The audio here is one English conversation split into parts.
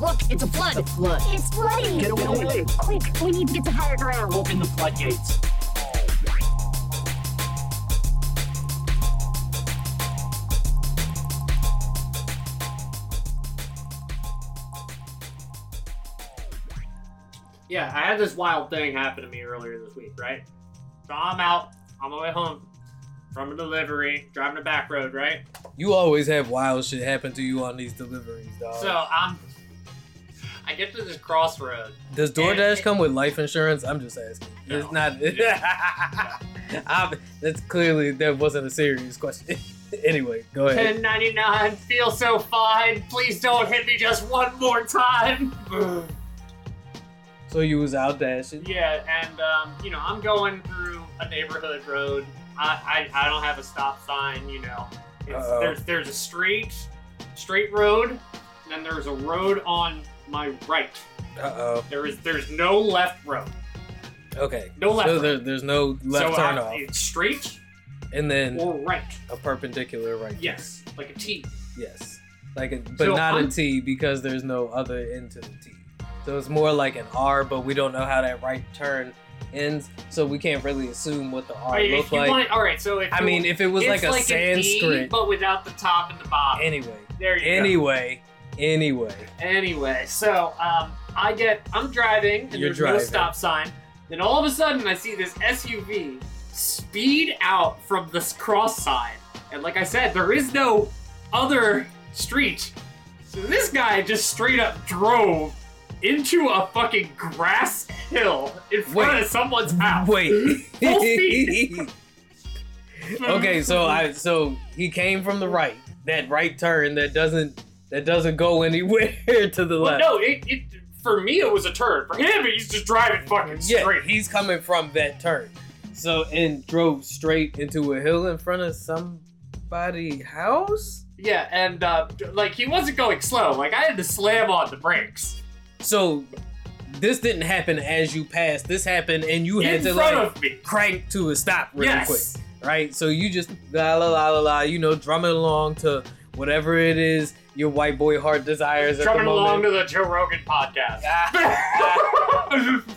Look, it's a flood. The flood. It's flooding. Get away. Quick, we need to get to higher ground. Open the floodgates. Yeah, I had this wild thing happen to me earlier this week, right? So I'm out on my way home from a delivery, driving a back road, right? You always have wild shit happen to you on these deliveries, dog. So I'm, I get to this crossroad. Does DoorDash come with life insurance? I'm just asking. No. It's not. That's clearly that wasn't a serious question. anyway, go ahead. 1099, feel so fine. Please don't hit me just one more time. So you was out dashing. yeah, and um, you know I'm going through a neighborhood road. I I, I don't have a stop sign. You know, it's, there's there's a straight straight road, and then there's a road on my right. Uh oh. There is there's no left road. Okay. No left So there, there's no left so turn I- off, It's straight and then or right. a perpendicular right. Yes, like a T. Yes. Like, a, but So not a I'm- T because there's no other end to the T. So it's more like an R, but we don't know how that right turn ends, so we can't really assume what the R looks like. want, all right. So if I mean, if it was like a an E, Sanskrit. but without the top and the bottom. anyway, there you go. anyway, anyway. Anyway, so um, I get I'm driving and You're there's driving. no stop sign. Then all of a sudden I see this SUV speed out from this cross sign, and like I said, there is no other street. So this guy just straight up drove into a fucking grass hill in front Wait. of someone's house. Wait. Full speed. okay, so I so he came from the right, that right turn that doesn't that doesn't go anywhere to the Well, left. no, it, it, for me it was a turn. For him, he's just driving fucking Yeah, straight. he's coming from that turn. So and drove straight into a hill in front of somebody house. Yeah, and uh, like he wasn't going slow. Like I had to slam on the brakes So this didn't happen as you passed. This happened and you had in to like crank to a stop really yes. quick. Right? So you just la la la la la, you know, drumming along to whatever it is your white boy heart desires at the Drumming along to the Joe Rogan podcast.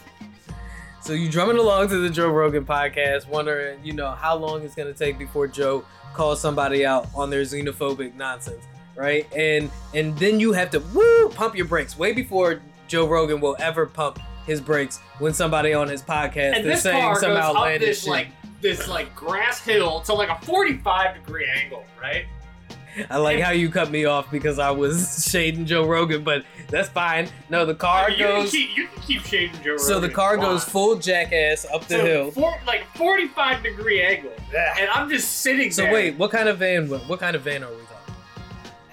So you drumming along to the Joe Rogan podcast, wondering, you know, how long it's gonna take before Joe calls somebody out on their xenophobic nonsense, right? And and then you have to woo pump your brakes way before Joe Rogan will ever pump his brakes when somebody on his podcast and is saying some outlandish this shit. like this like grass hill to like a 45 degree angle, right? I like how you cut me off because I was shading Joe Rogan, but that's fine. No, the car you goes. Can keep, you can keep shading Joe Rogan. So the car goes full jackass up the So hill. four, like 45 degree angle, and I'm just sitting So there. wait, what kind of van? What kind of van are we talking?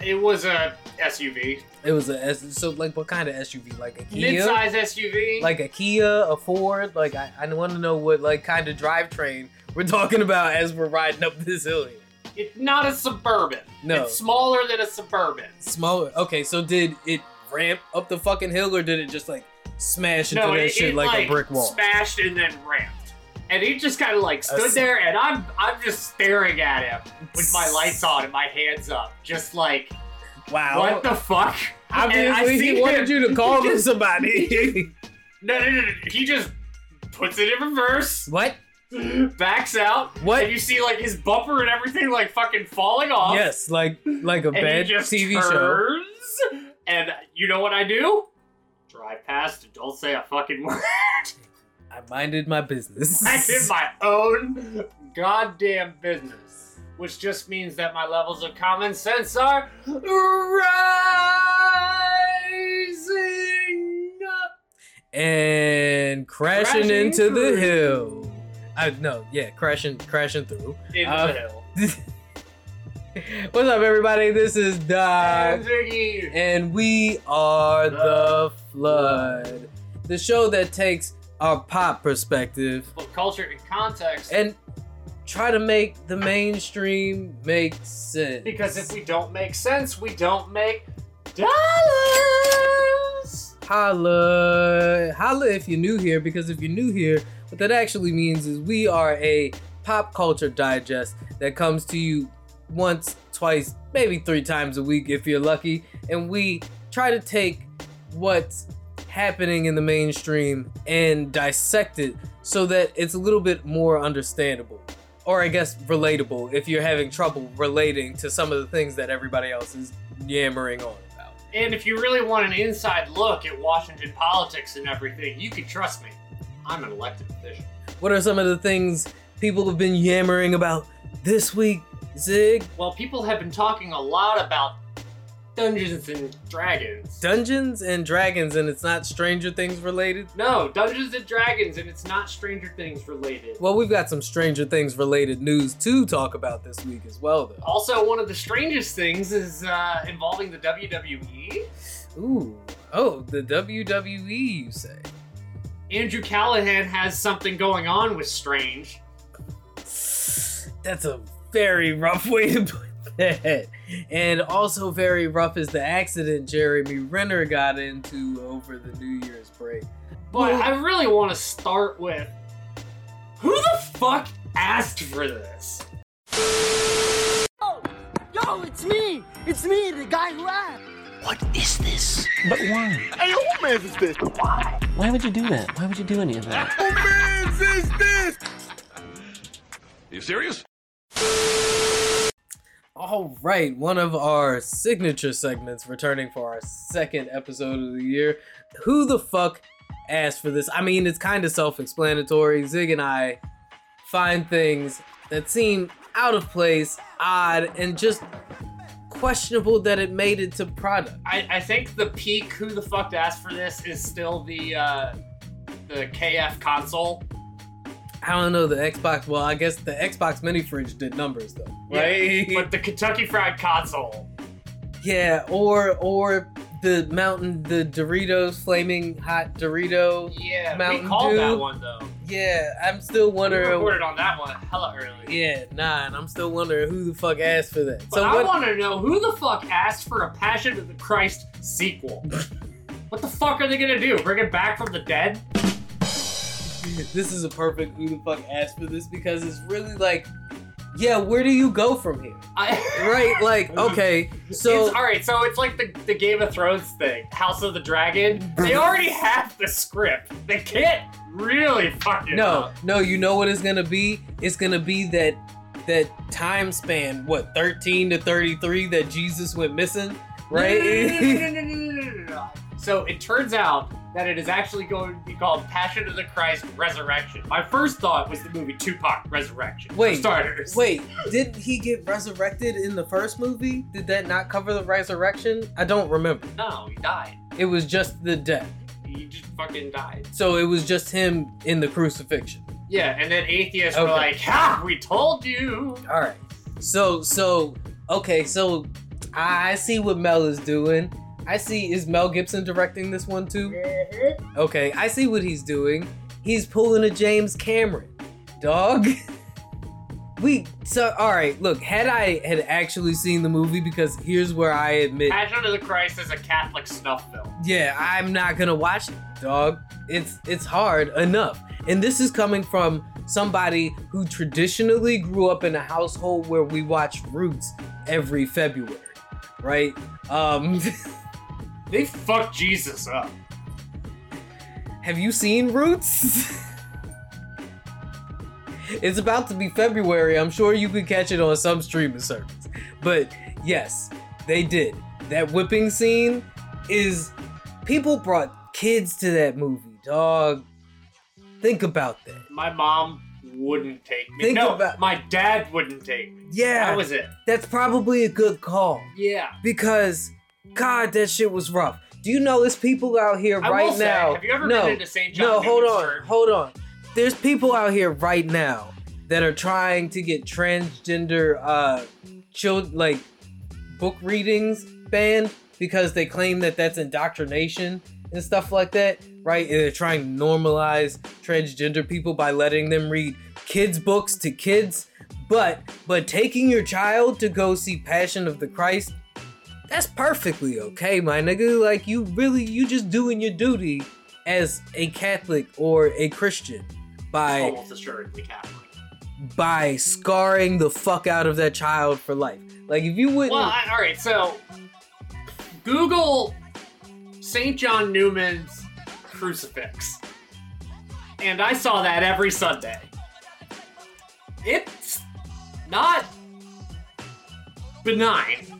it was a SUV, It was a S. So like, what kind of SUV? Like a Kia? mid-size SUV. Like a Kia, a Ford? Like I, I want to know what like kind of drivetrain we're talking about as we're riding up this hill here. It's not a suburban. No. it's smaller than a suburban. Smaller. Okay, so did it ramp up the fucking hill or did it just like smash into no, that it, shit it, like, a brick wall? Smashed and then ramped. And he just kind of like stood s- there, and I'm I'm just staring at him with my lights on and my hands up, just like wow. what the fuck? Obviously, see he wanted him- you to call him somebody. No, no, no, no. He just puts it in reverse, what? backs out, What? and you see like his bumper and everything like fucking falling off. Yes, like like a and bad he just TV show. And you know what I do? Drive past and don't say a fucking word. I minded my business. I did my own goddamn business. Which just means that my levels of common sense are rising up. and crashing, Crashing into the hill. I no, yeah, crashing crashing through. Into Uh, the hill. What's up, everybody? This is Doc, And and we are the Flood, the show that takes our pop perspective But culture and context. and try to make the mainstream make sense. because if we don't make sense, we don't make dollars. holla holla if you're new here because if you're new here what that actually means is we are a pop culture digest that comes to you once twice maybe three times a week if you're lucky and we try to take what's happening in the mainstream and dissect it so that it's a little bit more understandable. Or I guess relatable if you're having trouble relating to some of the things that everybody else is yammering on about. And if you really want an inside look at Washington politics and everything, you can trust me. I'm an elected official. What are some of the things people have been yammering about this week, Zig? Well, people have been talking a lot about Dungeons and Dragons. Dungeons and Dragons, and it's not Stranger Things related? no, Dungeons and Dragons, and it's not Stranger Things related. Well, we've got some Stranger Things related news to talk about this week as well, though. Also, one of the strangest things is uh, involving the WWE. Ooh, oh, the WWE, you say? Andrew Callahan has something going on with Strange. That's a very rough way to put that. And also very rough is the accident Jeremy Renner got into over the New Year's break. But I really want to start with who the fuck asked for this? Yo, it's me! It's me, the guy who asked! What is this? But why? Hey, who man's is this? Why? Why would you do that? Why would you do any of that? Who man's is this? Are You serious? All right, one of our signature segments returning for our second episode of the year. Who the fuck asked for this? I mean, it's kind of self explanatory. Zig and I find things that seem out of place, odd, and just questionable that it made it to product. I, I think the peak who the fuck asked for this is still the uh, the KF console. I don't know the Xbox. Well, I guess the Xbox mini fridge did numbers though, right? But the Kentucky Fried console. yeah, or or the mountain, the Doritos flaming hot Dorito. Yeah, Mountain we called Dew. that one though. Yeah, I'm still We wondering. recorded on that one hella early. Yeah, nah, and I'm still wondering who the fuck asked for that. But so I what? want to know who the fuck asked for a Passion of the Christ sequel. what the fuck are they gonna do? Bring it back from the dead? this is a perfect who the fuck asked for this because it's really like, yeah, where do you go from here? I, Right? Like, okay, so it's all right. So it's like the, the Game of Thrones thing, House of the Dragon. They already have the script. They can't really fuck it no, up. no, you know what it's gonna be? It's gonna be that that time span, what, 13 to 33 that Jesus went missing, right? No, no, no, no, no, no, no, no. So it turns out that it is actually going to be called Passion of the Christ Resurrection. My first thought was the movie Tupac Resurrection. for Wait, starters. Wait, did he get resurrected in the first movie? Did that not cover the resurrection? I don't remember. No, he died. It was just the death. He just fucking died. So it was just him in the crucifixion. Yeah, and then atheists were Okay. like, "Ha, we told you." All right. So so okay, so I see what Mel is doing. I see is Mel Gibson directing this one too? Okay, I see what he's doing. He's pulling a James Cameron. Dog. We so all right, look, had I had actually seen the movie because here's where I admit Passion of the Christ is a Catholic snuff film. yeah, I'm not gonna watch it, dog. It's it's hard enough. And this is coming from somebody who traditionally grew up in a household where we watch Roots every February, right? Um, They fucked Jesus up. have you seen Roots? it's about to be February. I'm sure you could catch it on some streaming service. But yes, they did. That whipping scene is people brought kids to that movie, dog. Think about that. My mom wouldn't take me. Think no, about- my dad wouldn't take me. Yeah. That was it. That's probably a good call Yeah. because God, that shit was rough. Do you know there's people out here I right say, now? have you ever no, been St. John no, hold on, church? hold on. There's people out here right now that are trying to get transgender uh child like book readings banned because they claim that that's indoctrination and stuff like that, right? And they're trying to normalize transgender people by letting them read kids books to kids. But but taking your child to go see Passion of the Christ that's perfectly okay, my nigga. Like you really you just doing your duty as a Catholic or a Christian by Almost assuredly Catholic. by scarring the fuck out of that child for life. Like if you wouldn't Well, I, all right. So, Google St. John Newman's crucifix. And I saw that every Sunday. It's not benign.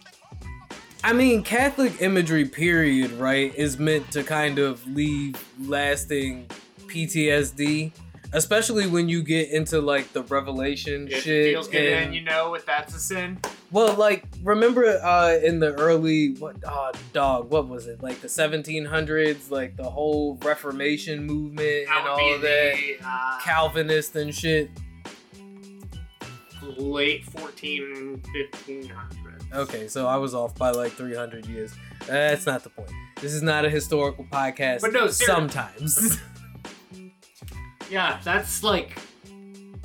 I mean, Catholic imagery, period, right, is meant to kind of leave lasting PTSD, especially when you get into like the Revelation It shit. feels good, and- and you know if that's a sin. Well, like remember uh in the early what uh dog, what was it? Like the 1700s, like the whole Reformation movement That and all that the uh, Calvinist and shit. late 14, 1500s. Okay, so I was off by like 300 years. That's not the point. This is not a historical podcast. But no, ser- sometimes. Yeah, that's like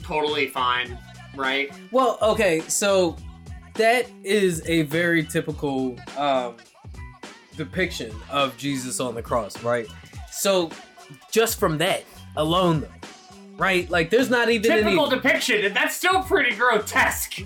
totally fine, right? well, okay, so that is a very typical um depiction of Jesus on the cross, right? So just from that alone though, right? Like there's not even any Typical depiction, and that's still pretty grotesque.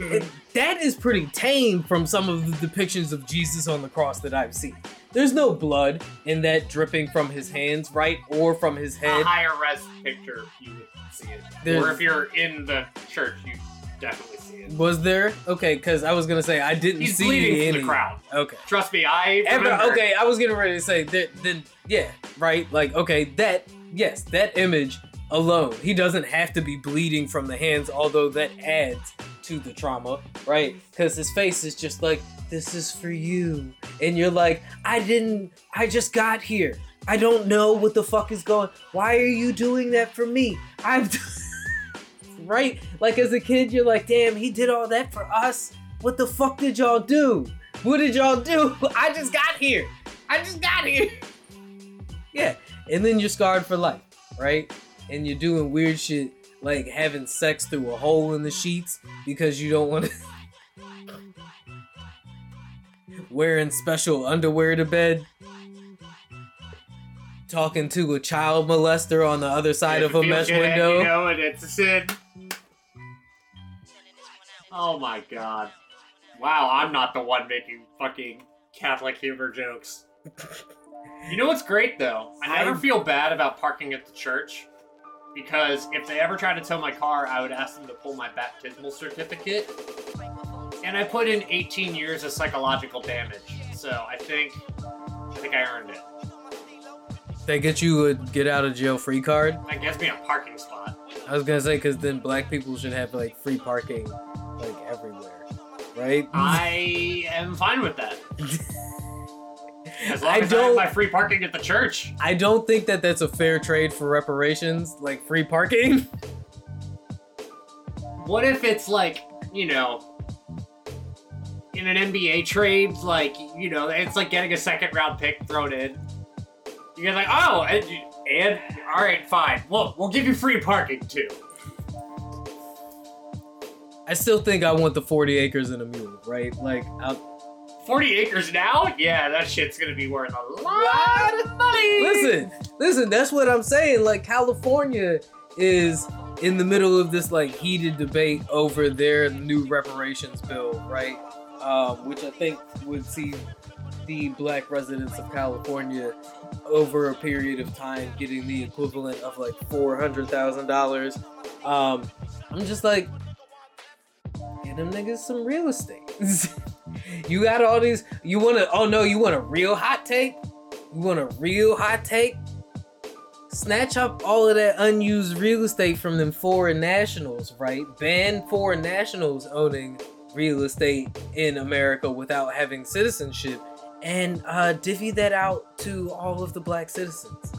That is pretty tame from some of the depictions of Jesus on the cross that I've seen. There's no blood in that dripping from his hands, right? Or from his head. A higher res picture, you would see it. There's- Or if you're in the church, you definitely see it. Was there? Okay, because I was gonna say I didn't He's see bleeding any. the crowd. Okay. Trust me, I Ever, okay, I was getting ready to say that. Then yeah, right. Like okay, that yes, that image alone, he doesn't have to be bleeding from the hands, although that adds to the trauma, right? Because his face is just like this is for you, and you're like, I didn't, I just got here. I don't know what the fuck is going. Why are you doing that for me? I've. right? Like as a kid, you're like, damn, he did all that for us. What the fuck did y'all do? What did y'all do? I just got here. I just got here. Yeah. And then you're scarred for life, right? And you're doing weird shit like having sex through a hole in the sheets because you don't want to. Wearing special underwear to bed. Talking to a child molester on the other side of a mesh good, window. You know, and it's a sin. Oh my god. Wow, I'm not the one making fucking Catholic humor jokes. You know what's great though? I never I- feel bad about parking at the church because if they ever tried to tow my car, I would ask them to pull my baptismal certificate. And I put in 18 years of psychological damage. So I think I think I earned it. They get you a get out of jail free card. That gets me a parking spot. I was gonna say because then black people should have like free parking like everywhere, right? I am fine with that. As long I as don't- have my free parking at the church. I don't think that that's a fair trade for reparations, like free parking. What if it's like, you know, in an NBA trade, like, you know, it's like getting a second round pick thrown in. You guys like, oh, and, and all right, fine. Well, we'll give you free parking too. I still think I want the 40 acres and a mule, right? Like, i 40 acres now? Yeah, that shit's gonna be worth a lot of money. listen, listen. That's what I'm saying. Like, California is in the middle of this like heated debate over their new reparations bill, right? Um, which I think would see the black residents of California over a period of time getting the equivalent of like four hundred thousand dollars. Um, I'm just like, get them niggas some real estate. you got all these. You want to? Oh no, you want a real hot take? You want a real hot take? Snatch up all of that unused real estate from them foreign nationals, right? Ban foreign nationals owning real estate in America without having citizenship, and uh, divvy that out to all of the black citizens.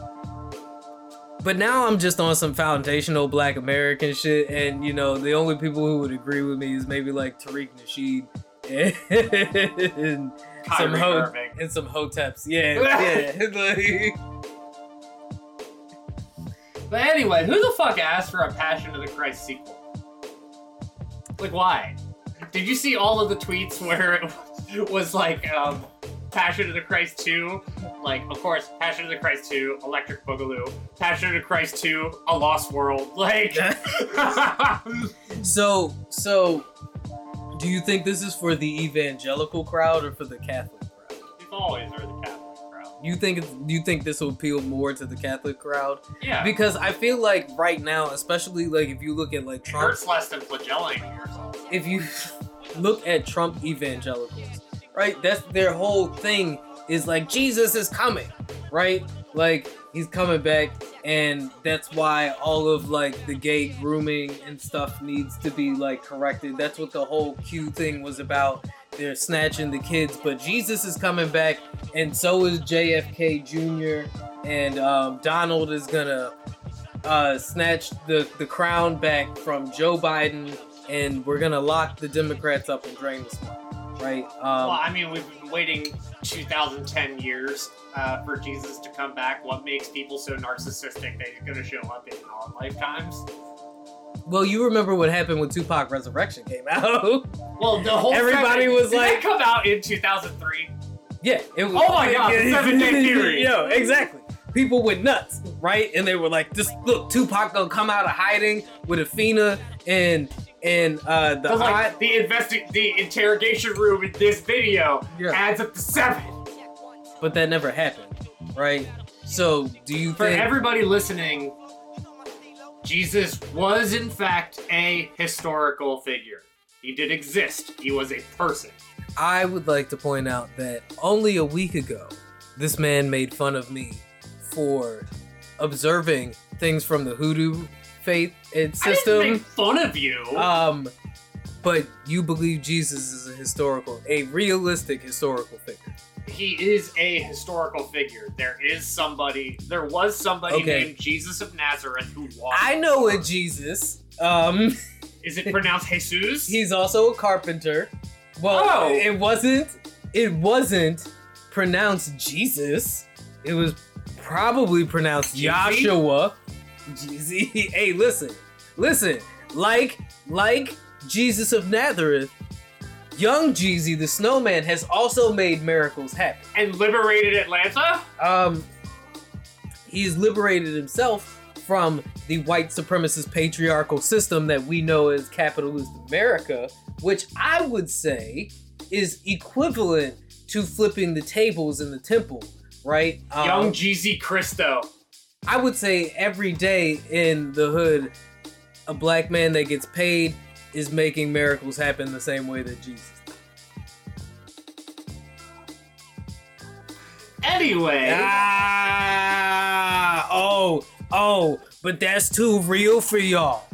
But now I'm just on some foundational black American shit, and you know, the only people who would agree with me is maybe like Tariq Nasheed and some ho- Irving. and some hoteps. Yeah, yeah. like- But anyway, who the fuck asked for a Passion of the Christ sequel? Like, why? Did you see all of the tweets where it was like, um, Passion of the Christ 2? Like, of course, Passion of the Christ 2, Electric Boogaloo, Passion of the Christ 2, A Lost World. Like, so, so, do you think this is for the evangelical crowd or for the Catholic crowd? these always are the Catholic crowd. You think it's, you think this will appeal more to the Catholic crowd? Yeah. Because I feel like right now, especially like if you look at like it hurts less than flagellating yourself. if you look at Trump evangelicals, right? That's their whole thing is like Jesus is coming, right? Like he's coming back, and that's why all of like the gay grooming and stuff needs to be like corrected. That's what the whole Q thing was about. They're snatching the kids, but Jesus is coming back, and so is JFK Jr. and um, Donald is gonna uh, snatch the the crown back from Joe Biden, and we're gonna lock the Democrats up and drain the swamp, right? Um, well, I mean, we've been waiting 2010 years uh, for Jesus to come back. What makes people so narcissistic that he's going to show up in our lifetimes? well, you remember what happened when Tupac Resurrection came out? Well, the whole Everybody seven- was did like- that come out in 2003. yeah, it was. Oh my God, the seven-day period. Yo, exactly. People went nuts, right? And they were like, "This look, Tupac gonna come out of hiding with Athena and and uh, the like the investi- the interrogation room in this video Yeah. adds up to seven. but that never happened, right? So, do you For think? everybody listening, Jesus was in fact a historical figure. He did exist. He was a person. I would like to point out that only a week ago, this man made fun of me for observing things from the hoodoo faith and system. I make fun of you. Um, but you believe Jesus is a historical, a realistic historical figure. he is a historical figure. There is somebody. There was somebody Okay. named Jesus of Nazareth who walked. I know a Jesus. Um, Is it pronounced Jesus? he's also a carpenter. Well, Oh. it wasn't. It wasn't pronounced Jesus. It was probably pronounced Jeezy? Joshua. Jeezy. Hey, listen, listen. Like, like Jesus of Nazareth, young Jeezy the Snowman has also made miracles happen. and liberated Atlanta. Um, he's liberated himself from the white supremacist patriarchal system that we know as capitalist America, which I would say is equivalent to flipping the tables in the temple, right? Um, Young Jeezy Christo. I would say every day in the hood, a black man that gets paid is making miracles happen the same way that Jesus. did. Anyway, Ah, oh, oh, but that's too real for y'all.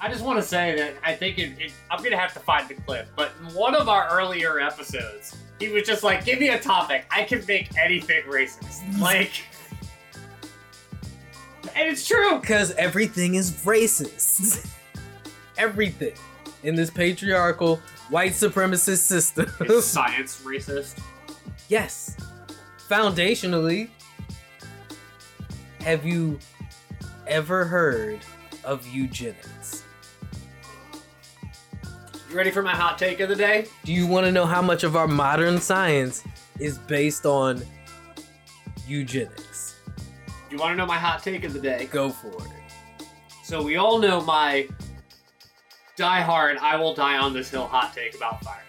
I just want to say that I think it, it, I'm gonna have to find the clip, but in one of our earlier episodes, he was just like, "Give me a topic. I can make anything racist." Like, and it's true. Because everything is racist. everything in this patriarchal white supremacist system. Is science racist? yes. Foundationally, have you ever heard of eugenics? You ready for my hot take of the day? Do you want to know how much of our modern science is based on eugenics? Do you want to know my hot take of the day? Go for it. So we all know my die-hard "I will die on this hill" hot take about Fire.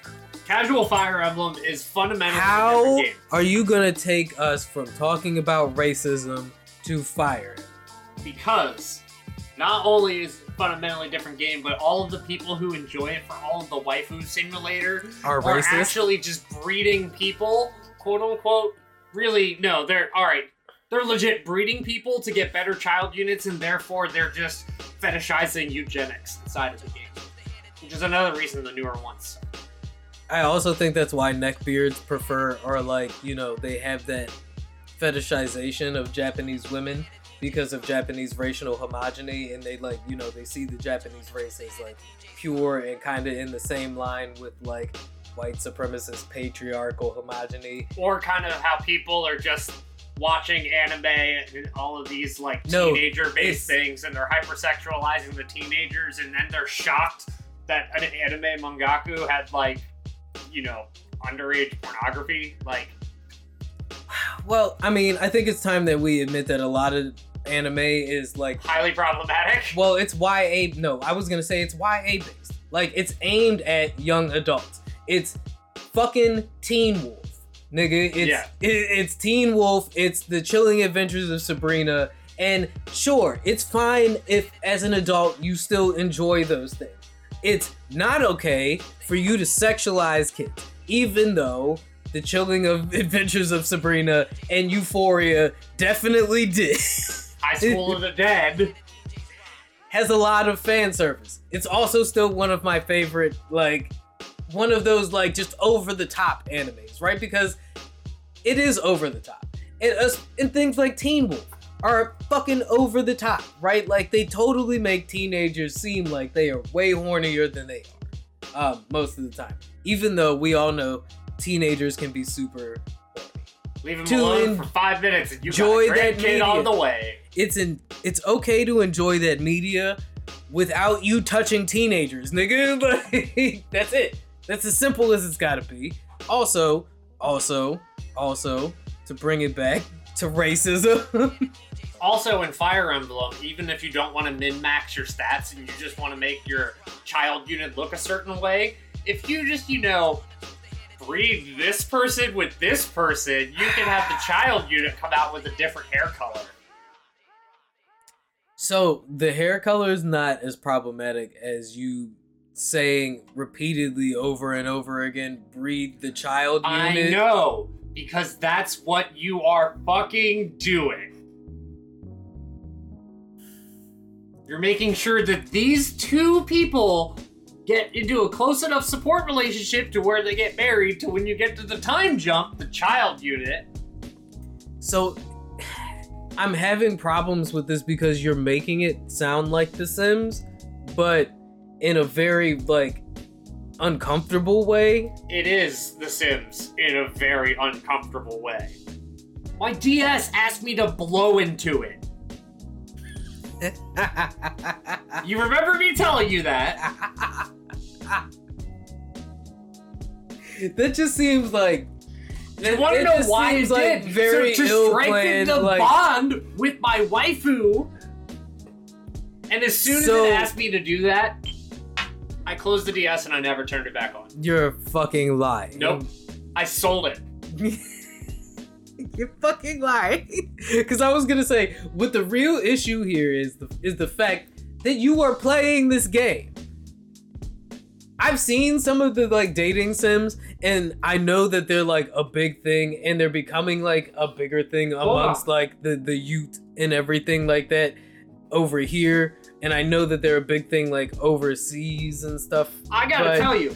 Casual Fire Emblem is fundamentally a How different game. are you gonna take us from talking about racism to fire? because not only is it a fundamentally different game, but all of the people who enjoy it for all of the waifu simulator Are are racist? actually just breeding people, quote unquote. Really, no, they're all right. They're legit breeding people to get better child units, and therefore they're just fetishizing eugenics inside of the game, which is another reason the newer ones. I also think that's why neckbeards prefer, or like, you know, they have that fetishization of Japanese women because of Japanese racial homogeny, and they like, you know, they see the Japanese race as like pure and kind of in the same line with like white supremacist patriarchal homogeny. or kind of how people are just watching anime and all of these like No, teenager based things and they're hypersexualizing the teenagers and then they're shocked that an anime mangaka had like you know underage pornography like Well, I mean, I think it's time that we admit that a lot of anime is like highly problematic Well, it's YA. No, I was gonna say it's YA based. Like it's aimed at young adults. It's fucking Teen Wolf. Nigga. It's Yeah. it, it's Teen Wolf. It's the Chilling Adventures of Sabrina. And sure, it's fine if as an adult you still enjoy those things. It's not okay for you to sexualize kids, even though the Chilling of Adventures of Sabrina and Euphoria definitely did. High School of the Dead. has a lot of fan service. It's also still one of my favorite, like, one of those, like, just over the top animes, right? Because it is over the top. And, us, and things like Teen Wolf are fucking over the top, right? Like, they totally make teenagers seem like they are way hornier than they are um, most of the time. Even though we all know teenagers can be super. Leave him To alone en- for five minutes and you enjoy got that kid on the way. it's in it's okay to enjoy that media without you touching teenagers, nigga. Like, that's it. That's as simple as it's gotta be. Also, also, also, to bring it back to racism. Also, in Fire Emblem, even if you don't want to min max your stats and you just want to make your child unit look a certain way, if you just, you know, breed this person with this person, you can have the child unit come out with a different hair color. so the hair color is not as problematic as you saying repeatedly over and over again, breed the child unit. I know, because that's what you are fucking doing. You're making sure that these two people get into a close enough support relationship to where they get married to when you get to the time jump, the child unit. So I'm having problems with this because you're making it sound like The Sims, but in a very like uncomfortable way. It is The Sims in a very uncomfortable way. My DS asked me to blow into it. You remember me telling you that? that just seems like You want to know why it seems like did? very so to ill strengthen the like- bond with my waifu. And as soon So- as it asked me to do that, I closed the DS and I never turned it back on. You're a fucking lie. Nope. I sold it. You're fucking lying. Because I was gonna say, what the real issue here is the is the fact that you are playing this game. I've seen some of the like dating sims, and I know that they're like a big thing, and they're becoming like a bigger thing amongst like the the youth and everything like that over here. And I know that they're a big thing like overseas and stuff. I gotta tell you,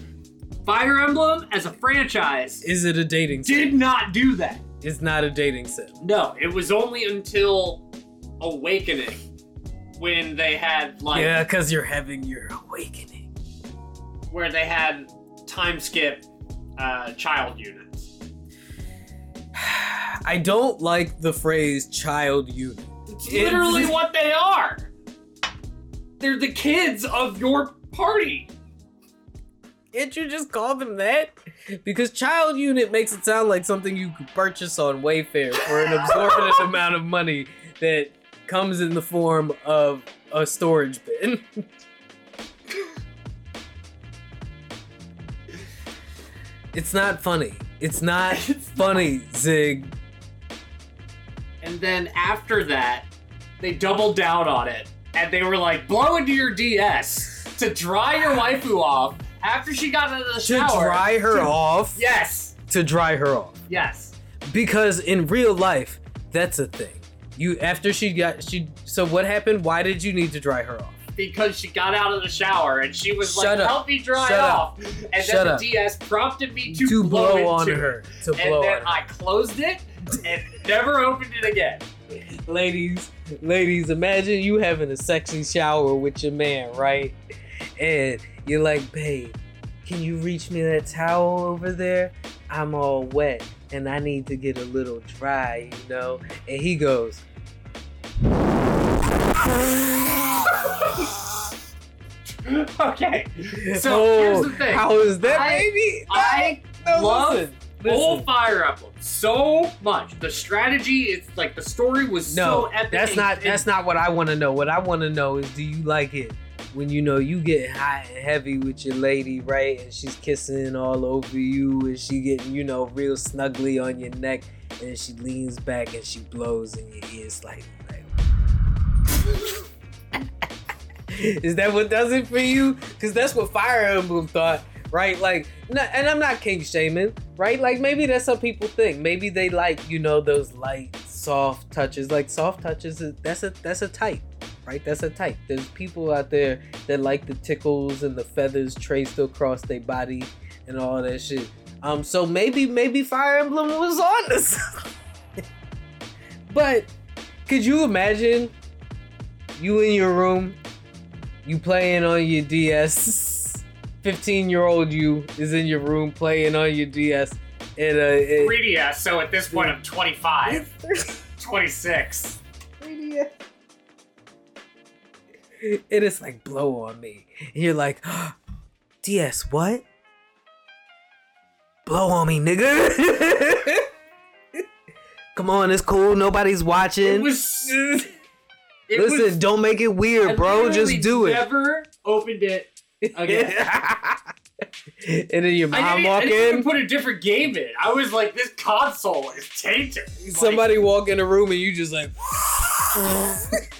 Fire Emblem as a franchise Is it a dating sim? did not do that. It's not a dating sim. No, it was only until Awakening when they had like Yeah, because you're having your awakening. where they had time skip uh, child units. I don't like the phrase child unit. It's It's- literally what they are. They're the kids of your party. Can't you just call them that? Because child unit makes it sound like something you could purchase on Wayfair for an absorbent amount of money that comes in the form of a storage bin. it's not funny. It's not funny, Zig. And then after that, they doubled down on it. And they were like, blow into your DS to dry your waifu off after she got out of the To shower. To dry her To- off. Yes. To dry her off. Yes. because in real life that's a thing you after she got she so what happened why did you need to dry her off Because she got out of the shower and she was Shut like, up. help me dry Shut up. off. And Shut then the. DS prompted me to, to blow, blow on into her to And blow then on her I closed it and never opened it again. ladies ladies imagine you having a sexy shower with your man right and you're like babe can you reach me that towel over there i'm all wet and i need to get a little dry you know and he goes okay. So oh, here's the thing. how is that I- baby I No, love listen, old Fire Emblem so much. The strategy, it's like the story was No, so epic. that's not and that's not what I want to know. What I want to know is, do you like it when you know you get hot and heavy with your lady, right? And she's kissing all over you, and she getting you know real snuggly on your neck, and she leans back and she blows in your ear slightly. Like, is that what does it for you? Because that's what Fire Emblem thought, right? Like, and I'm not kink shaming, right? Like maybe that's some people think. Maybe they like you know those light, soft touches. Like soft touches, that's a that's a type, right? That's a type. There's people out there that like the tickles and the feathers traced across their body and all that shit. Um, so maybe maybe Fire Emblem was on this. but could you imagine you in your room, you playing on your DS, 15 year old you is in your room playing on your DS, and uh, it- 3DS, so at this point I'm 25, 26. 3DS. And it's like blow on me. And you're like, DS, what? Blow on me, nigga. Come on, it's cool. Nobody's watching. It was. It Listen, was, don't make it I weird, bro. Just literally do it. Never opened it again. and then your I mom didn't, I walk didn't even in. put a different game in. I was like, this console is tainted. Like, Somebody walk in the room and you just like,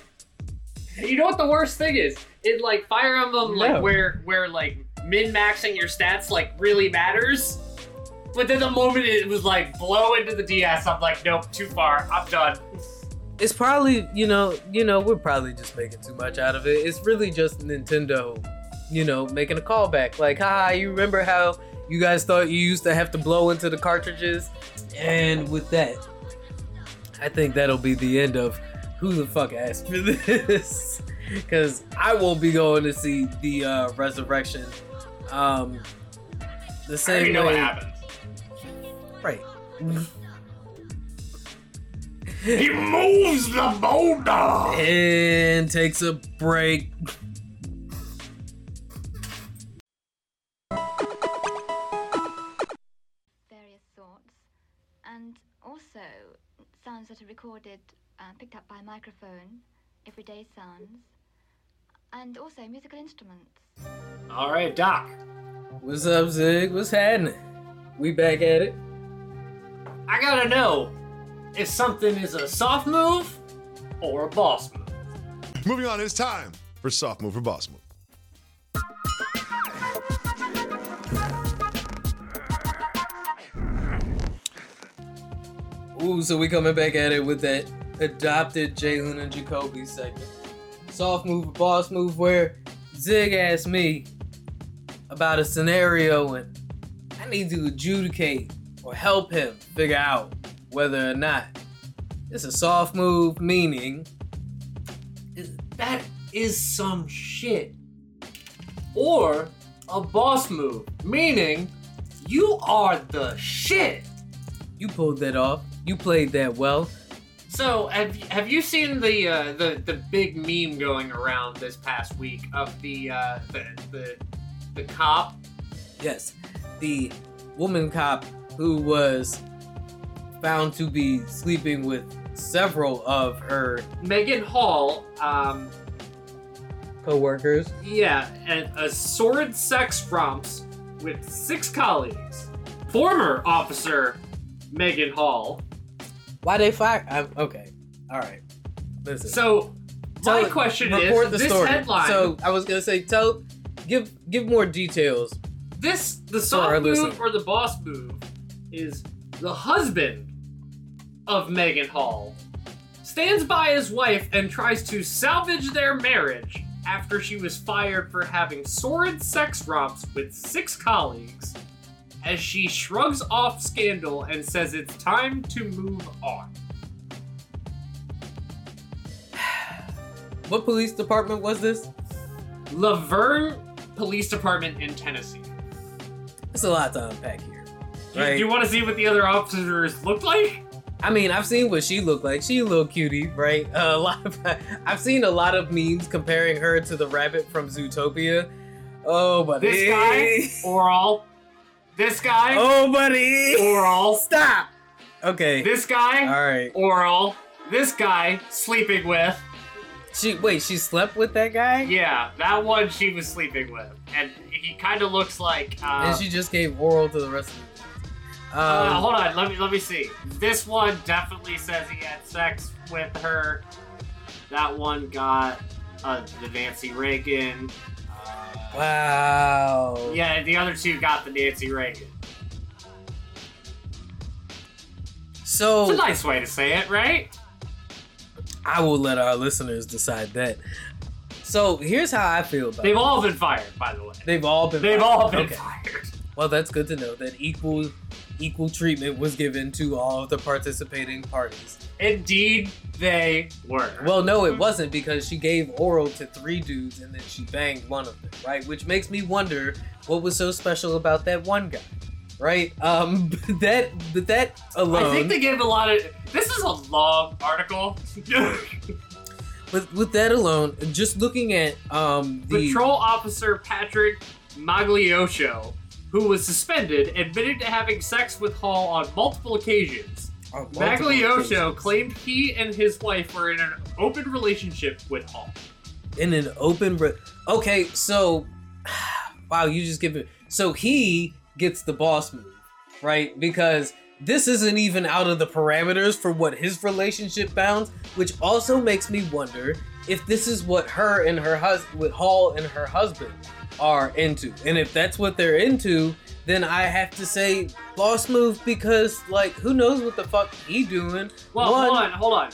you know what the worst thing is? In like Fire Emblem, No. like where where like min maxing your stats like really matters. But then the moment it was like blow into the DS, I'm like, nope, too far. I'm done. it's probably you know you know we're probably just making too much out of it it's really just nintendo you know making a callback. Like haha you remember how you guys thought you used to have to blow into the cartridges? And with that i think that'll be the end of who the fuck asked for this? Because i won't be going to see the uh resurrection um the same know way right. He moves the boulder. and takes a break sounds that are recorded, uh, picked up by a microphone, everyday sounds, and also musical instruments. All right, Doc. What's up, Zig? What's happening? We back at it. I gotta know if something is a soft move or a boss move. Moving on, it's time for Soft Move or Boss Move. Ooh, so we coming back at it with that adopted Jalen and Jacoby segment. Soft move, boss move, where Zig asked me about a scenario and I need to adjudicate or help him figure out whether or not it's a soft move, meaning That is some shit. Or a boss move, meaning you are the shit. you pulled that off, you played that well. So have have you seen the uh, the the big meme going around this past week of the uh, the the the cop? Yes, the woman cop who was found to be sleeping with several of her Megan Hall, um, co-workers. yeah, and a sword sex romps with six colleagues. Former officer Megan Hall. Why they fire? I'm, okay, all right. Listen. So my Tell- question report is, the this story. headline, So I was gonna say, tell, give, give more details. this the soft move listener. or the boss move is the husband of Megan Hall stands by his wife and tries to salvage their marriage after she was fired for having sordid sex romps with six colleagues as she shrugs off scandal and says it's time to move on. What police department was this? La Vergne Police Department in Tennessee. It's a lot to unpack here. Do, Right. do you want to see what the other officers looked like? I mean, I've seen what she looked like. She a little cutie, right? a lot of, I've seen a lot of memes comparing her to the rabbit from Zootopia. Oh, but This guy, oral. This guy, Oh, buddy. oral. Stop. Okay. This guy, All right. oral. This guy, sleeping with. She wait, she slept with that guy, Yeah, that one she was sleeping with, and he kind of looks like. Uh, and she just gave oral to the rest of the. uh, Um, hold on, let me let me see. This one definitely says he had sex with her. That one got uh, the Nancy Reagan. Wow. yeah, the other two got the Nancy Reagan. So It's a nice way to say it, right? I will let our listeners decide that. So here's how I feel about it. They've it. all been fired, by the way. They've all been. They've fired. all been Okay. fired. Well, that's good to know that equal equal treatment was given to all of the participating parties. Indeed, they were. Well, no, it wasn't because she gave oral to three dudes and then she banged one of them, right? Which makes me wonder what was so special about that one guy, right? Um, but that but that alone. I think they gave a lot of. This is a long article. with with that alone, just looking at um the Patrol officer Patrick Magliosho, who was suspended, admitted to having sex with Hall on multiple occasions. oh, Magliosho claimed he and his wife were in an open relationship with Hall. in an open re- okay so wow you just give it so he gets the boss move right because this isn't even out of the parameters for what his relationship bounds which also makes me wonder if this is what her and her husband with hall and her husband are into and if that's what they're into then i have to say boss move because like who knows what the fuck he doing Well, One- hold on, hold on.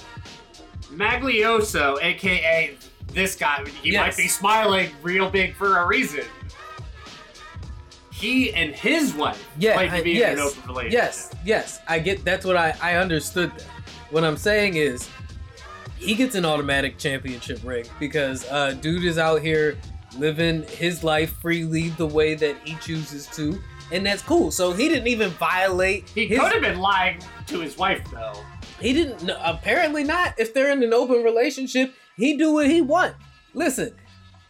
Maglioso, aka this guy, he Yes. might be smiling real big for a reason. He and his wife Yeah, might I- be yes, in an open relationship. Yes, yes, I get. That's what I I understood. That. What I'm saying is, he gets an automatic championship ring because uh, dude is out here living his life freely the way that he chooses to, and that's cool. So he didn't even violate. He his, could have been lying to his wife though. He didn't. No, apparently not. If they're in an open relationship, he do what he want. Listen,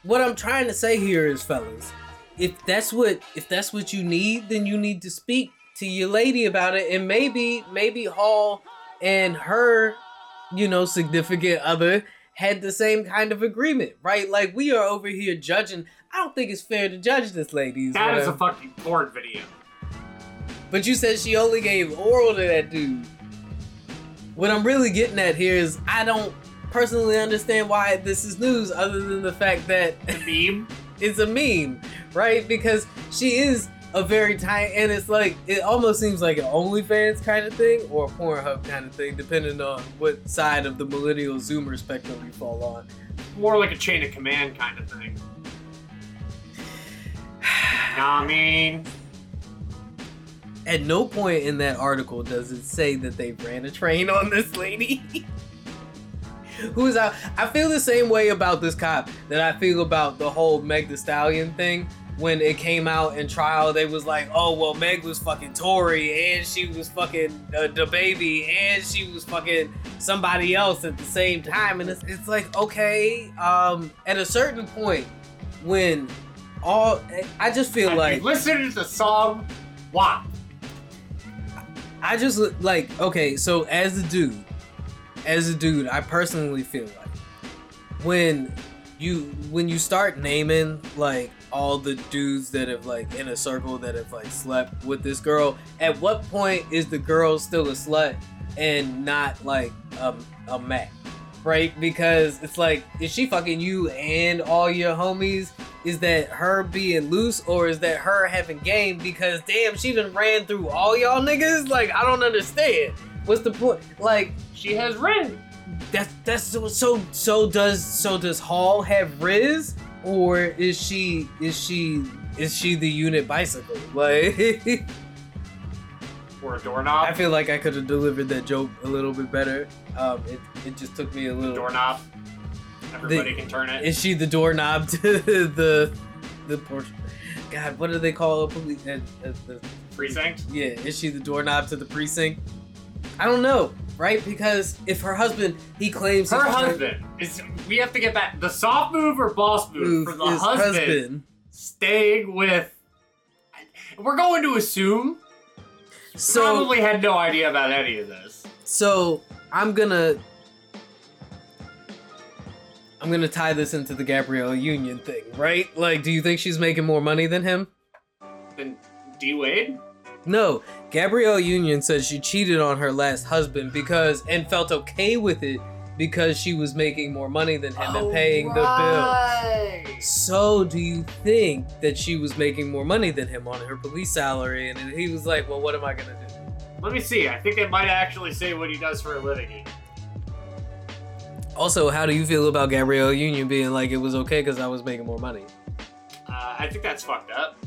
what I'm trying to say here is, fellas, if that's what if that's what you need, then you need to speak to your lady about it, and maybe maybe Hall and her, you know, significant other had the same kind of agreement, right? Like we are over here judging. I don't think it's fair to judge this lady. That is a fucking porn video. but you said she only gave oral to that dude. What I'm really getting at here is I don't personally understand why this is news other than the fact that The meme. it's a meme, right? Because she is a very tiny, and it's like, it almost seems like an OnlyFans kind of thing or a Pornhub kind of thing, depending on what side of the millennial Zoomer spectrum you fall on. More like a chain of command kind of thing. I mean? At no point in that article does it say that they ran a train on this lady. Who's out? I feel the same way about this cop that I feel about the whole Meg the Stallion thing. When it came out in trial, they was like, "Oh well, Meg was fucking Tory, and she was fucking uh, the baby, and she was fucking somebody else at the same time." And it's, it's like, okay, um, at a certain point, when all I just feel like Listen to the song WAP. I just like okay. So as a dude, as a dude, I personally feel like when you when you start naming like all the dudes that have like in a circle that have like slept with this girl, at what point is the girl still a slut and not like um, a Mac? Right? Because it's like, is she fucking you and all your homies? Is that her being loose or is that her having game? Because damn, she done ran through all y'all niggas. Like, I don't understand. What's the point? Like, She has red. that's that's so so so does so does Hall have rizz or is she is she is she the unit bicycle? Like Or a doorknob. I feel like I could have delivered that joke a little bit better. Um, it, it just took me a little. doorknob. Everybody can turn it. Is she the doorknob to the the portion? God, what do they call a police? Uh, uh, the, Precinct. yeah, is she the doorknob to the precinct? I don't know, right? Because if her husband, he claims Her husband is. We have to get back. The soft move or boss move, move for the husband, husband. staying with. We're going to assume So probably had no idea about any of this. So I'm gonna I'm gonna tie this into the Gabrielle Union thing, right? Like, do you think she's making more money than him? Than D Wade? No, Gabrielle Union said she cheated on her last husband because and felt okay with it because she was making more money than him and paying the bill. So, do you think that she was making more money than him on her police salary? And he was like, "Well, what am I gonna do?" Let me see. I think it might actually say what he does for a living. Also, how do you feel about Gabrielle Union being like it was okay because I was making more money? Uh, I think that's fucked up.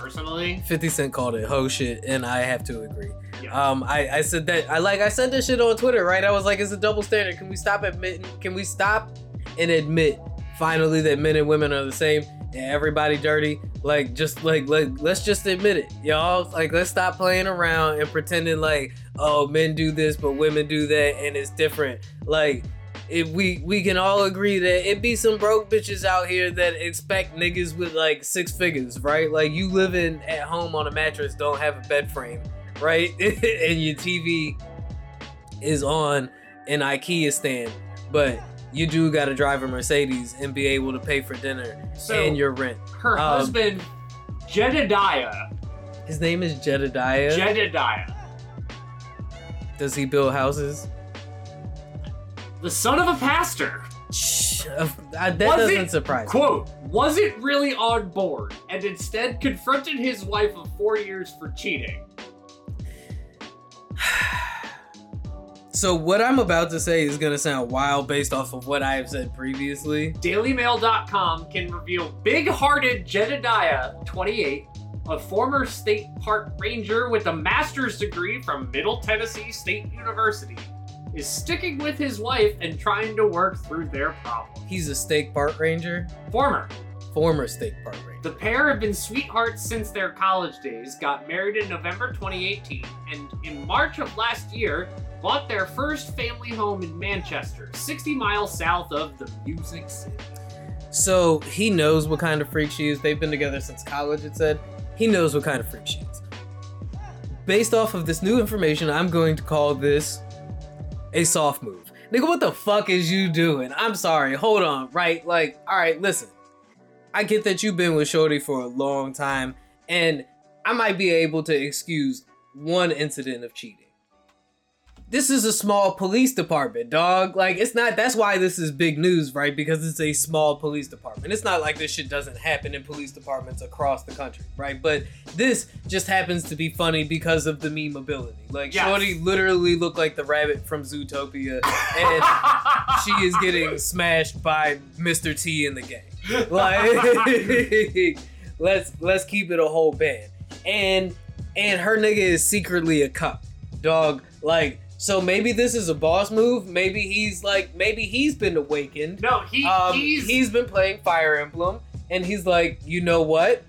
Personally, 50 Cent called it ho shit, and I have to agree. yeah. Um, I, I said that I like I said this shit on Twitter, right? I was like, it's a double standard. Can we stop admitting? Can we stop and admit finally that men and women are the same and everybody dirty? Like, just like like let's just admit it, y'all. Like, let's stop playing around and pretending like oh men do this but women do that and it's different. Like. If we we can all agree that it be some broke bitches out here that expect niggas with like six figures, right? Like you living at home on a mattress, don't have a bed frame, right? and your TV is on an IKEA stand, but you do got to drive a Mercedes and be able to pay for dinner So- and your rent. her um, husband, Jedediah. His name is Jedediah. Jedediah. Does he build houses? The son of a pastor. Uh, that Was doesn't it- surprise me. Quote, wasn't really on board and instead confronted his wife of four years for cheating. So what I'm about to say is gonna sound wild based off of what I have said previously. DailyMail.com can reveal big hearted Jedediah, 28, a former state park ranger with a master's degree from Middle Tennessee State University, is sticking with his wife and trying to work through their problem. He's a state park ranger, Former. former state park ranger. The pair have been sweethearts since their college days, got married in November 2018, and in March of last year, bought their first family home in Manchester, 60 miles south of the Music City. So he knows what kind of freak she is. They've been together since college, it said. He knows what kind of freak she is. Based off of this new information, I'm going to call this a soft move. Nigga, what the fuck is you doing? I'm sorry. Hold on, right? Like, alright, listen. I get that you've been with Shorty for a long time, and I might be able to excuse one incident of cheating. This is a small police department, dog. Like, it's not, that's why this is big news, right? Because it's a small police department. It's not like this shit doesn't happen in police departments across the country, right? But this just happens to be funny because of the meme ability. Like, Yes. Shorty literally looked like the rabbit from Zootopia, and she is getting smashed by Mr. T in the game. Like, let's let's keep it a whole band. And and her nigga is secretly a cop. dog. Like, so maybe this is a boss move. Maybe he's like, maybe he's been awakened. No, he, Um, he's, he's been playing Fire Emblem, and he's like, you know what?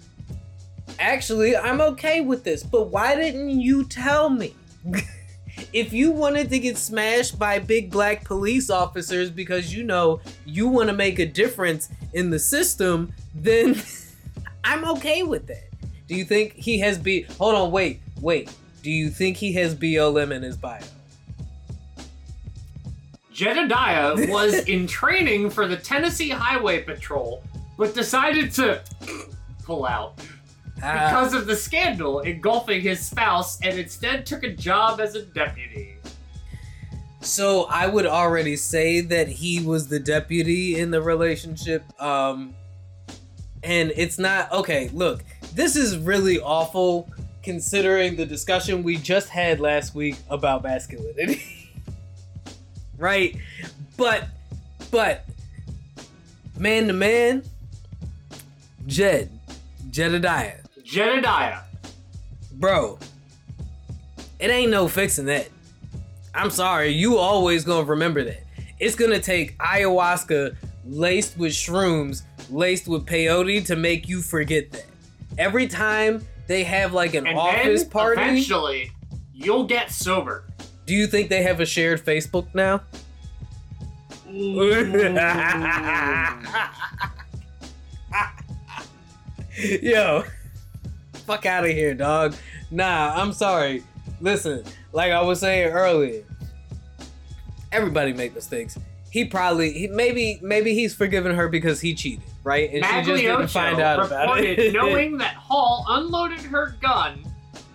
Actually, I'm okay with this, but why didn't you tell me? if you wanted to get smashed by big black police officers because you know you want to make a difference in the system, then I'm okay with that. Do you think he has B? Hold on, wait, wait. Do you think he has BLM in his bio? Jedediah was in training for the Tennessee Highway Patrol, but decided to pull out because of the scandal engulfing his spouse and instead took a job as a deputy. So I would already say that he was the deputy in the relationship. Um and it's not okay, look, this is really awful considering the discussion we just had last week about masculinity. right? But but man to man, Jed, Jedediah, Jedediah. bro, it ain't no fixing that. I'm sorry, you always gonna remember that. It's gonna take ayahuasca laced with shrooms, laced with peyote to make you forget that. Every time they have like an And office party, eventually you'll get sober. Do you think they have a shared Facebook now? Yo, fuck out of here, dog. Nah, I'm sorry. Listen, like I was saying earlier, everybody make mistakes. he probably he, maybe maybe he's forgiven her because he cheated, right? And she just didn't find out about reported it. knowing that Hall unloaded her gun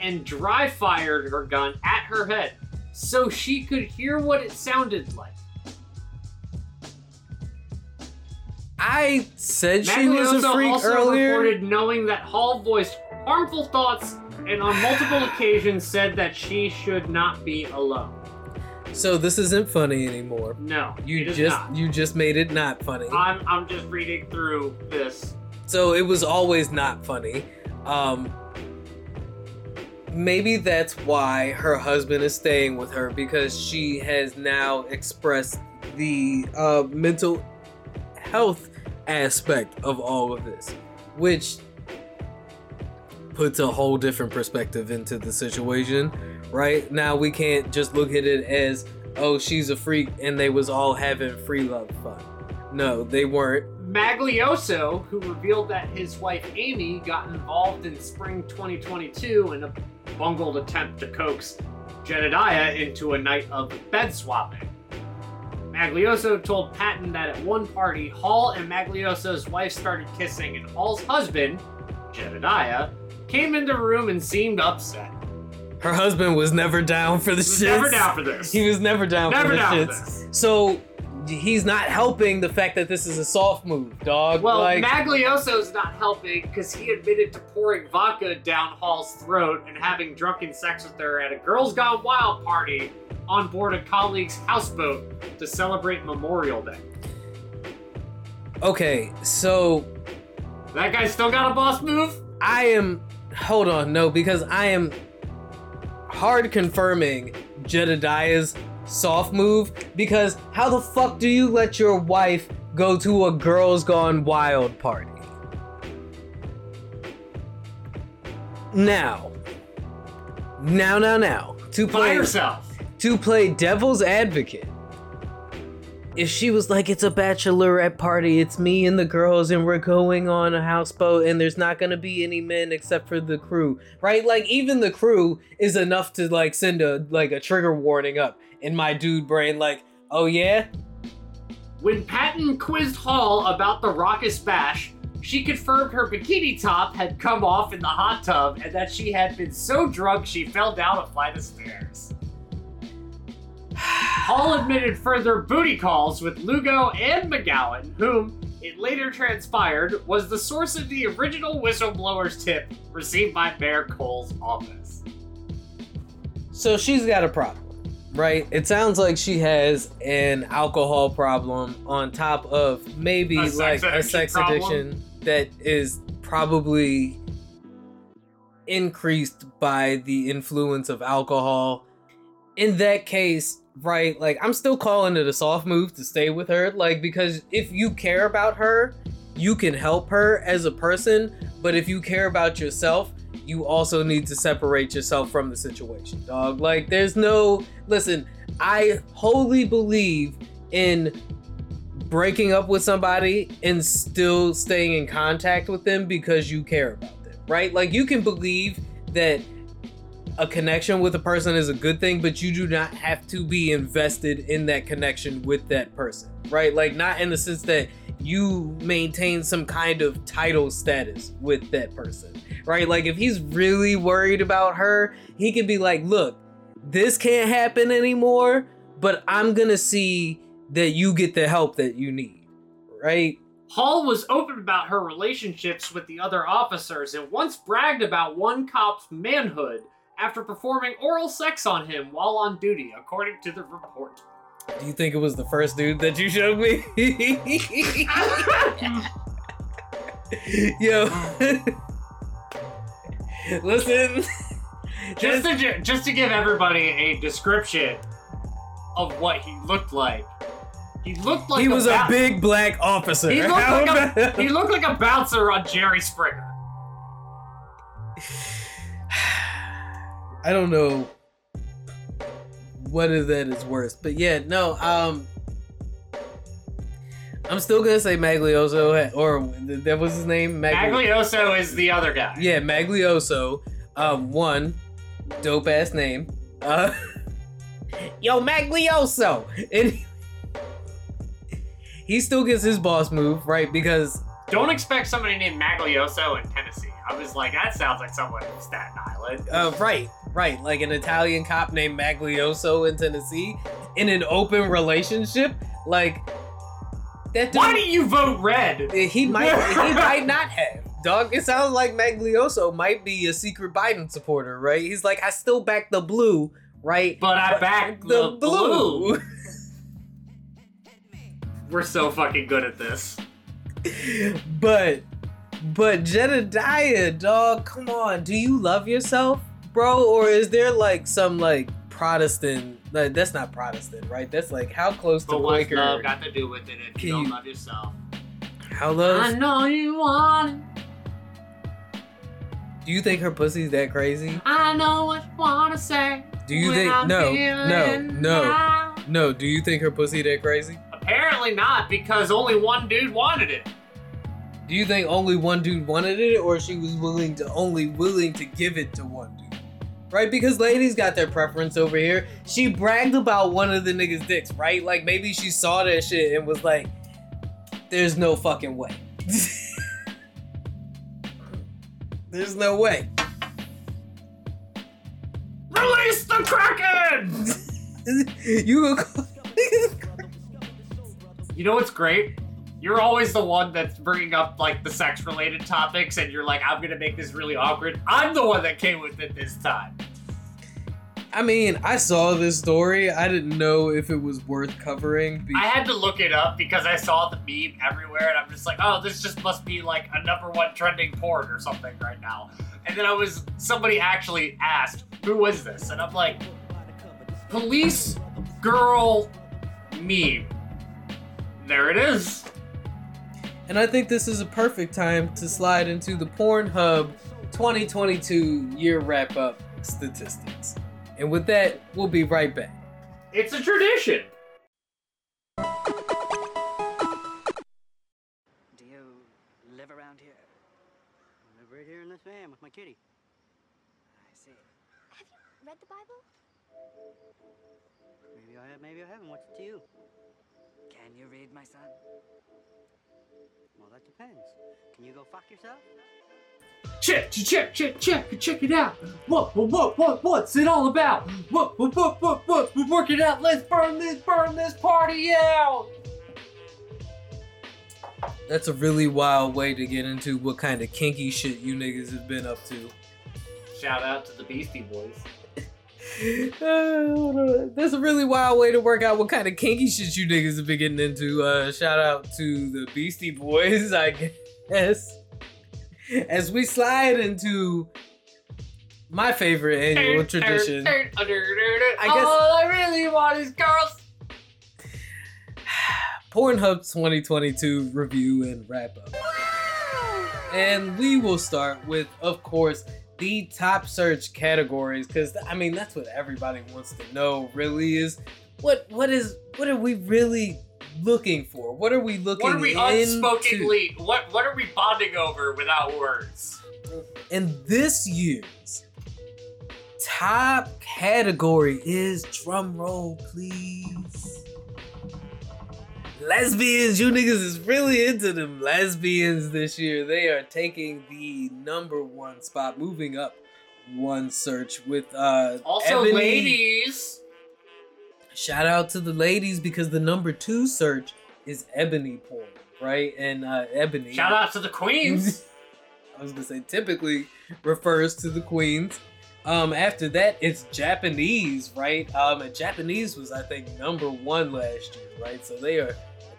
and dry fired her gun at her head so she could hear what it sounded like. I said she was a freak also earlier. reported knowing that Hall voiced harmful thoughts and on multiple occasions said that she should not be alone. So this isn't funny anymore. No, You it is just not. you just made it not funny. I'm, I'm just reading through this. So it was always not funny. Um maybe that's why her husband is staying with her because she has now expressed the uh mental health aspect of all of this, which puts a whole different perspective into the situation. Right now, we can't just look at it as, oh, she's a freak and they was all having free love fun. No, they weren't. Maglioso, who revealed that his wife Amy got involved in spring 2022 in a bungled attempt to coax Jedediah into a night of bed swapping. Maglioso told Patton that at one party, Hall and Maglioso's wife started kissing, and Hall's husband, Jedediah, came into the room and seemed upset. Her husband was never down for the He was shits. never down for this. He was never down Never for the down for shits. this. So he's not helping the fact that this is a soft move, dog. Well, like, Maglioso's not helping because he admitted to pouring vodka down Hall's throat and having drunken sex with her at a Girls Gone Wild party on board a colleague's houseboat to celebrate Memorial Day. okay, so That guy still got a boss move? I am. Hold on, no, because I am hard confirming Jedediah's soft move. Because how the fuck do you let your wife go to a Girls Gone Wild party? Now, now, now, now, to By play yourself. to play devil's advocate. If she was like, it's a bachelorette party, it's me and the girls, and we're going on a houseboat, and there's not gonna be any men except for the crew, right? Like, even the crew is enough to like send a like a trigger warning up in my dude brain, like, oh yeah, When Patton quizzed Hall about the raucous bash, she confirmed her bikini top had come off in the hot tub and that she had been so drunk she fell down a flight of stairs. Hall admitted further booty calls with Lugo and McGowan, whom, it later transpired, was the source of the original whistleblower's tip received by Mayor Cole's office. So she's got a problem, right? It sounds like she has an alcohol problem on top of maybe A like a sex problem? addiction that is probably increased by the influence of alcohol. In that case, right, like I'm still calling it a soft move to stay with her, like because if you care about her, you can help her as a person, but if you care about yourself, you also need to separate yourself from the situation, dog. Like, there's no. Listen, I wholly believe in breaking up with somebody and still staying in contact with them because you care about them, right? Like, you can believe that a connection with a person is a good thing, but you do not have to be invested in that connection with that person, right? Like, not in the sense that you maintain some kind of title status with that person, right? Like, if he's really worried about her, he could be like, look, this can't happen anymore, but I'm gonna see that you get the help that you need, right? Hall was open about her relationships with the other officers and once bragged about one cop's manhood after performing oral sex on him while on duty, according to the report. Do you think it was the first dude that you showed me? Yo. Listen. just to just to give everybody a description of what he looked like. He looked like he was a bou- big black officer. He looked, like a, he looked like a bouncer on Jerry Springer. I don't know whether that is worse, but yeah, no. Um, I'm still gonna say Maglioso, or that was his name. Magli- Maglioso is the other guy. Yeah, Maglioso. Um, one dope ass name. Uh, yo, Maglioso. And he still gets his boss move, right? Because Don't expect somebody named Maglioso in Tennessee. I was like, that sounds like someone from Staten Island. uh, right, right, like an Italian cop named Maglioso in Tennessee in an open relationship, like that. Dude, Why do you vote red? he might he might not have. Dog, it sounds like Maglioso might be a secret Biden supporter, right? He's like, I still back the blue, right? But I back the, blue. We're so fucking good at this. but but Jedediah, dog, come on. Do you love yourself, bro? Or is there like some like Protestant like that's not Protestant, right? That's like how close to But what's Quaker love got to do with it if Can you don't you- love yourself? how love I know you want it. do you think her pussy's that crazy? I know what you want to say. Do you when think I'm no, no, feeling no, down. no, do you think her pussy that crazy? Apparently not, because only one dude wanted it. Do you think only one dude wanted it or she was willing to only willing to give it to one dude? Right? Because ladies got their preference over here. She bragged about one of the niggas' dicks, right? Like maybe she saw that shit and was like, there's no fucking way. there's no way. Release the Kraken! you You know what's great? You're always the one that's bringing up like the sex related topics, and you're like, I'm gonna make this really awkward. I'm the one that came with it this time. I mean, I saw this story. I didn't know if it was worth covering. Be- I had to look it up because I saw the meme everywhere, and I'm just like, oh, this just must be like a number one trending porn or something right now. And then I was, somebody actually asked, who was this? And I'm like, police girl meme. There it is. And I think this is a perfect time to slide into the Pornhub 2022 year wrap up statistics. And with that, we'll be right back. It's a tradition. Do you live around here? I live right here in this van with my kitty. I see. Have you read the Bible? Maybe I have, maybe I haven't. What's it to you? Can you read, my son? Well, depends. Can you go fuck yourself? Check, check, check, check, check it out. What, what, what, what, what's it all about? What, what, what, what, what, we're working out. Let's burn this, burn this party out. That's a really wild way to get into what kind of kinky shit you niggas have been up to. Shout out to the Beastie Boys. Uh. That's a really wild way to work out what kind of kinky shit you niggas have been getting into. Uh, shout out to the Beastie Boys, I guess. As we slide into my favorite annual tradition. I guess- All I really want is girls. Pornhub 2022 review and wrap up. And we will start with, of course, the top search categories, because I mean that's what everybody wants to know. Really is what what is what are we really looking for? What are we looking? What are we into? unspokenly? What What are we bonding over without words? And this year's top category is drum roll, please. Lesbians, you niggas is really into them lesbians this year. They are taking the number one spot, moving up one search with uh Also, Ebony- ladies. Shout out to the ladies because the number two search is ebony porn, right? And uh ebony Shout out to the queens. I was gonna say typically refers to the queens. Um, after that, it's Japanese, right? Um, and Japanese was I think number one last year, right? So they are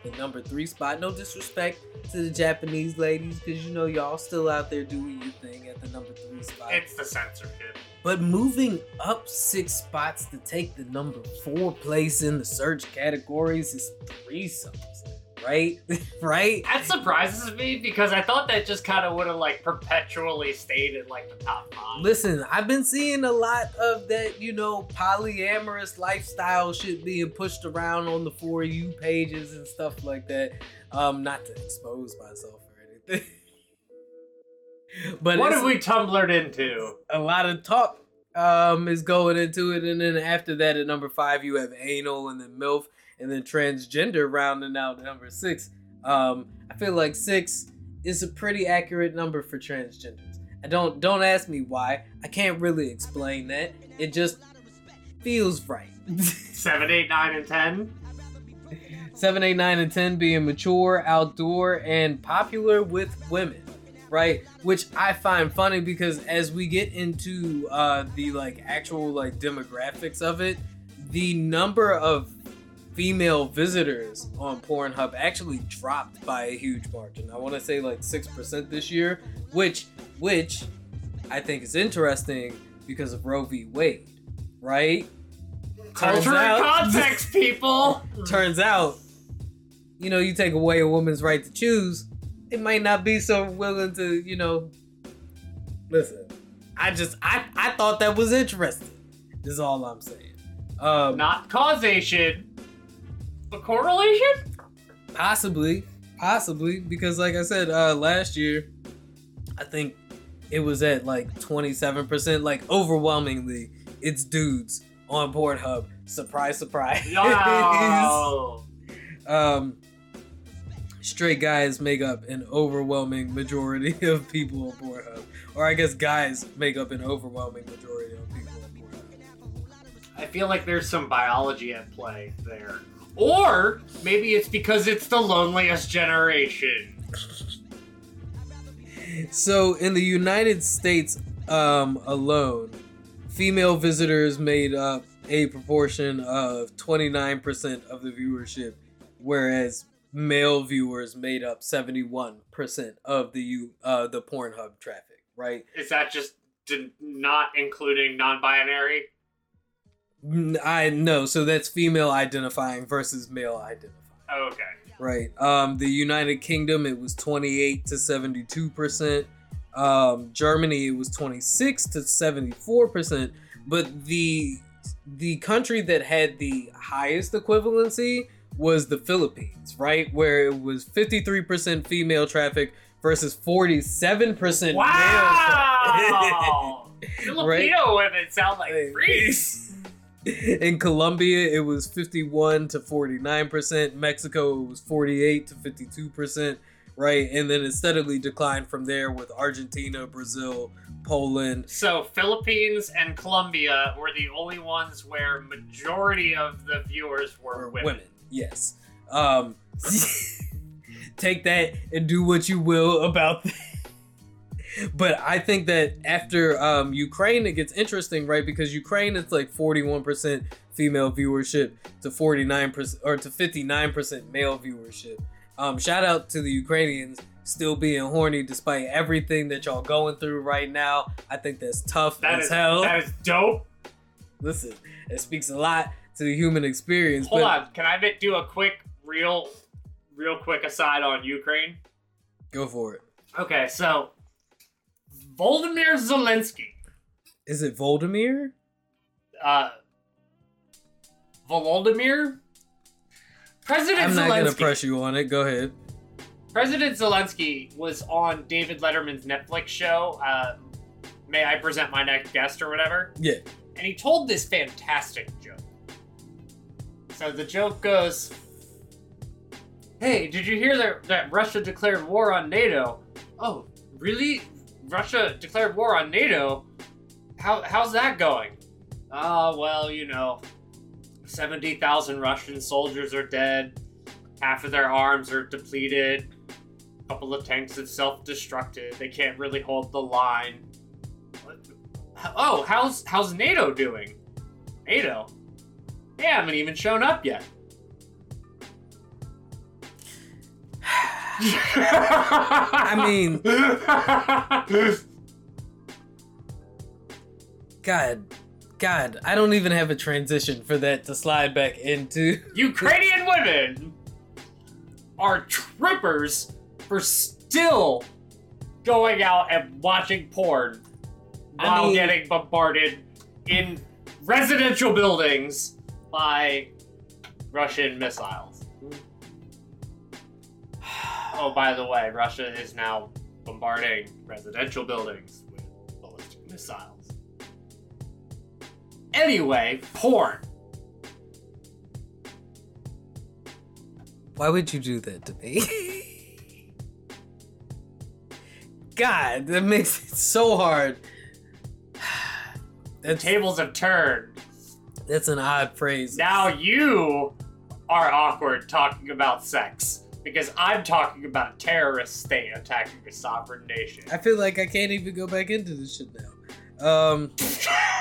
the number three spot. No disrespect to the Japanese ladies, because you know y'all still out there doing your thing at the number three spot. It's the censorship. But moving up six spots to take the number four place in the search categories is threesomes, right? right? That surprises me because I thought that just kind of would have like perpetually stayed in like the top five. Listen, I've been seeing a lot of that, you know, polyamorous lifestyle shit being pushed around on the for you pages and stuff like that. Um, not to expose myself or anything. but what have we tumbled into? a lot of talk um is going into it and then after that at number five you have anal and then milf and then transgender rounding out number six. Um, I feel like six is a pretty accurate number for transgenders. I don't don't ask me why. I can't really explain that. It just feels right. Seven, eight, nine, and ten. Seven, eight, nine, and ten being mature, outdoor, and popular with women, right? Which I find funny because as we get into uh, the like actual like demographics of it, the number of female visitors on Pornhub actually dropped by a huge margin. I want to say like six percent this year, which which I think is interesting because of Roe v. Wade, right? Turns Culture and out- context, people. turns out, you know, you take away a woman's right to choose, it might not be so willing to, you know. Listen, I just I I thought that was interesting. Is all I'm saying. Um, Not causation, but correlation. possibly, possibly because, like I said, uh, last year, I think it was at like 27 percent. Like overwhelmingly, it's dudes on Pornhub. Surprise, surprise. Yo. um, straight guys make up an overwhelming majority of people on Pornhub, or I guess guys make up an overwhelming majority of people on Pornhub. I feel like there's some biology at play there. Or maybe it's because it's the loneliest generation. So in the United States um, alone, female visitors made up a proportion of 29% of the viewership, whereas male viewers made up 71% of the U- uh, the Pornhub traffic. Right? Is that just not including non-binary? N- I know. So that's female identifying versus male identifying. Okay. Right. Um, the United Kingdom, it was 28 to 72 percent. Um, Germany, it was 26 to 74 percent. But the the country that had the highest equivalency was the Philippines, right, where it was 53 percent female traffic versus 47 percent male. traffic. Wow! Filipino women sound like freaks. In Colombia, it was 51 to 49%. Mexico, it was 48 to 52%. Right. And then it steadily declined from there with Argentina, Brazil, Poland. So Philippines and Colombia were the only ones where majority of the viewers were or women. Yes. Um, take that and do what you will about that. But I think that after um, Ukraine, it gets interesting, right? Because Ukraine, it's like 41% female viewership to 49% or to 59% male viewership. Um, shout out to the Ukrainians still being horny despite everything that y'all going through right now. I think that's tough That as is hell. that is dope. Listen, it speaks a lot to the human experience. Hold on, can I do a quick, real, real quick aside on Ukraine? Go for it. Okay, so Volodymyr Zelensky, Is it Voldemir? uh, Volodymyr, President I'm not gonna Zelensky. press you on it. Go ahead. President Zelensky was on David Letterman's Netflix show. Uh, May I present my next guest or whatever? Yeah. And he told this fantastic joke. So the joke goes, "Hey, did you hear that that Russia declared war on NATO? Oh, really? Russia declared war on NATO? How how's that going? Ah, well, you know, seventy thousand Russian soldiers are dead. Half of their arms are depleted. A couple of tanks have self-destructed. They can't really hold the line. Oh, how's how's NATO doing? NATO? They haven't even shown up yet. I mean, God, God, I don't even have a transition for that to slide back into. Ukrainian women are troopers for still going out and watching porn I while mean- getting bombarded in residential buildings by Russian missiles. Oh, by the way, Russia is now bombarding residential buildings with ballistic missiles. Anyway, porn. Why would you do that to me? God, that makes it so hard. The tables have turned. that's an odd phrase. Now you are awkward talking about sex because I'm talking about a terrorist state attacking a sovereign nation. I feel like I can't even go back into this shit now. Um,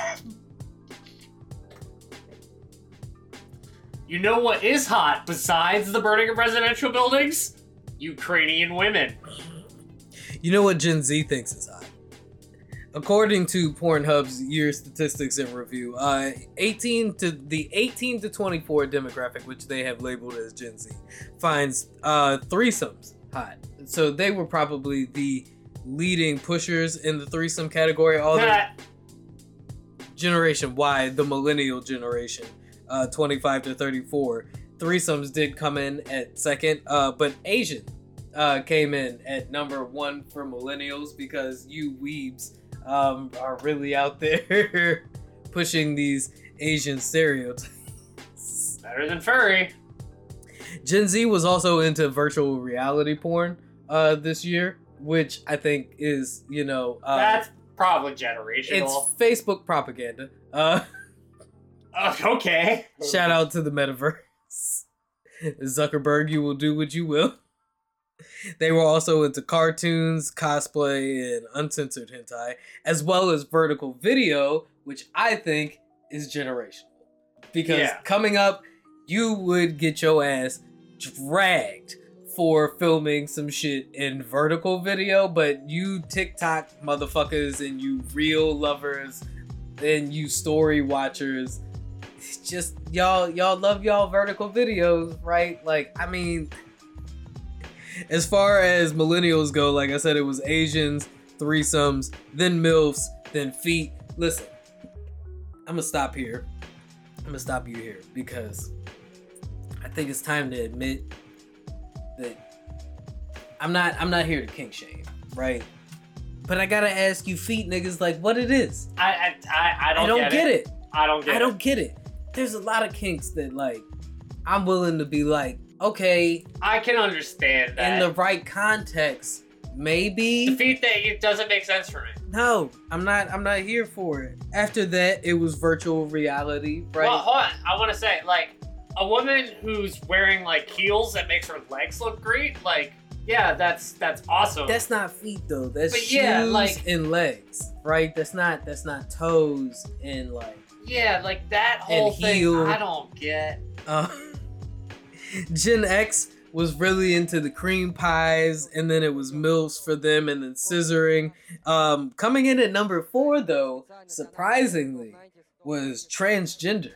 You know what is hot besides the burning of residential buildings? Ukrainian women. you know what Gen Z thinks is hot? According to Pornhub's year statistics and review, uh, 18 to the 18 to 24 demographic, which they have labeled as Gen Z, finds uh, threesomes hot. So they were probably the leading pushers in the threesome category. Although That- Generation Y, the millennial generation, uh, 25 to 34. Threesomes did come in at second, uh, but Asian uh, came in at number one for millennials because you weebs um, are really out there pushing these Asian stereotypes. better than furry. Gen Z was also into virtual reality porn uh, this year, which I think is, you know, uh, That's probably generational. it's. Facebook propaganda. Uh, Uh, okay. Shout out to the metaverse. Zuckerberg, you will do what you will. They were also into cartoons, cosplay, and uncensored hentai, as well as vertical video, which I think is generational. Because Yeah. coming up, you would get your ass dragged for filming some shit in vertical video, but you TikTok motherfuckers and you real lovers and you story watchers just y'all y'all love y'all vertical videos right like i mean as far as millennials go like i said it was asians threesomes then milfs then feet listen i'm gonna stop here i'm gonna stop you here because i think it's time to admit that i'm not i'm not here to kink shame right but i gotta ask you feet niggas like what it is I I I, I don't, i don't get, it. I don't get it. I don't get it. There's a lot of kinks that like I'm willing to be like, okay, I can understand that. in the right context, maybe. defeat that it doesn't make sense for me. No, I'm not. I'm not here for it. After that, it was virtual reality, right? Well, hold on. I want to say, like, a woman who's wearing like heels that makes her legs look great. Like, yeah, that's that's awesome. that's not feet though. That's But shoes yeah, like- and legs, right? That's not. That's not toes and like. yeah, like that whole thing. heel. I don't get. Uh, Gen X was really into the cream pies, and then it was milfs for them, and then scissoring. Um, coming in at number four, though, surprisingly, was transgender.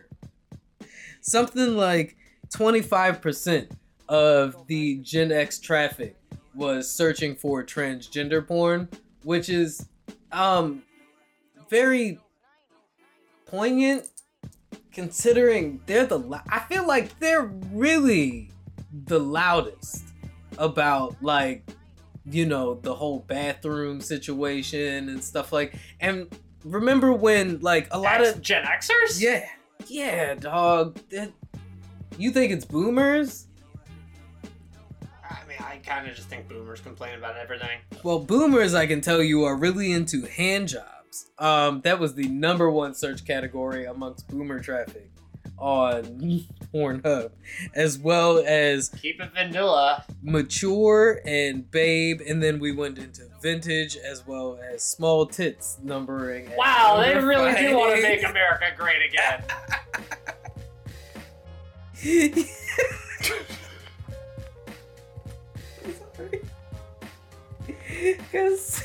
Something like 25% of the Gen X traffic was searching for transgender porn, which is um very poignant considering they're the lou- I feel like they're really the loudest about like you know the whole bathroom situation and stuff like and remember when like a lot X- of Gen Xers. yeah yeah dog that, you think it's boomers I mean, I kind of just think boomers complain about everything. Well, boomers, I can tell you, are really into hand jobs. Um, that was the number one search category amongst boomer traffic on Pornhub, as well as Keep it vanilla. mature and babe, and then we went into vintage as well as small tits numbering. Wow, they really do want to make America great again. Because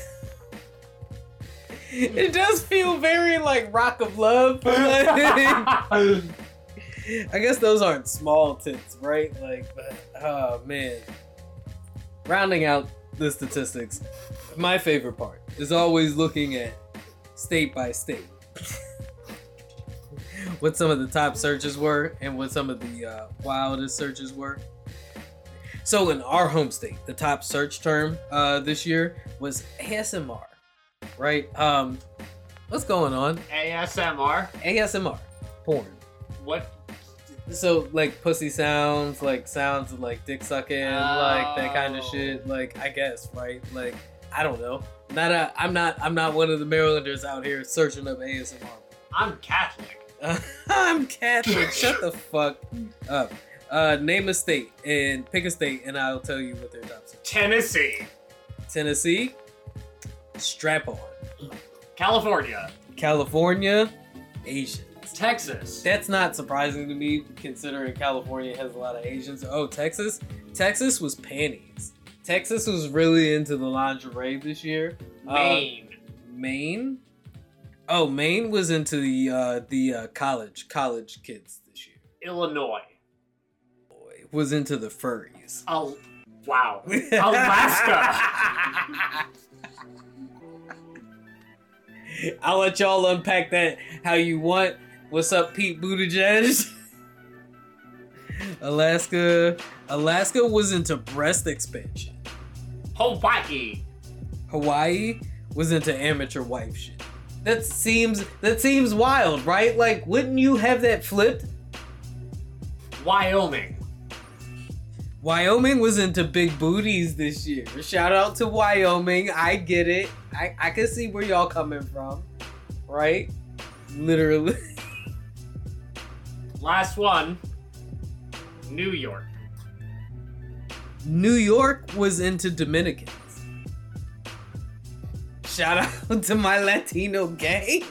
it does feel very like Rock of Love. I guess those aren't small tits, right? Like, but, oh man. Rounding out the statistics, my favorite part is always looking at state by state. what some of the top searches were and what some of the uh, wildest searches were. So in our home state, the top search term uh, this year was ASMR, right? Um, what's going on? ASMR. ASMR, porn. What? So like pussy sounds, like sounds of like dick sucking, like that kind of Oh. shit. Like I guess, right? Like I don't know. Not a, I'm not. I'm not one of the Marylanders out here searching up ASMR. I'm Catholic. I'm Catholic. Shut the fuck up. Uh, name a state and pick a state, and I'll tell you what their are. Tennessee. Tennessee, strap on. California. California, Asians. Texas. That's not surprising to me, considering California has a lot of Asians. Oh, Texas? Texas was panties. Texas was really into the lingerie this year. Uh, Maine. Maine? Oh, Maine was into the uh, the uh, college college kids this year. Illinois. Boy, was into the furries. Al- wow. Alaska. I'll let y'all unpack that how you want. What's up, Pete Buttigieg? Alaska. Alaska was into breast expansion. Hawaii. Hawaii was into amateur wife shit. That seems that seems wild, right? Like, wouldn't you have that flipped? Wyoming. Wyoming was into big booties this year. Shout out to Wyoming. I get it. I, I can see where y'all coming from. Right? Literally. Last one. New York. New York was into Dominicans. Shout out to my Latino gang.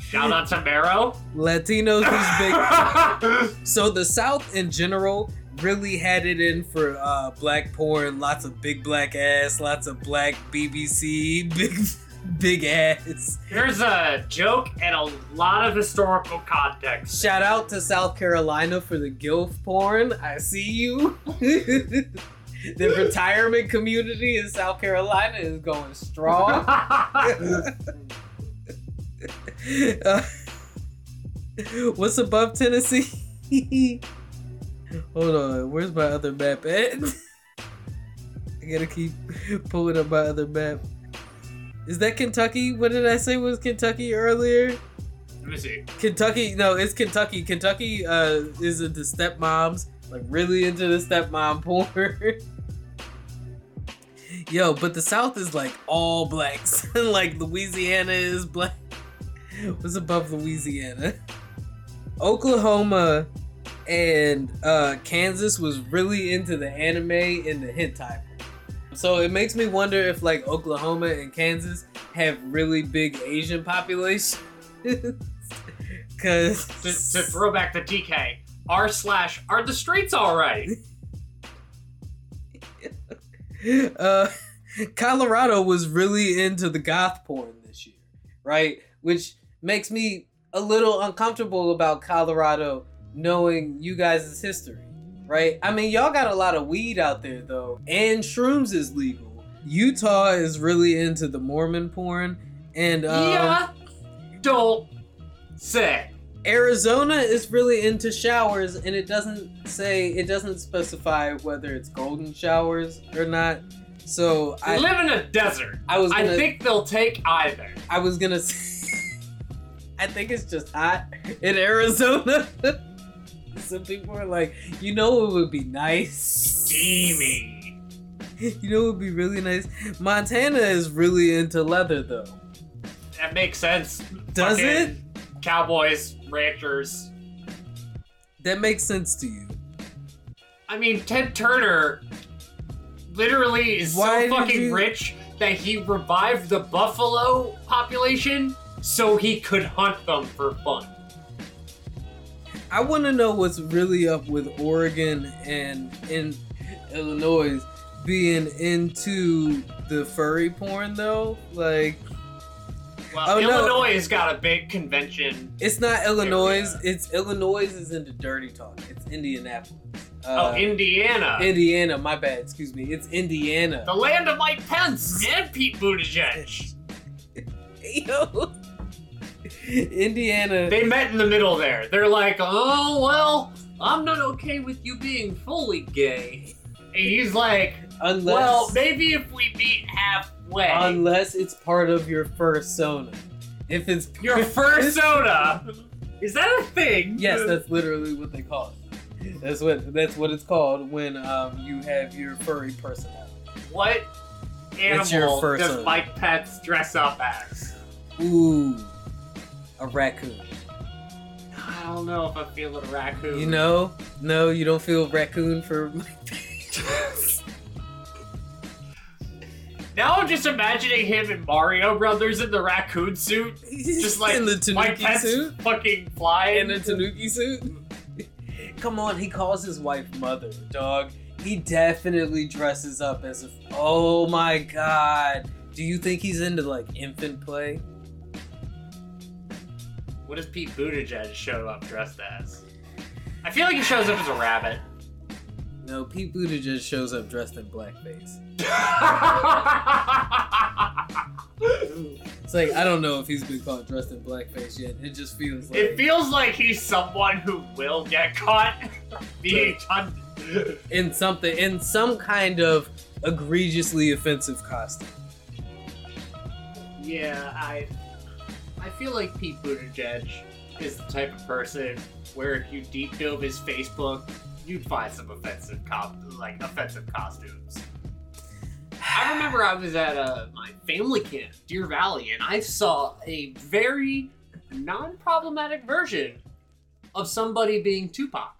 Shout out to Mero. Latinos was big. So the South in general really had it in for uh, black porn. Lots of big black ass, lots of black BBC, big big ass. Here's a joke and a lot of historical context. Shout out to South Carolina for the gilf porn. I see you. the retirement community in South Carolina is going strong. Uh, what's above Tennessee? Hold on, where's my other map at? I gotta keep pulling up my other map. Is that Kentucky? What did I say was Kentucky earlier? Let me see. Kentucky, no, it's Kentucky. Kentucky uh, is into stepmoms, like really into the stepmom porn. Yo, but the South is like all blacks. like Louisiana is black. What's above Louisiana? Oklahoma and uh, Kansas was really into the anime and the hentai. So it makes me wonder if like Oklahoma and Kansas have really big Asian populations. Cause To, to throw back the TK, r slash are the streets all right? uh, Colorado was really into the goth porn this year, right? Which makes me a little uncomfortable about Colorado knowing you guys' history, right? I mean, y'all got a lot of weed out there though, and shrooms is legal. Utah is really into the Mormon porn, and um, yeah. Don't say. Arizona is really into showers, and it doesn't say it doesn't specify whether it's golden showers or not. So I I live in a desert. I was I gonna, think they'll take either. I was gonna say, I think it's just hot in Arizona. Some people are like, you know, it would be nice. Steamy. You know, it would be really nice. Montana is really into leather, though. That makes sense. Does Fucking it? Cowboys, ranchers. That makes sense to you. I mean, Ted Turner literally is Why so fucking you- rich that he revived the buffalo population so he could hunt them for fun. I want to know what's really up with Oregon and in Illinois being into the furry porn, though. Like, Well, Oh, no. Illinois has got a big convention. it's not Illinois. yeah. It's Illinois is into dirty talk. It's Indianapolis. oh, Uh, Indiana. Indiana, my bad. Excuse me. It's Indiana. the land of Mike Pence and Pete Buttigieg. Yo. Indiana. They met in the middle there. They're like, oh, well, I'm not okay with you being fully gay. And he's like, unless, well, maybe if we meet halfway. unless it's part of your fursona. If it's Your fursona. Is that a thing? Yes, that's literally what they call it. That's what that's what it's called when um, you have your furry personality. what animal does. Mike Pence dress up as? Ooh, raccoon. I don't know if I feel a raccoon. You know, no, you don't feel raccoon for. My Now I'm just imagining him and Mario Brothers in the raccoon suit, just like in the Mike Tanuki Pence suit. fucking flying. In a Tanuki suit. Come on, he calls his wife mother, dog. He definitely dresses up as a. Oh my god. Do you think he's into like infant play? What does Pete Buttigieg show up dressed as? I feel like he shows up as a rabbit. No, Pete Buttigieg shows up dressed in blackface. It's like I don't know if he's been caught dressed in blackface yet. It just feels like it feels like he's someone who will get caught being done. in something in some kind of egregiously offensive costume. Yeah, I I feel like Pete Buttigieg is the type of person where if you deep dove his Facebook, you'd find some offensive cop like offensive costumes. I remember I was at uh, my family camp, Deer Valley, and I saw a very non-problematic version of somebody being Tupac.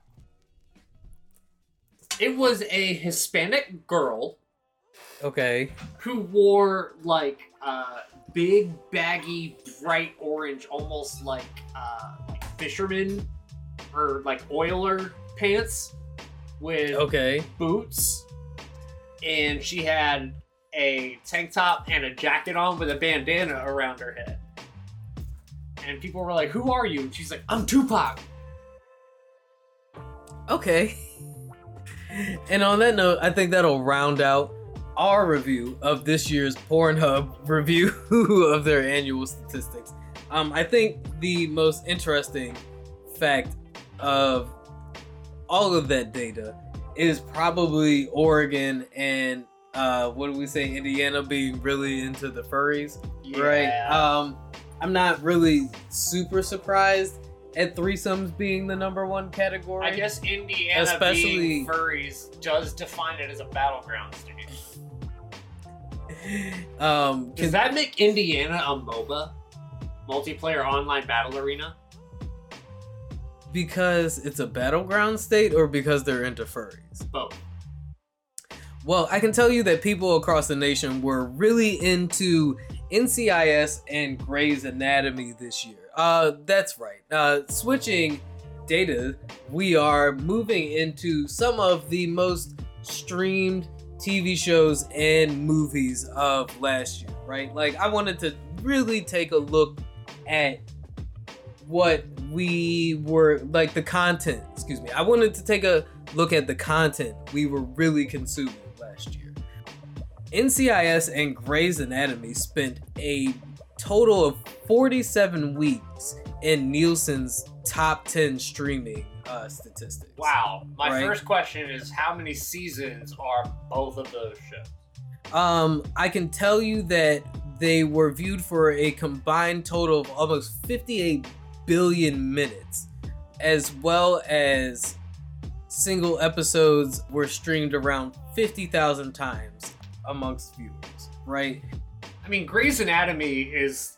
It was a Hispanic girl Okay. who wore like uh, big, baggy, bright orange, almost like uh, fisherman or like oiler pants with Okay. boots, and she had a tank top and a jacket on with a bandana around her head. And people were like, "Who are you?" And she's like, "I'm Tupac." Okay. And on that note, I think that'll round out our review of this year's Pornhub review of their annual statistics. Um, I think the most interesting fact of all of that data is probably Oregon and uh, what do we say, Indiana being really into the furries, right? Um, I'm not really super surprised at threesomes being the number one category. I guess Indiana Especially- being furries does define it as a battleground state. Um, Does that make Indiana a MOBA? Multiplayer online battle arena? because it's a battleground state or because they're into furries? Both. Well, I can tell you that people across the nation were really into NCIS and Grey's Anatomy this year. Uh, that's right. Uh, switching data, we are moving into some of the most streamed TV shows and movies of last year, right? Like, I wanted to really take a look at what we were like the content excuse me i wanted to take a look at the content we were really consuming last year ncis and grey's anatomy spent a total of 47 weeks in nielsen's top 10 streaming uh, statistics Wow. My Right. first question is how many seasons are both of those shows? Um, I can tell you that they were viewed for a combined total of almost 58 billion minutes, as well as single episodes were streamed around 50,000 times amongst viewers, right? I mean, Grey's Anatomy is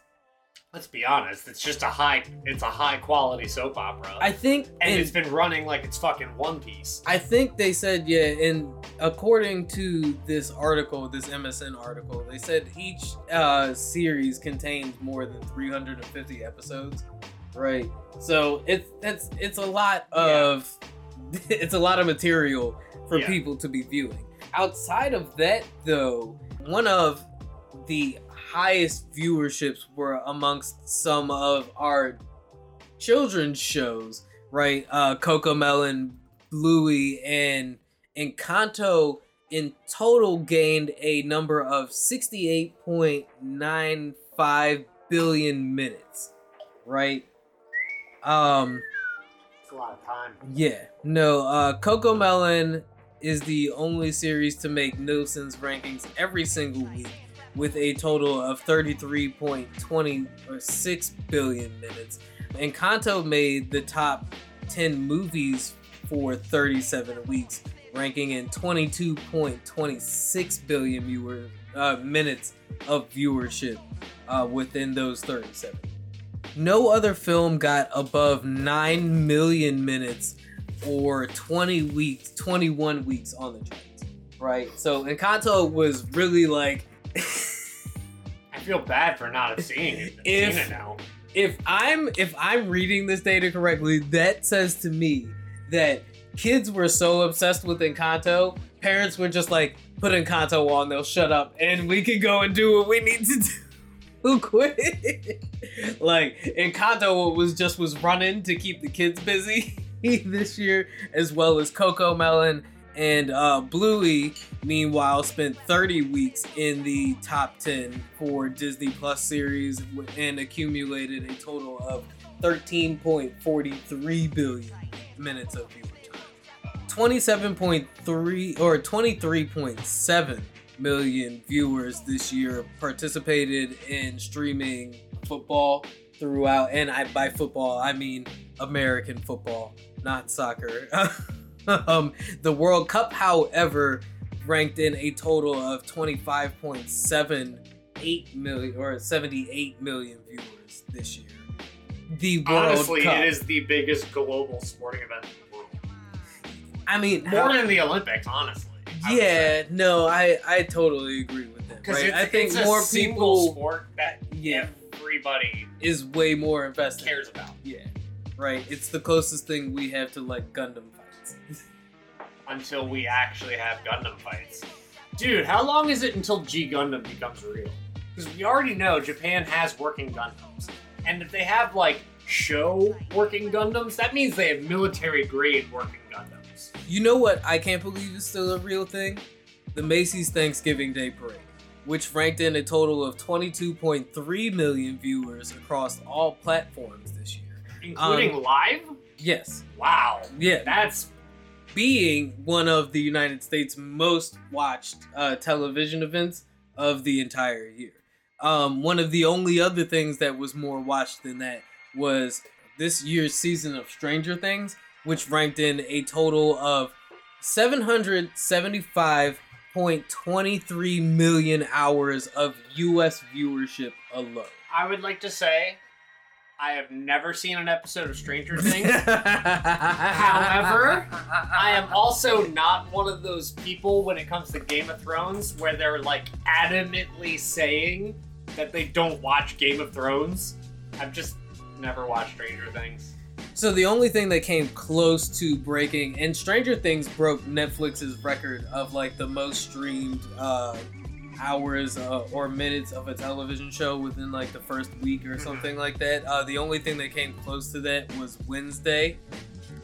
let's be honest, it's just a high it's a high quality soap opera. I think and it's been running like it's fucking One Piece. I think they said, yeah, and according to this article, this MSN article, they said each uh, series contains more than 350 episodes, right? So it's that's it's a lot of it's a lot of material for Yeah. people to be viewing. Outside of that, though, one of the highest viewerships were amongst some of our children's shows, right? Uh, Coco Melon, Bluey, and Encanto in total gained a number of 68.95 billion minutes, right? Um, It's a lot of time. yeah, no, uh, Coco Melon is the only series to make Nielsen's rankings every single week with a total of 33.20 or 6 billion minutes. Encanto made the top 10 movies for 37 weeks, ranking in 22.26 billion viewer uh, minutes of viewership uh, within those 37. No other film got above 9 million minutes or 20 weeks, 21 weeks on the charts, right? So Encanto was really like I feel bad for not seeing it. If- Seen it now. if I'm if I'm reading this data correctly, that says to me that kids were so obsessed with Encanto, parents were just like, put Encanto on, they'll shut up, and we can go and do what we need to do quick. like Encanto was just was running to keep the kids busy this year, as well as Coco Melon and uh, Bluey. Meanwhile, spent 30 weeks in the top 10 for Disney Plus series and accumulated a total of 13.43 billion minutes of viewer time. 27.3 or 23.7 million viewers this year participated in streaming football throughout and I by football I mean American football, not soccer. um, the World Cup, however, ranked in a total of 25.78 million or 78 million viewers this year. The World Honestly, Cup. it is the biggest global sporting event in the world. I mean, More how- than the Olympics, honestly. I yeah, no, I I totally agree with that. Right? I think it's more people sport that Yeah. everybody is way more invested. cares about. Yeah, right. It's the closest thing we have to like Gundam. Until we actually have Gundam fights. Dude, how long is it until G Gundam becomes real? Because we already know Japan has working Gundams. And if they have, like, show working Gundams, that means they have military grade working Gundams. You know what I can't believe is still a real thing? The Macy's Thanksgiving Day Parade, which ranked in a total of 22.3 million viewers across all platforms this year. Including Um, live? Yes, Wow. yeah, That's being one of the United States' most watched uh, television events of the entire year. Um, one of the only other things that was more watched than that was this year's season of Stranger Things, which ranked in a total of 775.23 million hours of U.S. viewership alone. I would like to say I have never seen an episode of Stranger Things. However, I am also not one of those people when it comes to Game of Thrones where they're like adamantly saying that they don't watch Game of Thrones. I've just never watched Stranger Things. So the only thing that came close to breaking, and Stranger Things broke Netflix's record of like the most streamed uh, hours uh, or minutes of a television show within like the first week or something like that. Uh, the only thing that came close to that was Wednesday.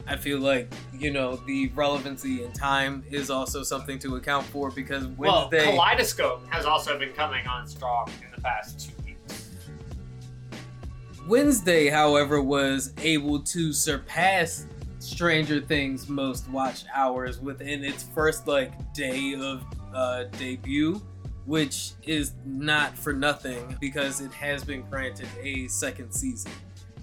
I feel like you know the relevancy in time is also something to account for because Well, Wednesday. Kaleidoscope has also been coming on strong in the past two weeks. Wednesday, however, was able to surpass Stranger Things' most watched hours within its first like day of uh, debut, which is not for nothing because it has been granted a second season.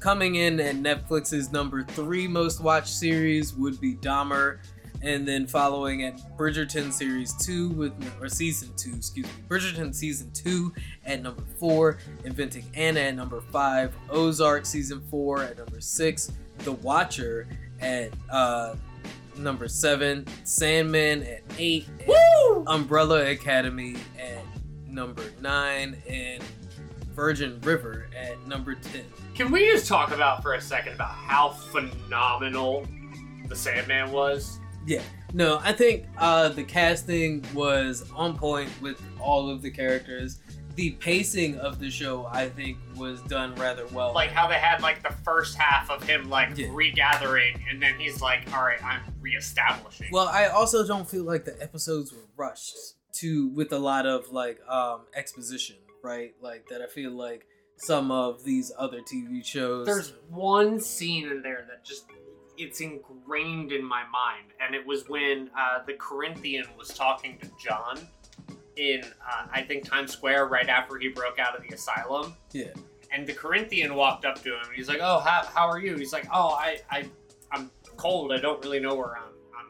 Coming in at Netflix's number three most watched series would be Dahmer, and then following at Bridgerton series two with or season two, excuse me, Bridgerton season two at number four, Inventing Anna at number five, Ozark season four at number six, The Watcher at uh, number seven, Sandman at eight, and Umbrella Academy at number nine, and Virgin River at number ten. Can we just talk about for a second about how phenomenal the Sandman was? Yeah. No, I think uh, the casting was on point with all of the characters. The pacing of the show, I think, was done rather well. Like how they had like the first half of him like Yeah. regathering, and then he's like, "All right, I'm reestablishing." Well, I also don't feel like the episodes were rushed to with a lot of like um exposition, right? Like that I feel like some of these other TV shows There's one scene in there that just it's ingrained in my mind, and it was when uh, the Corinthian was talking to John in uh, I think Times Square right after he broke out of the asylum, Yeah. and the Corinthian walked up to him. and He's like, "Oh, how, how are you?" He's like, "Oh, I I I'm cold. I don't really know where I'm." I'm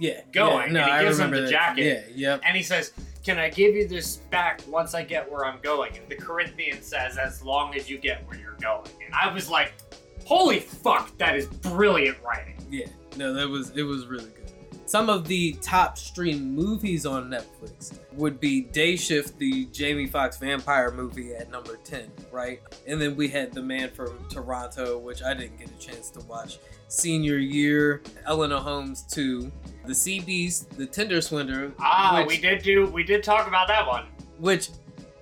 Yeah, Going, Yeah, no, and he I gives him the that. jacket. Yeah, yep. and he says, "Can I give you this back once I get where I'm going?" And the Corinthian says, "As long as you get where you're going." And I was like, "Holy fuck, that is brilliant writing." Yeah, no, that was it was really good. Some of the top stream movies on Netflix would be Day Shift, the Jamie Foxx vampire movie at number 10, right? And then we had The Man from Toronto, which I didn't get a chance to watch. Senior Year, Enola Holmes 2, The Sea Beast, The Tinder Swindler, Ah, which, we did do we did talk about that one. which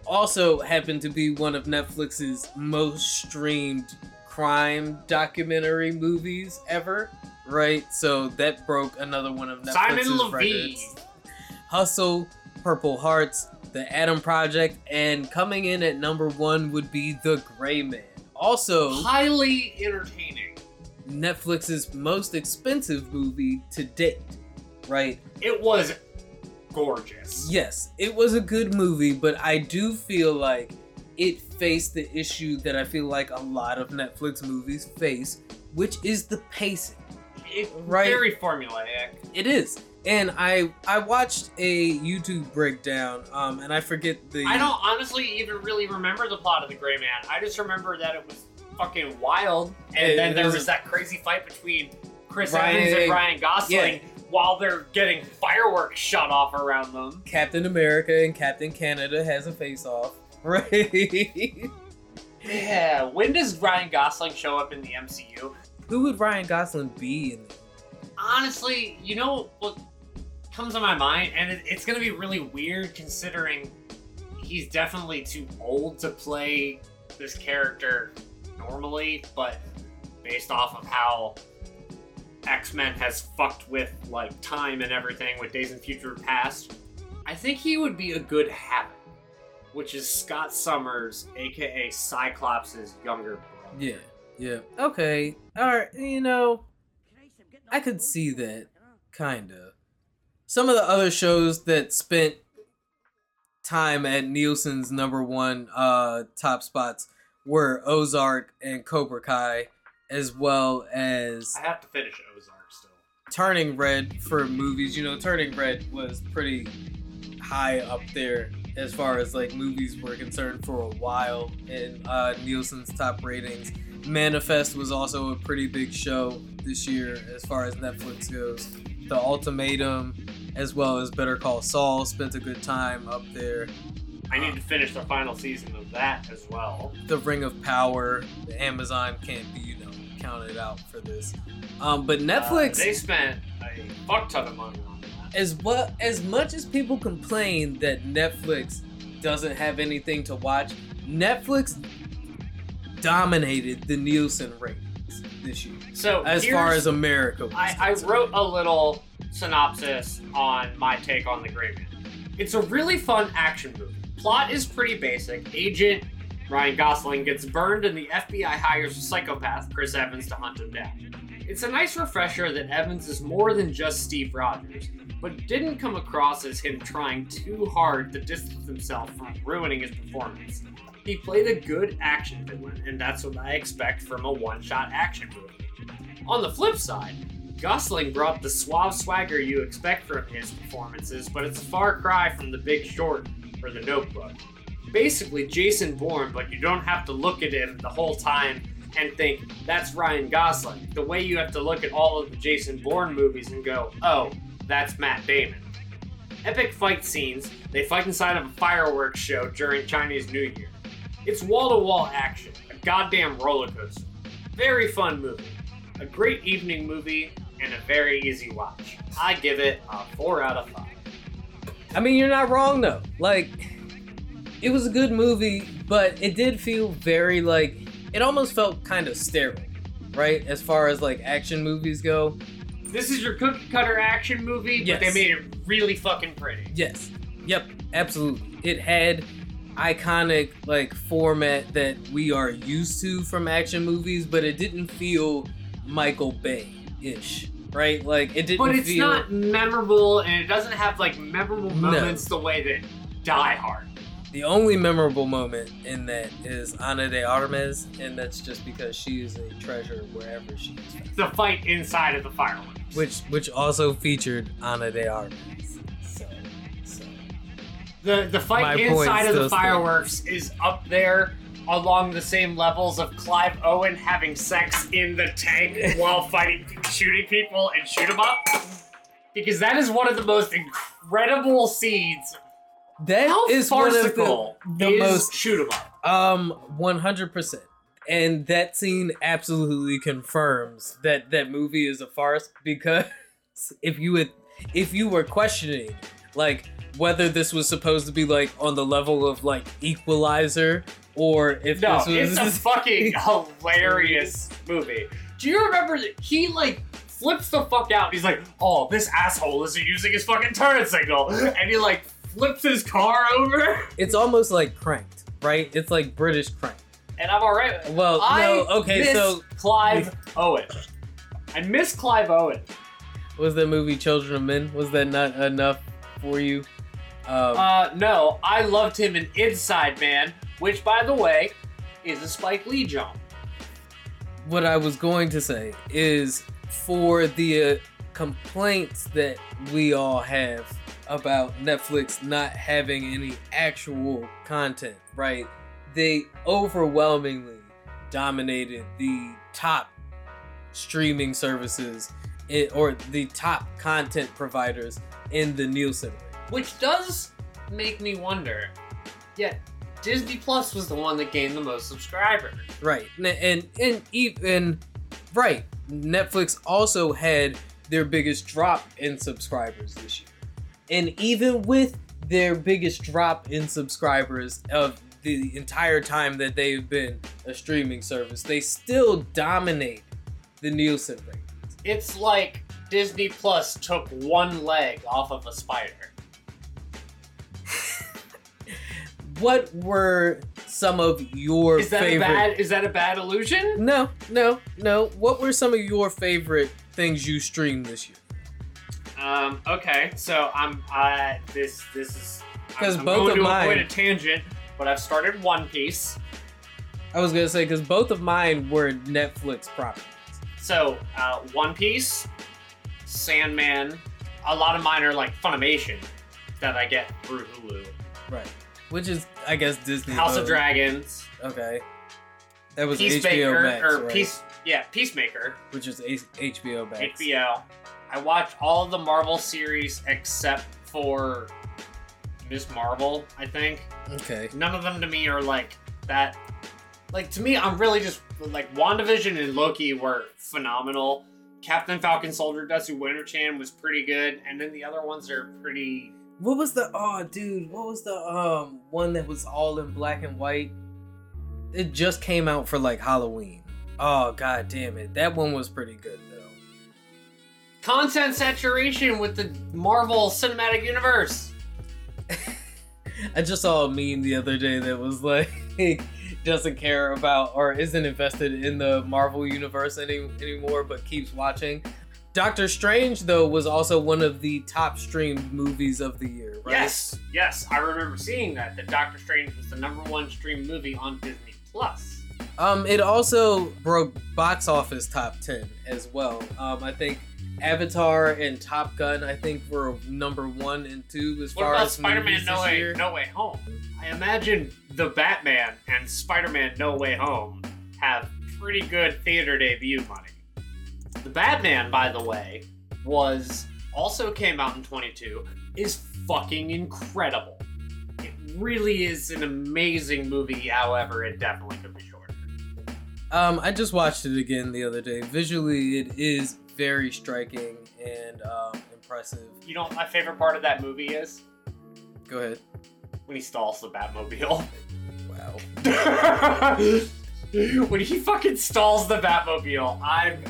also happened to be one of Netflix's most streamed crime documentary movies ever, right? So that broke another one of Netflix's Simon Leviev. records. Hustle, Purple Hearts, The Adam Project, and coming in at number one would be The Gray Man. Also, Highly entertaining. Netflix's most expensive movie to date, right? It was gorgeous. Yes, it was a good movie, but I do feel like it faced the issue that I feel like a lot of Netflix movies face, which is the pacing. It, Right. Very formulaic. It is. And I I watched a YouTube breakdown, um, and I forget the I don't honestly even really remember the plot of the Gray Man. I just remember that it was fucking wild, and It- then there was- was that crazy fight between Chris Ryan- Evans and Ryan Gosling yeah. while they're getting fireworks shot off around them. Captain America and Captain Canada has a face off, right? Yeah. When does Ryan Gosling show up in the MCU? Who would Ryan Gosling be in? Honestly, you know what comes to my mind, and it, it's gonna be really weird considering he's definitely too old to play this character normally, but based off of how X Men has fucked with like time and everything with Days in Future Past, I think he would be a good Havoc, which is Scott Summers, aka Cyclops' younger brother. Yeah, yeah. Okay, all right. You know, I could see that, kinda. Some of the other shows that spent time at Nielsen's number one uh, top spots were Ozark and Cobra Kai, as well as I have to finish Ozark still. Turning Red for movies. You know, Turning Red was pretty high up there as far as like movies were concerned for a while in uh, Nielsen's top ratings. Manifest was also a pretty big show this year as far as Netflix goes. The Ultimatum, as well as Better Call Saul, spent a good time up there. I need to finish the final season of that as well. The Ring of Power, the Amazon can't be, you know, counted out for this. Um, but Netflix. Uh, they spent a fuck ton of money on that. as well as much as people complain that Netflix doesn't have anything to watch, Netflix dominated the Nielsen ratings this year. So As far as America was I, I wrote a little synopsis on my take on the Gray Man. It's a really fun action movie. Plot is pretty basic. Agent Ryan Gosling gets burned, and the FBI hires a psychopath, Chris Evans, to hunt him down. It's a nice refresher that Evans is more than just Steve Rogers, but didn't come across as him trying too hard to distance himself from ruining his performance. He played a good action villain, and that's what I expect from a one shot action movie. On the flip side, Gosling brought the suave swagger you expect from his performances, but it's a far cry from The Big Short or The Notebook. Basically, Jason Bourne, but you don't have to look at him the whole time and think, that's Ryan Gosling. The way you have to look at all of the Jason Bourne movies and go, oh, that's Matt Damon. Epic fight scenes, they fight inside of a fireworks show during Chinese New Year. It's wall to wall action, a goddamn roller coaster. Very fun movie. A great evening movie and a very easy watch. I give it a 4 out of 5. I mean, you're not wrong though. Like, it was a good movie, but it did feel very like it almost felt kind of sterile, right? As far as like action movies go. This is your cookie cutter action movie, but Yes. they made it really fucking pretty. Yes. Yep. Absolutely. It had iconic like format that we are used to from action movies, but it didn't feel Michael Bay ish, right? Like it didn't But it's feel. not memorable and it doesn't have like memorable No. moments the way that Die Hard. The only memorable moment in that is Ana de Armas, and that's just because she is a treasure wherever she is. The fight inside of the fireworks. Which which also featured Ana de Armas. The the fight My inside of the fireworks is up there along the same levels of Clive Owen having sex in the tank while fighting shooting people and shoot 'em up. Because that is one of the most incredible scenes. That How is one of the, farcical the most shoot 'em up. Um, one hundred percent. And that scene absolutely confirms that that movie is a farce because if you would, if you were questioning like whether this was supposed to be like on the level of like Equalizer or if No, this was it's a fucking hilarious movie. Do you remember that he like flips the fuck out? He's like, "Oh, this asshole isn't using his fucking turn signal," and he like flips his car over. it's almost like cranked, right? It's like British cranked. And I'm alright. Well, I no, okay, so Clive Owen. I miss Clive Owen. was that movie Children of Men? Was that not enough for you? Um, Uh, no, I loved him in Inside Man, which, by the way, is a Spike Lee jump. what I was going to say is for the uh, complaints that we all have about Netflix not having any actual content, right? They overwhelmingly dominated the top streaming services i- or the top content providers in the Nielsen range. Which does make me wonder. Yet, Disney Plus was the one that gained the most subscribers. Right. N- And and even right, Netflix also had their biggest drop in subscribers this year. And even with their biggest drop in subscribers of the entire time that they've been a streaming service, they still dominate the Nielsen ratings. It's like Disney Plus took one leg off of a spider. What were some of your Is that favorite a bad? Is that a bad illusion? No, no, no. What were some of your favorite things you streamed this year? Um. Okay. So I'm. Uh. This. This is. 'Cause I'm both going of to mine- avoid a tangent, but I've started One Piece. I was gonna say because both of mine were Netflix properties. So, uh, One Piece, Sandman. A lot of mine are like Funimation that I get through Hulu. Right. Which is, I guess, Disney. House of. Dragons, Okay. That was HBO Max, or right? Peace. Yeah, Peacemaker. Which is H- HBO Max. HBO. I watched all of the Marvel series except for Miss Marvel. I think Okay. none of them to me are like that. Like to me, I'm really just like WandaVision and Loki were phenomenal. Captain Falcon Soldier Dusty Winter Chan was pretty good, and then the other ones are pretty. What was the oh dude? What was the um one that was all in black and white? It just came out for like Halloween. Oh god damn it. That one was pretty good though. Content saturation with the Marvel Cinematic Universe. I just saw a meme the other day that was like doesn't care about or isn't invested in the Marvel universe any anymore, but keeps watching. Doctor Strange though was also one of the top streamed movies of the year, right? Yes, yes, I remember seeing that. That Doctor Strange was the number one streamed movie on Disney Plus. Um, it also broke box office top ten as well. Um, I think Avatar and Top Gun, I think, were number one and two as What far about as Spider-Man No Way year. No Way Home? I imagine the Batman and Spider-Man No Way Home have pretty good theater debut money. The Batman, by the way, was also came out in 22. Is fucking incredible. It really is an amazing movie. However, it definitely could be shorter. Um, I just watched it again the other day. Visually, it is very striking and um, impressive. You know what my favorite part of that movie is? Go ahead. When he stalls the Batmobile. Wow. when he fucking stalls the Batmobile, I'm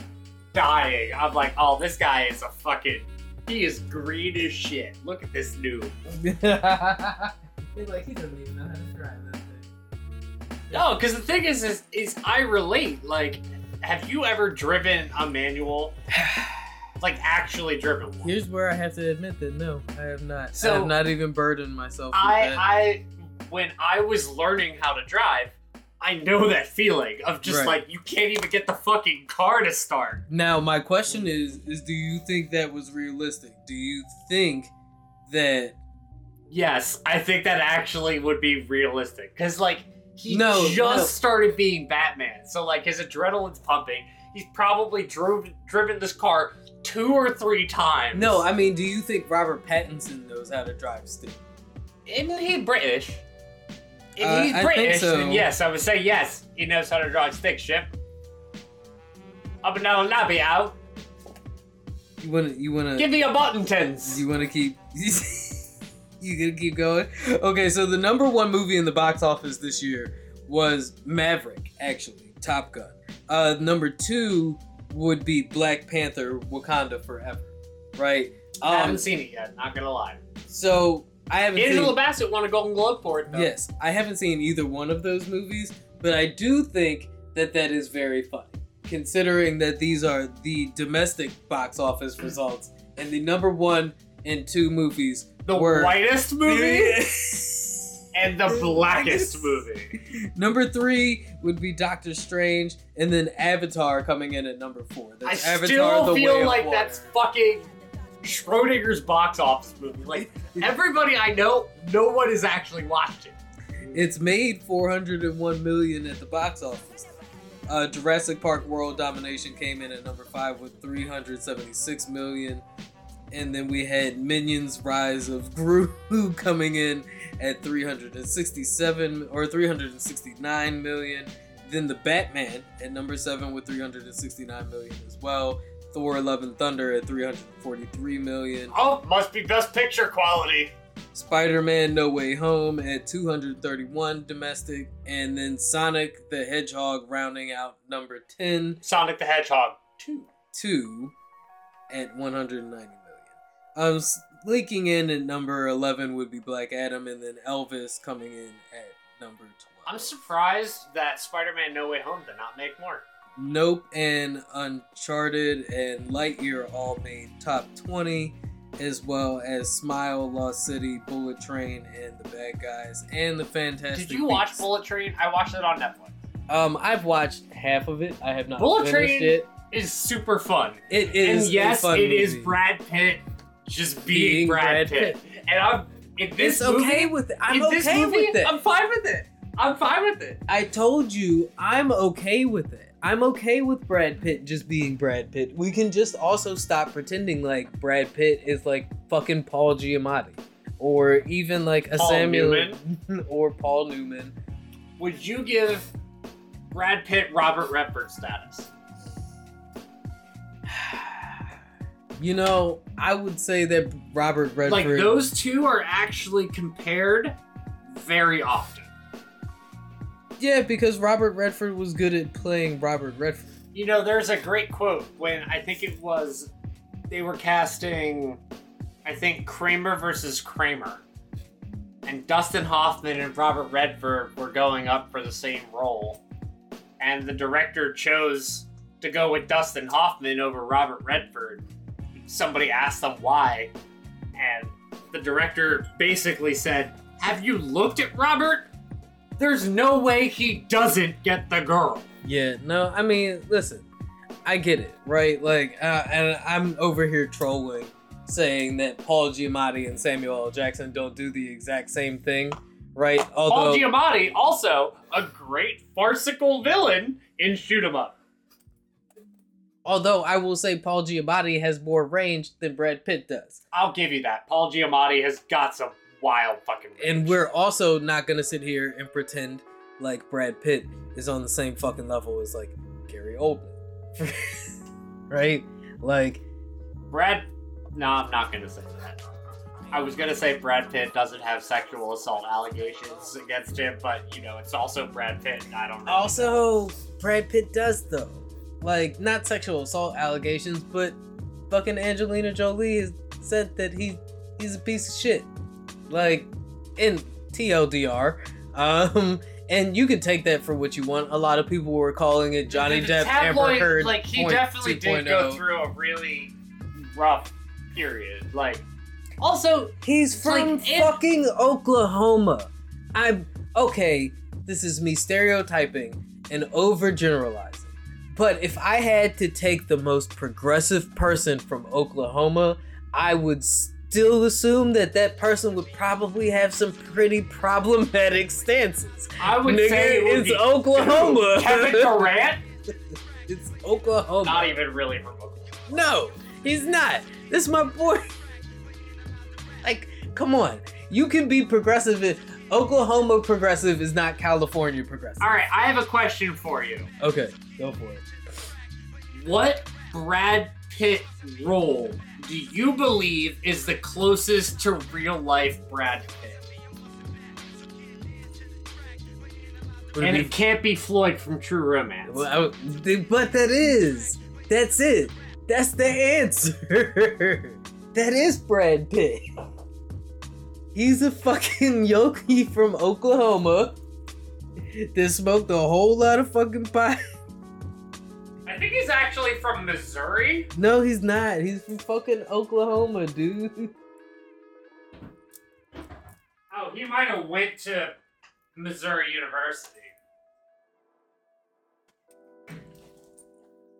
dying. I'm like, oh, this guy is a fucking. He is green as shit. Look at this noob. He's like, he doesn't even know how to drive that thing. No, because the thing is, is, is I relate. Like, have you ever driven a manual? like, actually driven one? Here's where I have to admit that no, I have not. I So- have not even burdened myself with I, that. I, when I was learning how to drive, I know that feeling of just Right. like you can't even get the fucking car to start. Now, my question is: is do you think that was realistic? Do you think that Yes, I think that actually would be realistic because like he No, just no. started being Batman, so like his adrenaline's pumping. He's probably drove driven this car two or three times. no? I mean, do you think Robert Pattinson knows how to drive stick? Isn't he British? If Uh, he's think British, so. then yes, I would say yes. He knows how to drive stick ship. Up and down Nappy out. You wanna, you wanna, Give me a button tens. you wanna keep. you gonna keep going? Okay, so the number one movie in the box office this year was Maverick, actually, Top Gun. Uh, number two would be Black Panther: Wakanda Forever, right? I haven't Um, seen it yet. Not gonna lie. so I haven't Angela seen. Bassett won a Golden Globe for it. Though. Yes, I haven't seen either one of those movies, but I do think that that is very funny, considering that these are the domestic box office results, and the number one and two movies the were whitest movie and the blackest movie. Number three would be Doctor Strange, and then Avatar coming in at number four. I Avatar: still feel like that's fucking Schrodinger's box office movie. Like everybody I know, no one has actually watched it. It's made 401 million at the box office. Uh, Jurassic Park World Domination came in at number five with 376 million. And then we had Minions Rise of Gru coming in at 367 or 369 million. Then the Batman at number seven with 369 million as well. Thor: Love and Thunder at 343 million. Oh, must be best picture quality. Spider-Man No Way Home at 231 domestic, and then Sonic the Hedgehog rounding out number 10, Sonic the Hedgehog 2. 2 at 190 million. Um, leaking in at number 11 would be Black Adam, and then Elvis coming in at number 12. I'm surprised that Spider-Man No Way Home did not make more. Nope and Uncharted and Lightyear all made top 20, as well as Smile, Lost City, Bullet Train, and The Bad Guys, and The Fantastic Did you watch Beasts. Bullet Train? I watched it on Netflix. Um, I've watched half of it. I have not Bullet finished Train it. Is super fun. It is. and yes, it is movie. Brad Pitt just being, Being Brad, Brad Pitt. And I'm in this It's okay with it. I'm okay movie, with it. I'm fine with it. I'm fine with it. I told you, I'm okay with it. I'm okay with Brad Pitt just being Brad Pitt. We can just also stop pretending like Brad Pitt is like fucking Paul Giamatti, or even like a Paul Samuel or Paul Newman. Would you give Brad Pitt Robert Redford status? You know, I would say that Robert Redford. Like those two are actually compared very often. Yeah, because Robert Redford was good at playing Robert Redford. You know, there's a great quote when I think it was they were casting, I think Kramer versus Kramer, and Dustin Hoffman and Robert Redford were going up for the same role, and the director chose to go with Dustin Hoffman over Robert Redford. Somebody asked them why, and the director basically said, "Have you looked at Robert? There's no way he doesn't get the girl." Yeah, no, I mean, listen, I get it, right? Like, uh, and I'm over here trolling, saying that Paul Giamatti and Samuel L. Jackson don't do the exact same thing, right? Although Paul Giamatti, also a great farcical villain in Shoot 'Em Up. although I will say Paul Giamatti has more range than Brad Pitt does, I'll give you that. Paul Giamatti has got some wild fucking. Range. and we're also not gonna sit here and pretend like Brad Pitt is on the same fucking level as like Gary Oldman, right? Like, Brad. No, I'm not gonna say that. I was gonna say Brad Pitt doesn't have sexual assault allegations against him, but you know it's also Brad Pitt. and I don't know. Also, Brad Pitt does though. Like, not sexual assault allegations, but fucking Angelina Jolie has said that he he's a piece of shit. Like, in TLDR. Um, and you can take that for what you want. A lot of people were calling it Johnny The Depp Amber Heard. Like he point definitely did go through a really rough period. Like, also He's Like, from if- fucking Oklahoma. I'm okay. This is me stereotyping and overgeneralizing. But if I had to take the most progressive person from Oklahoma, I would still assume that that person would probably have some pretty problematic stances. I would Nigga, say it it's Oklahoma. Kevin Durant. It's Oklahoma. Not even really from Oklahoma. No, he's not. This is my boy. Like, come on. You can be progressive. in- Oklahoma progressive is not California progressive. All right, I have a question for you. Okay, go for it. What Brad Pitt role do you believe is the closest to real life Brad Pitt? Would And it it can't be Floyd from True Romance. Well, I- but that is. That's it. That's the answer. that is Brad Pitt. He's a fucking yogi from Oklahoma that smoked a whole lot of fucking pot. I think he's actually from Missouri. No, he's not. He's from fucking Oklahoma, dude. Oh, he might have went to Missouri University.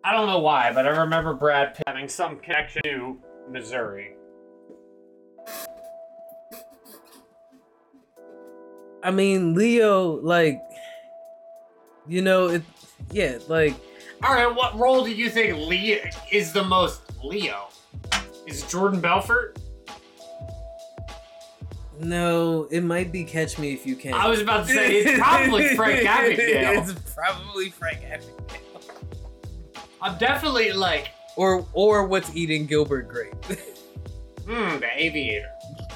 I don't know why, but I remember Brad Pitt having some connection to Missouri. I mean, Leo, like, you know, it, yeah, like, All right, what role do you think Leo is the most Leo? Is it Jordan Belfort? no, it might be Catch Me If You Can. I was about to say it's probably Frank Abagnale. it's probably Frank Abagnale. I'm definitely like, Or, or what's eating Gilbert Grape. hmm, the Aviator.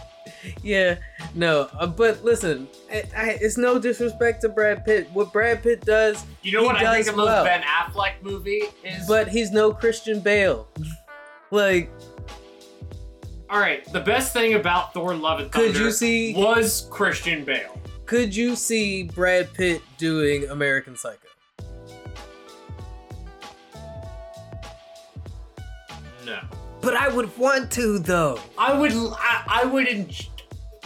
yeah, no, uh, but listen, I, I, it's no disrespect to Brad Pitt. What Brad Pitt does, You know what I think the most well. Ben Affleck movie is? but he's no Christian Bale. like, all right, the best thing about Thor: Love and Thunder Could you see- was Christian Bale. could you see Brad Pitt doing American Psycho? No. But I would want to, though. I would, I, I would, en-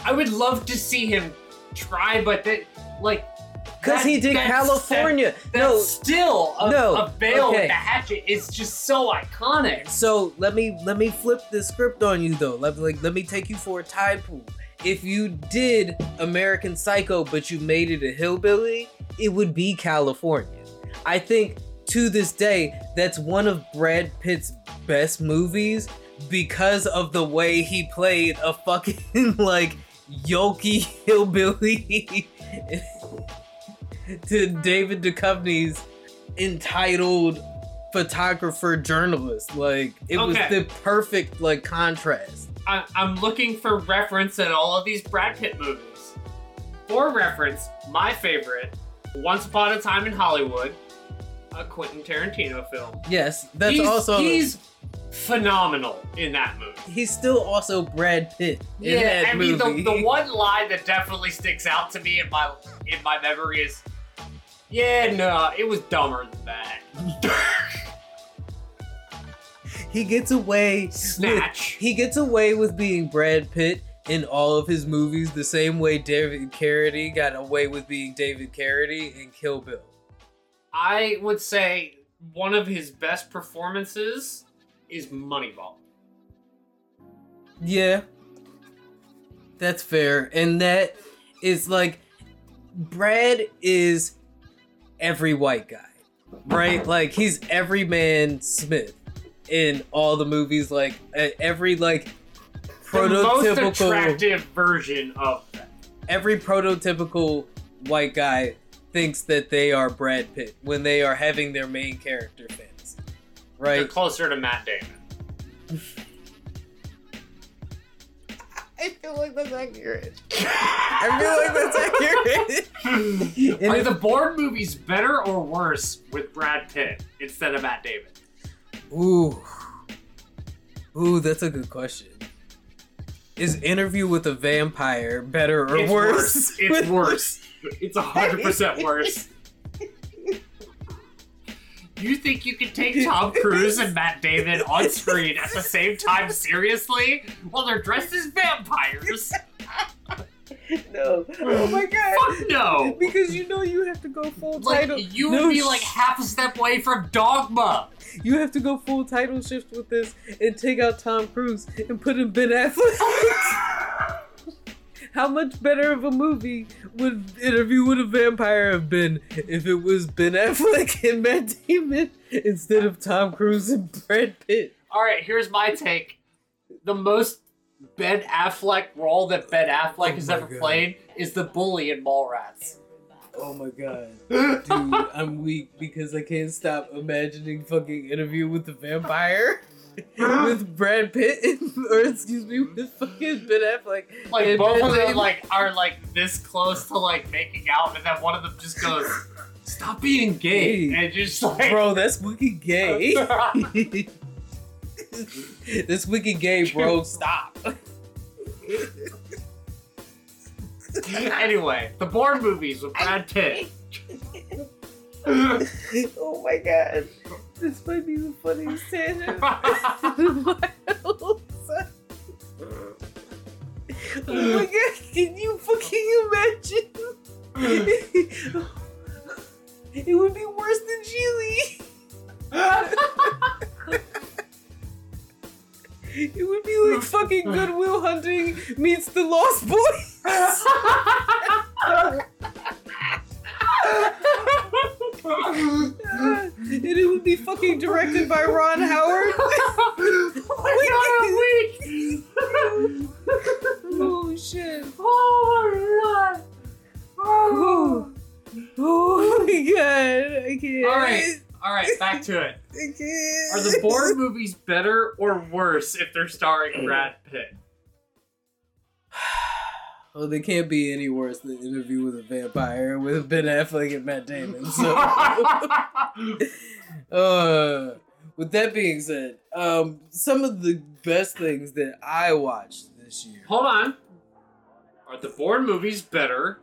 I would love to see him try, but that, like, Because he did Kalifornia. That, no, still a, no, a Bale okay. with a hatchet is just so iconic. So let me let me flip the script on you though. Let like let me take you for a tide pool. If you did American Psycho but you made it a hillbilly, it would be Kalifornia. I think to this day that's one of Brad Pitt's best movies because of the way he played a fucking like yoky hillbilly to David Duchovny's entitled photographer journalist. Like it was the perfect like contrast. I, I'm looking for reference in all of these Brad Pitt movies. For reference, my favorite, Once Upon a Time in Hollywood, a Quentin Tarantino film. Yes, that's he's, also he's phenomenal in that movie. he's still also Brad Pitt in yeah, that I mean movie. the, the one line that definitely sticks out to me in my in my memory is, yeah, no, it was dumber than that. he gets away Snatch. With, he gets away with being Brad Pitt in all of his movies the same way David Carradine got away with being David Carradine in Kill Bill. I would say one of his best performances is Moneyball. Yeah. That's fair. And that is like Brad is every white guy. Right? like he's every man Smith in all the movies like every like The most prototypical attractive version of that. every prototypical white guy thinks that they are Brad Pitt when they are having their main character fantasy. Right? They're closer to Matt Damon. I feel like that's accurate. I feel like that's accurate. And Are if- the Bourne movies better or worse with Brad Pitt instead of Matt Damon? Ooh. Ooh, that's a good question. Is Interview with a Vampire better or it's worse? It's worse. It's hundred percent worse. You think you can take Tom Cruise and Matt Damon on screen at the same time seriously while they're dressed as vampires? no. Oh my god. Fuck no. Because you know you have to go full Like title. you No, would be sh- like half a step away from Dogma. You have to go full title shift with this and take out Tom Cruise and put in Ben Affleck. How much better of a movie would Interview with a Vampire have been if it was Ben Affleck and Matt Damon instead of Tom Cruise and Brad Pitt? All right, here's my take. The most Ben Affleck role that Ben Affleck Oh has ever God. played is the bully in Mallrats. Oh my god. Dude, I'm weak because I can't stop imagining fucking Interview with the Vampire Uh-huh. with Brad Pitt, or excuse me, with fucking Ben Affleck. Like and both Matt of them Damon. like are like this close to like making out, and then one of them just goes, "Stop being gay," Hey. and just like, Bro, that's wicked gay. this wicked gay, bro. Stop. anyway, the Bourne movies with Brad Pitt. oh my god. This might be the funniest tangent. in my whole oh my god, can you fucking imagine? it would be worse than Gigli. It would be like fucking Goodwill Hunting meets the Lost Boys. and it would be fucking directed by Ron Howard. oh shit. Oh my Oh, oh my god. I can't. All right, all right, back to it. I can't. Are the Bourne movies better or worse if they're starring Brad Pitt? Well, they can't be any worse than Interview with a Vampire with Ben Affleck and Matt Damon. So, uh, with that being said, um, some of the best things that I watched this year. Hold on. Are the Bourne movies better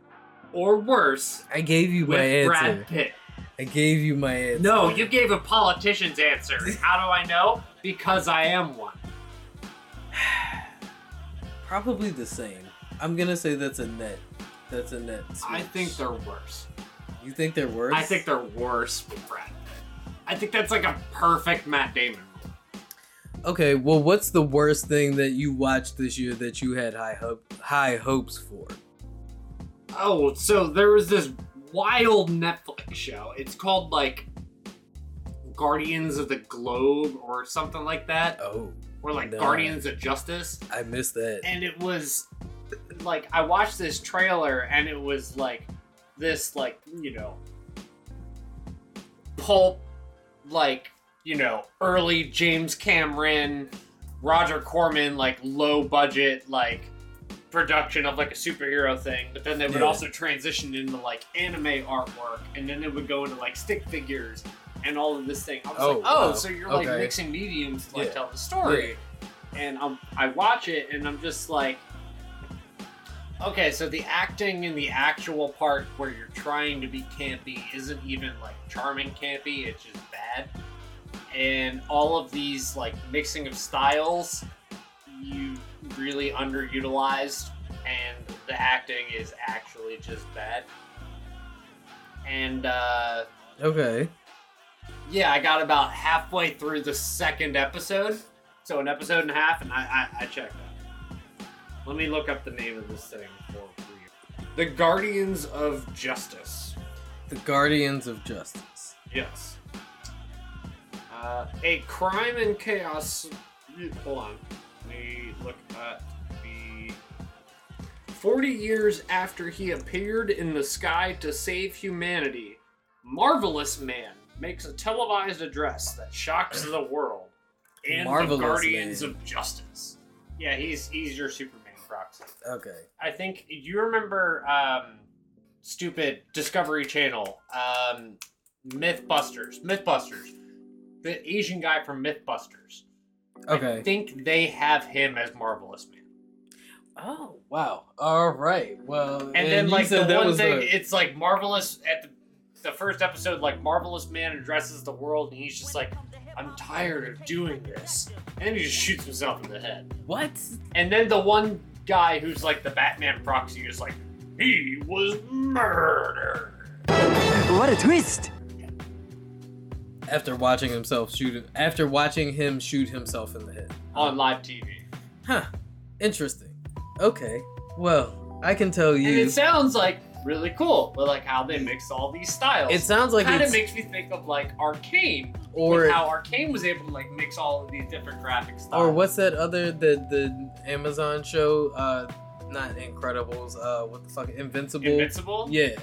or worse I gave you my answer. Brad Pitt? I gave you my answer. No, you gave a politician's answer. How do I know? Because I am one. Probably the same. I'm gonna say that's a net. That's a net. I think they're worse. You think they're worse? I think they're worse with Brad Pitt. I think that's like a perfect Matt Damon. Okay, well, what's the worst thing that you watched this year that you had high hope, high hopes for? Oh, so there was this wild Netflix show. It's called like Guardians of the Globe or something like that, Oh, or like no. Guardians of Justice. I missed that. And it was like I watched this trailer and it was like this like, you know, pulp like, you know, early James Cameron, Roger Corman like low budget like production of like a superhero thing, but then they would Yeah. also transition into like anime artwork, and then it would go into like stick figures and all of this thing. I was Oh, like, oh, wow. so you're like Okay. mixing mediums to like Yeah. tell the story. And I'm, I watch it, and I'm just like, okay, so the acting in the actual part where you're trying to be campy isn't even like charming campy; it's just bad. And all of these like mixing of styles, you really underutilized, and the acting is actually just bad. And uh, Okay. yeah, I got about halfway through the second episode, so an episode and a half, and I I, I checked out. Let me look up the name of this thing for, for you. The Guardians of Justice. The Guardians of Justice. Yes. Uh, a crime and chaos. Hold on. Let me look at the. 40 years after he appeared in the sky to save humanity, Marvelous Man makes a televised address that shocks the world and Marvelous the Guardians Man. of Justice. Yeah, he's he's your Superman proxy. Okay. I think you remember um stupid Discovery Channel um Mythbusters Mythbusters the Asian guy from Mythbusters I Okay. think they have him as Marvelous Man Oh wow. All right. Well, and, then like the one thing the- it's like Marvelous at the, the first episode like Marvelous Man addresses the world and he's just like I'm tired of doing this and then he just shoots himself in the head what? and then the one guy who's like the Batman proxy is like, he was murdered. What a twist! After watching himself shoot, after watching him shoot himself in the head. on live TV. Huh. Interesting. Okay. Well, I can tell you. And you. it sounds like really cool, but like how they mix all these styles. It sounds like it kind of makes me think of like Arcane, or how Arcane was able to like mix all of these different graphic styles. or what's that other the the Amazon show? Uh, not Incredibles. Uh, what the fuck? Invincible. Invincible? Yeah.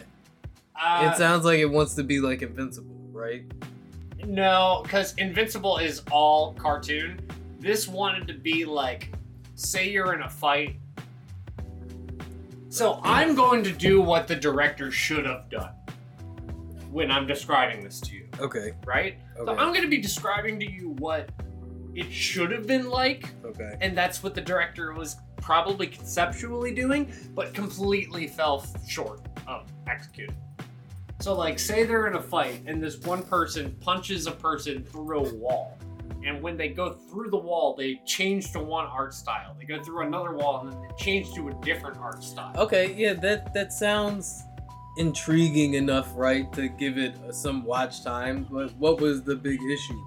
Uh, it sounds like it wants to be like Invincible, right? No, because Invincible is all cartoon. This wanted to be like, say you're in a fight. So I'm going to do what the director should have done when I'm describing this to you, Okay. right? Okay. So I'm going to be describing to you what it should have been like, Okay. and that's what the director was probably conceptually doing, but completely fell short of executing. So, like, say they're in a fight, and this one person punches a person through a wall, and when they go through the wall, they change to one art style. They go through another wall, and then they change to a different art style. Okay. Yeah. That that sounds intriguing enough, right, to give it some watch time. But what was the big issue?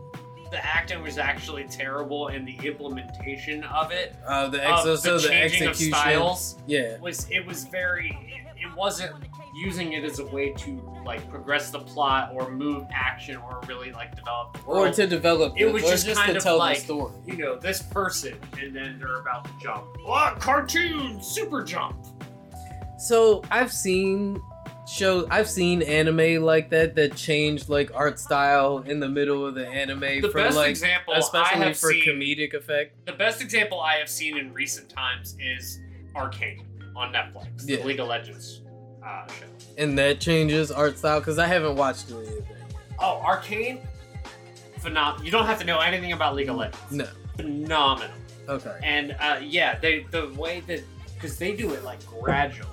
The acting was actually terrible, and the implementation of it, Uh, the ex- the so the changing of styles, Yeah. was it was very it, it wasn't using it as a way to like progress the plot or move action or really like develop the world. Or to develop It it, was or just kind to of tell like- the story. you know this person and then they're about to jump. What cartoon super jump? So I've seen shows, I've seen anime like that that changed like art style in the middle of the anime The for best like, example I especially for seen, comedic effect. the best example I have seen in recent times is Arcane on Netflix, Yeah. the League of Legends uh, show. And that changes art style because I haven't watched any of that. Oh, Arcane, phenomenal. You don't have to know anything about League of Legends. No. Phenomenal. Okay. And uh, yeah, they the way that because they do it like gradually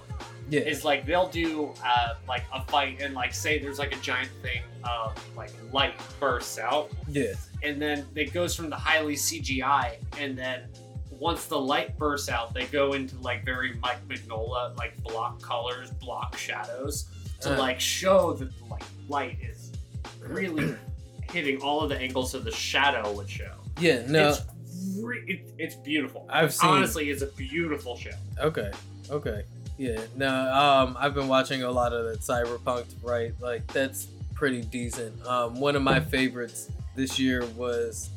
Yeah. is like they'll do uh, like a fight and like say there's like a giant thing of like light bursts out yeah. and then it goes from the highly CGI and then once the light bursts out they go into like very Mike Mignola like block colors block shadows to Uh. like show that the like light is really hitting all of the angles of the shadow would show Yeah. No. it's re- it, it's beautiful. I've seen- honestly, it's a beautiful show. Okay. Okay. Yeah. No. Um. I've been watching a lot of that cyberpunk. Right. Like that's pretty decent. Um. One of my favorites this year was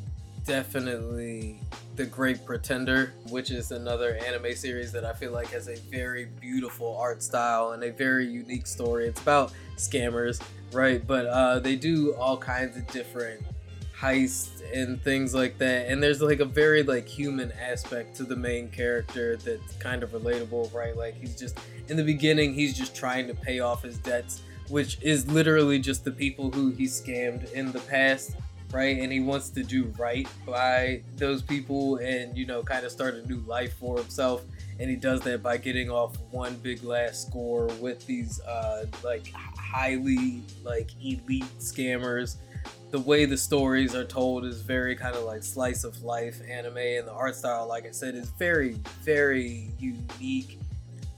definitely The Great Pretender, which is another anime series that I feel like has a very beautiful art style and a very unique story. It's about scammers, right? But uh, they do all kinds of different heists and things like that and there's like a very like human aspect to the main character that's kind of relatable right like he's just in the beginning he's just trying to pay off his debts which is literally just the people who he scammed in the past right? And he wants to do right by those people and you know kind of start a new life for himself. And he does that by getting off one big last score with these uh like highly like elite scammers. The way the stories are told is very kind of like slice of life anime and the art style like i said is very very unique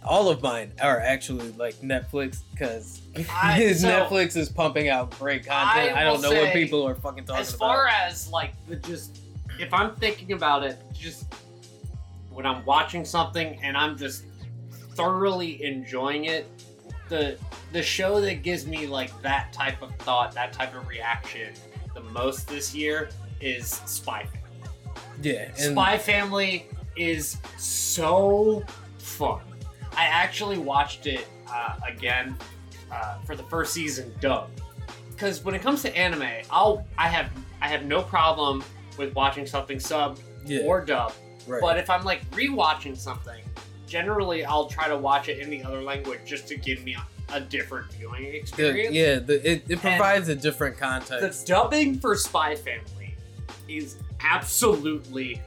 all of mine are actually like netflix because so- netflix is pumping out great content I i, don't know what people are fucking talking about. As far about as like the just, if I'm thinking about it, just when I'm watching something and I'm just thoroughly enjoying it, the the show that gives me like that type of thought, that type of reaction, the most this year is Spy Family. yeah and Spy Family is so fun. I actually watched it uh, again uh, for the first season dubbed. Because when it comes to anime, I'll I have I have no problem with watching something sub yeah or dub. right But if I'm like rewatching something, generally I'll try to watch it in the other language just to give me a, a different viewing The- experience. yeah the, it, it provides a different context. The dubbing for Spy Family is absolutely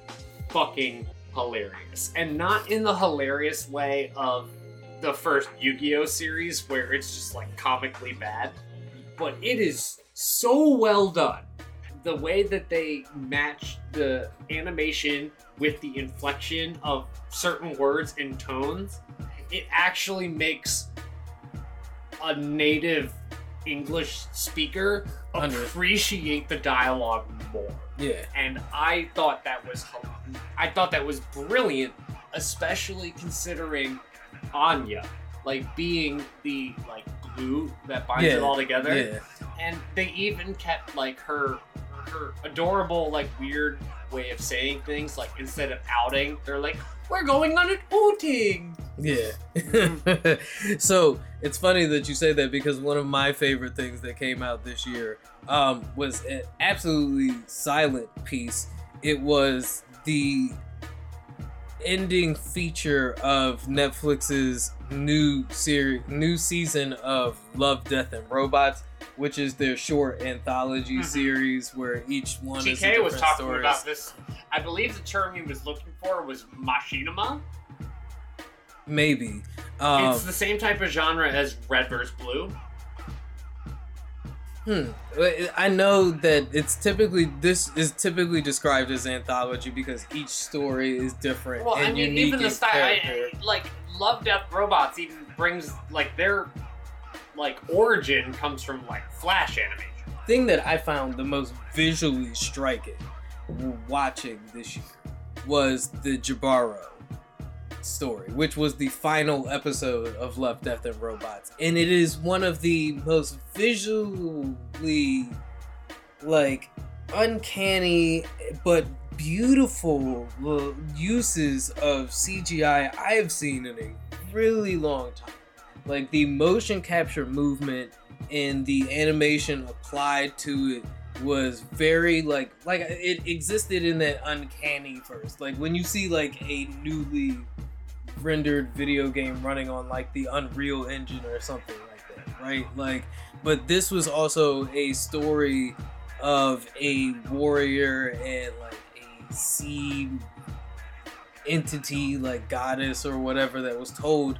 fucking hilarious. And not in the hilarious way of the first Yu Gi Oh series where it's just like comically bad, but it is so well done the way that they match the animation with the inflection of certain words and tones, it actually makes a native English speaker appreciate the dialogue more. Yeah. And I thought that was I thought that was brilliant, especially considering Anya, like being the like glue that binds it all together Yeah. and they even kept like her her adorable like weird way of saying things like instead of outing they're like we're going on an outing Yeah. so it's funny that you say that because one of my favorite things that came out this year um, was an absolutely silent piece. It was the ending feature of Netflix's new series, new season of Love, Death, and Robots, which is their short anthology Mhm. series where each one is a TK was talking stories. about this I believe the term he was looking for was machinima Maybe. Um, it's the same type of genre as red vs blue Hmm. I know that it's typically this is typically described as anthology because each story is different well and I mean unique even the style I. I- like Love Death Robots even brings like their like origin comes from like flash animation thing that I found the most visually striking watching this year was the Jibaro story, which was the final episode of Love, Death, and Robots. And it is one of the most visually, like, uncanny but beautiful uses of CGI I have seen in a really long time. Like, the motion capture movement and the animation applied to it was very like like it existed in that uncanny first like when you see like a newly rendered video game running on like the unreal engine or something like that right? Like but this was also a story of a warrior and like a sea entity like goddess or whatever that was told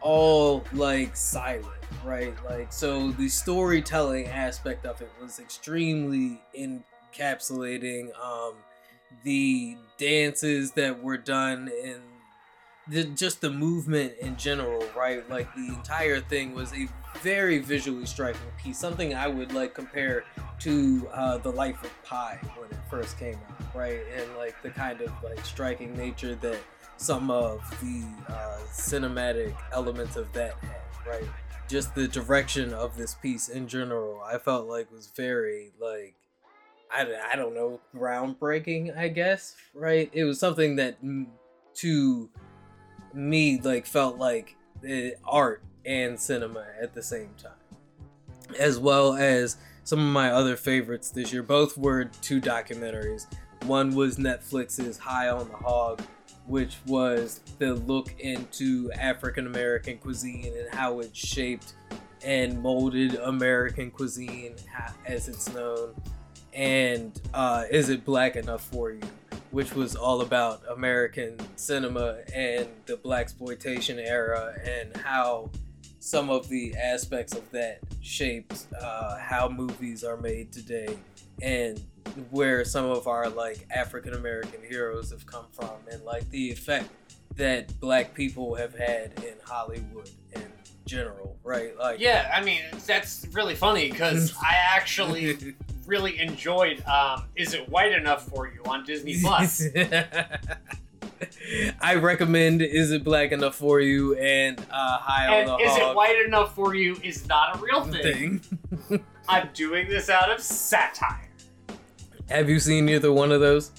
all like silent right? Like so the storytelling aspect of it was extremely encapsulating um the dances that were done and the, just the movement in general right? Like the entire thing was a very visually striking piece something i would like compare to uh, the life of pi when it first came out right? And like the kind of like striking nature that some of the uh, cinematic elements of that had right? Just the direction of this piece in general i felt like was very like I, I don't know groundbreaking i guess right? It was something that to me like felt like uh, art and cinema at the same time as well as some of my other favorites this year both were two documentaries one was netflix's high on the hog which was the look into African American cuisine and how it shaped and molded American cuisine as it's known. And uh, Is It Black Enough for You? Which was all about American cinema and the blaxploitation era and how some of the aspects of that shaped uh, how movies are made today and where some of our like African American heroes have come from and like the effect that black people have had in Hollywood in general, right? Like Yeah, I mean that's really funny because I actually really enjoyed um, "Is It White Enough for You" on Disney Plus. I recommend Is It Black Enough for You and uh, High and on the "Is It White Enough for You" is not a real thing. thing. I'm doing this out of satire. Have you seen either one of those?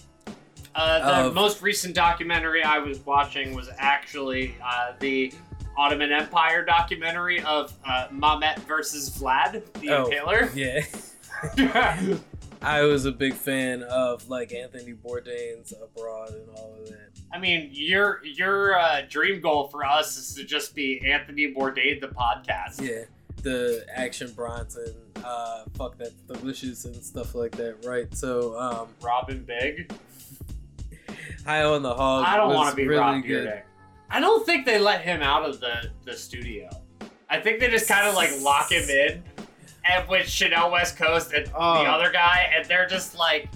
Uh, the Of- most recent documentary I was watching was actually uh, the Ottoman Empire documentary of uh, Mehmed versus Vlad the Oh. Impaler. Yeah. I was a big fan of like Anthony Bourdain's Abroad and all of that. I mean, your your uh, dream goal for us is to just be Anthony Bourdain the podcast. Yeah, the Action Bronson, uh, fuck that the delicious and stuff like that, right? So, um, Robin Big. High on the Hog. I don't want to be really Rob good. Dyrdek. I don't think they let him out of the, the studio. I think they just kind of like lock him in and with Chanel West Coast and Oh. the other guy, and they're just like,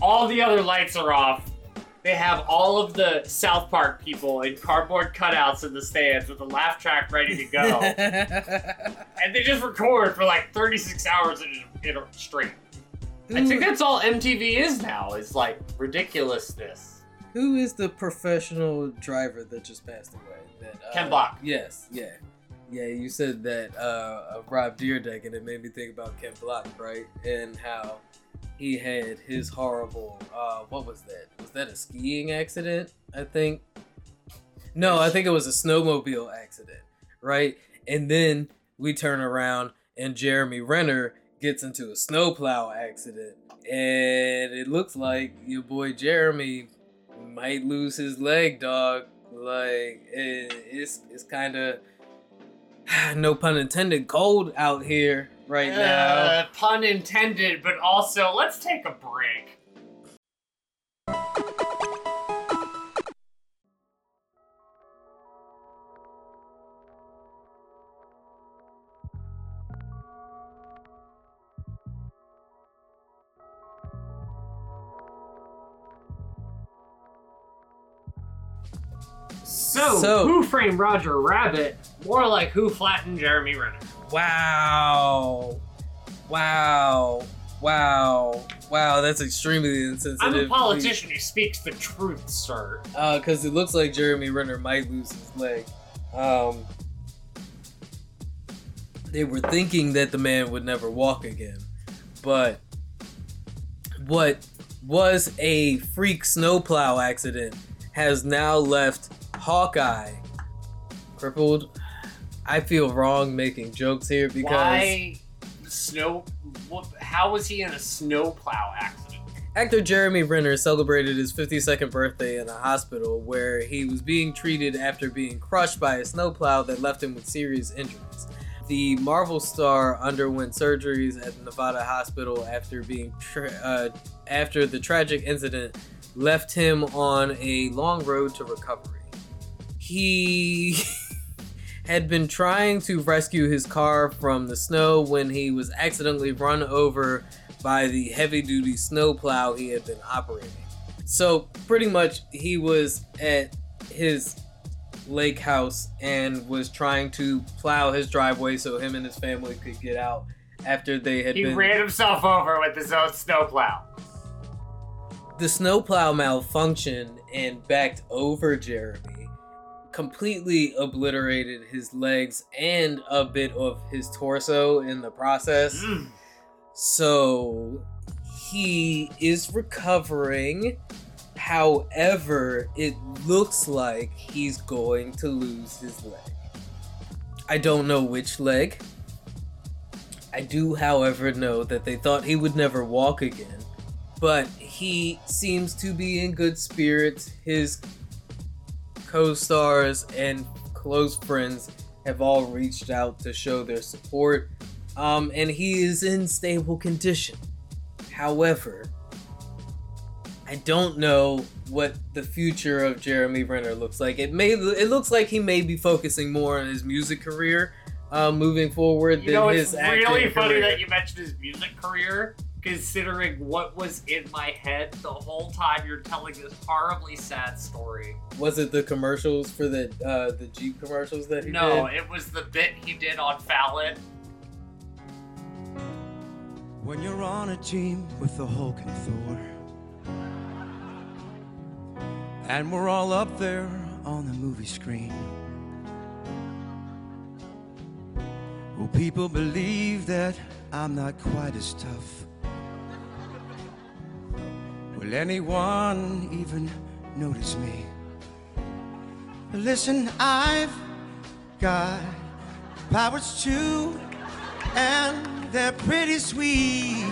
all the other lights are off. They have all of the South Park people in cardboard cutouts in the stands with the laugh track ready to go, and they just record for like 36 hours in, in a straight. I think that's all MTV is now. Is like ridiculousness. Who is the professional driver that just passed away? That, uh, Ken Block. Yes, yeah. Yeah, you said that uh, of Rob Dyrdek, and it made me think about Ken Block, right? And how he had his horrible, uh, what was that? Was that a skiing accident? I think. No, I think it was a snowmobile accident, right? And then we turn around and Jeremy Renner gets into a snowplow accident, and it looks like your boy Jeremy might lose his leg, dog. Like it, it's it's kind of no pun intended cold out here right now. Uh, pun intended, but also let's take a break. So, So- Who Framed Roger Rabbit? More like Who Flattened Jeremy Renner. Wow, wow, wow, wow. That's extremely insensitive. I'm a politician who speaks the truth, sir. because it looks like Jeremy Renner might lose his leg. Um, they were thinking that the man would never walk again, but what was a freak snowplow accident has now left Hawkeye crippled. I feel wrong making jokes here because Why snow? What, how was he in a snowplow accident? Actor Jeremy Renner celebrated his 52nd birthday in a hospital where he was being treated after being crushed by a snowplow that left him with serious injuries. The Marvel star underwent surgeries at the Nevada hospital after being tra- uh, after the tragic incident left him on a long road to recovery. He had been trying to rescue his car from the snow when he was accidentally run over by the heavy duty snowplow he had been operating. So, pretty much, he was at his lake house and was trying to plow his driveway so him and his family could get out after they had He been. ran himself over with his own snowplow. the snowplow malfunctioned and backed over Jeremy, completely obliterated his legs and a bit of his torso in the process. Mm. So he is recovering. However, it looks like he's going to lose his leg. I don't know which leg. I do, however, know that they thought he would never walk again. But he seems to be in good spirits. His co stars and close friends have all reached out to show their support um, and he is in stable condition. However, I don't know what the future of Jeremy Renner looks like. It may it looks like he may be focusing more on his music career uh, moving forward You than know, his it's really funny career. that you mentioned his music career, considering what was in my head the whole time you're telling this horribly sad story. Was it the commercials for the uh, the Jeep commercials that he did? No, did? it was the bit he did on Fallon. When you're on a team with the Hulk and Thor, and we're all up there on the movie screen. Will people believe that I'm not quite as tough? Will anyone even notice me? Listen, I've got powers too, and they're pretty sweet.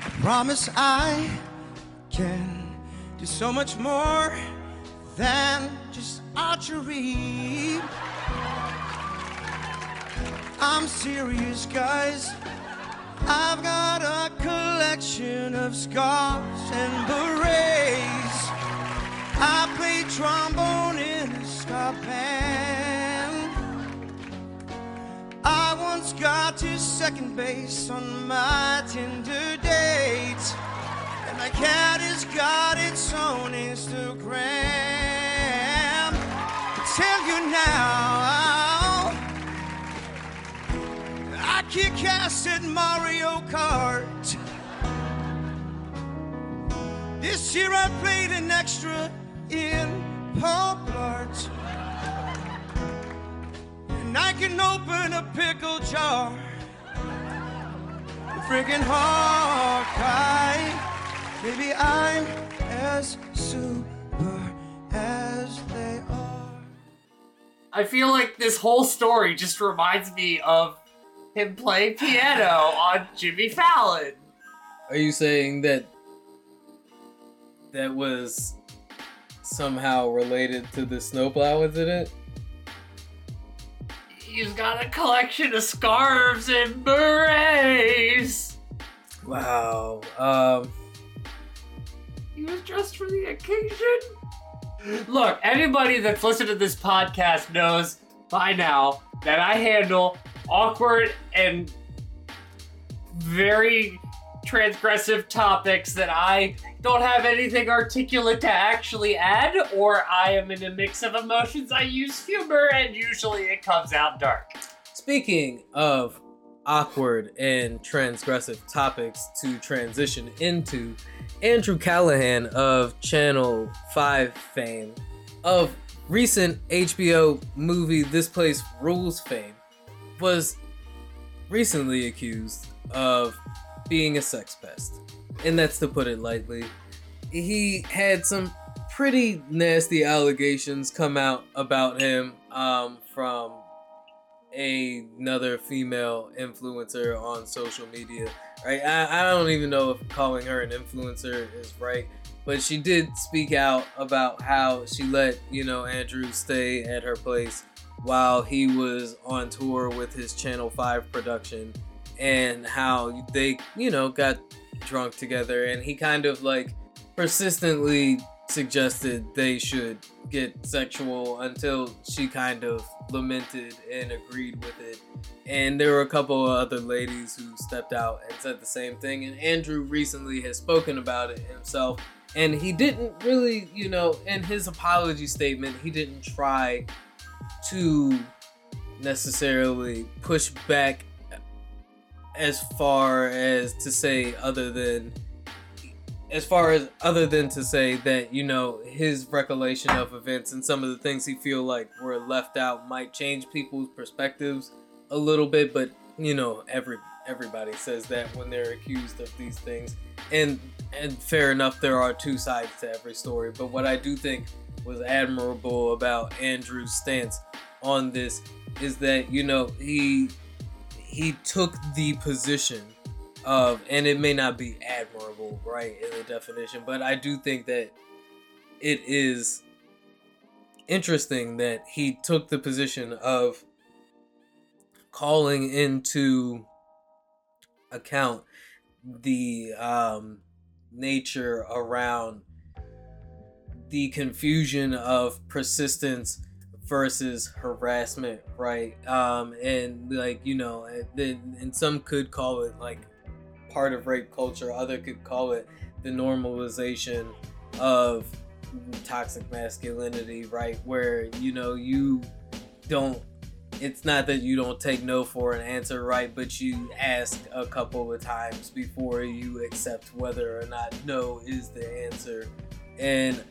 I promise I can do so much more than just archery. I'm serious, guys. I've got a collection of scars and berets. I play trombone in a ska band. I once got to second base on my Tinder date. And my cat has got its own Instagram. I tell you now. Kick ass Mario Kart. This year I played an extra in Pop Art. And I can open a pickle jar. Freaking Hawkeye. Maybe I'm as super as they are. I feel like this whole story just reminds me of him play piano on Jimmy Fallon. Are you saying that that was somehow related to the snowplow incident? He's got a collection of scarves and berets. Wow. Um, He was dressed for the occasion. Look, anybody that's listened to this podcast knows by now that I handle awkward and very transgressive topics that I don't have anything articulate to actually add, or I am in a mix of emotions. I use humor, and usually it comes out dark. speaking of awkward and transgressive topics to transition into, Andrew Callahan of Channel 5 fame, of recent HBO movie This Place Rules fame, was recently accused of being a sex pest. And that's to put it lightly. He had some pretty nasty allegations come out about him um, from another female influencer on social media. Right? I, I don't even know if calling her an influencer is right, but she did speak out about how she let you know Andrew stay at her place while he was on tour with his Channel Five production, and how they you know got drunk together, and he kind of like persistently suggested they should get sexual until she kind of lamented and agreed with it. And there were a couple of other ladies who stepped out and said the same thing. And Andrew recently has spoken about it himself. And he didn't really, you know, in his apology statement, he didn't try to necessarily push back as far as to say other than as far as other than to say that you know his recollection of events and some of the things he feel like were left out might change people's perspectives a little bit but you know every everybody says that when they're accused of these things. And and fair enough there are two sides to every story but what i do think was admirable about andrew's stance on this is that you know he he took the position of and it may not be admirable right in the definition but i do think that it is interesting that he took the position of calling into account the um, nature around the confusion of persistence versus harassment right? Um and like you know and, and some could call it like part of rape culture other could call it the normalization of toxic masculinity right? Where you know you don't it's not that you don't take no for an answer right? But you ask a couple of times before you accept whether or not no is the answer. And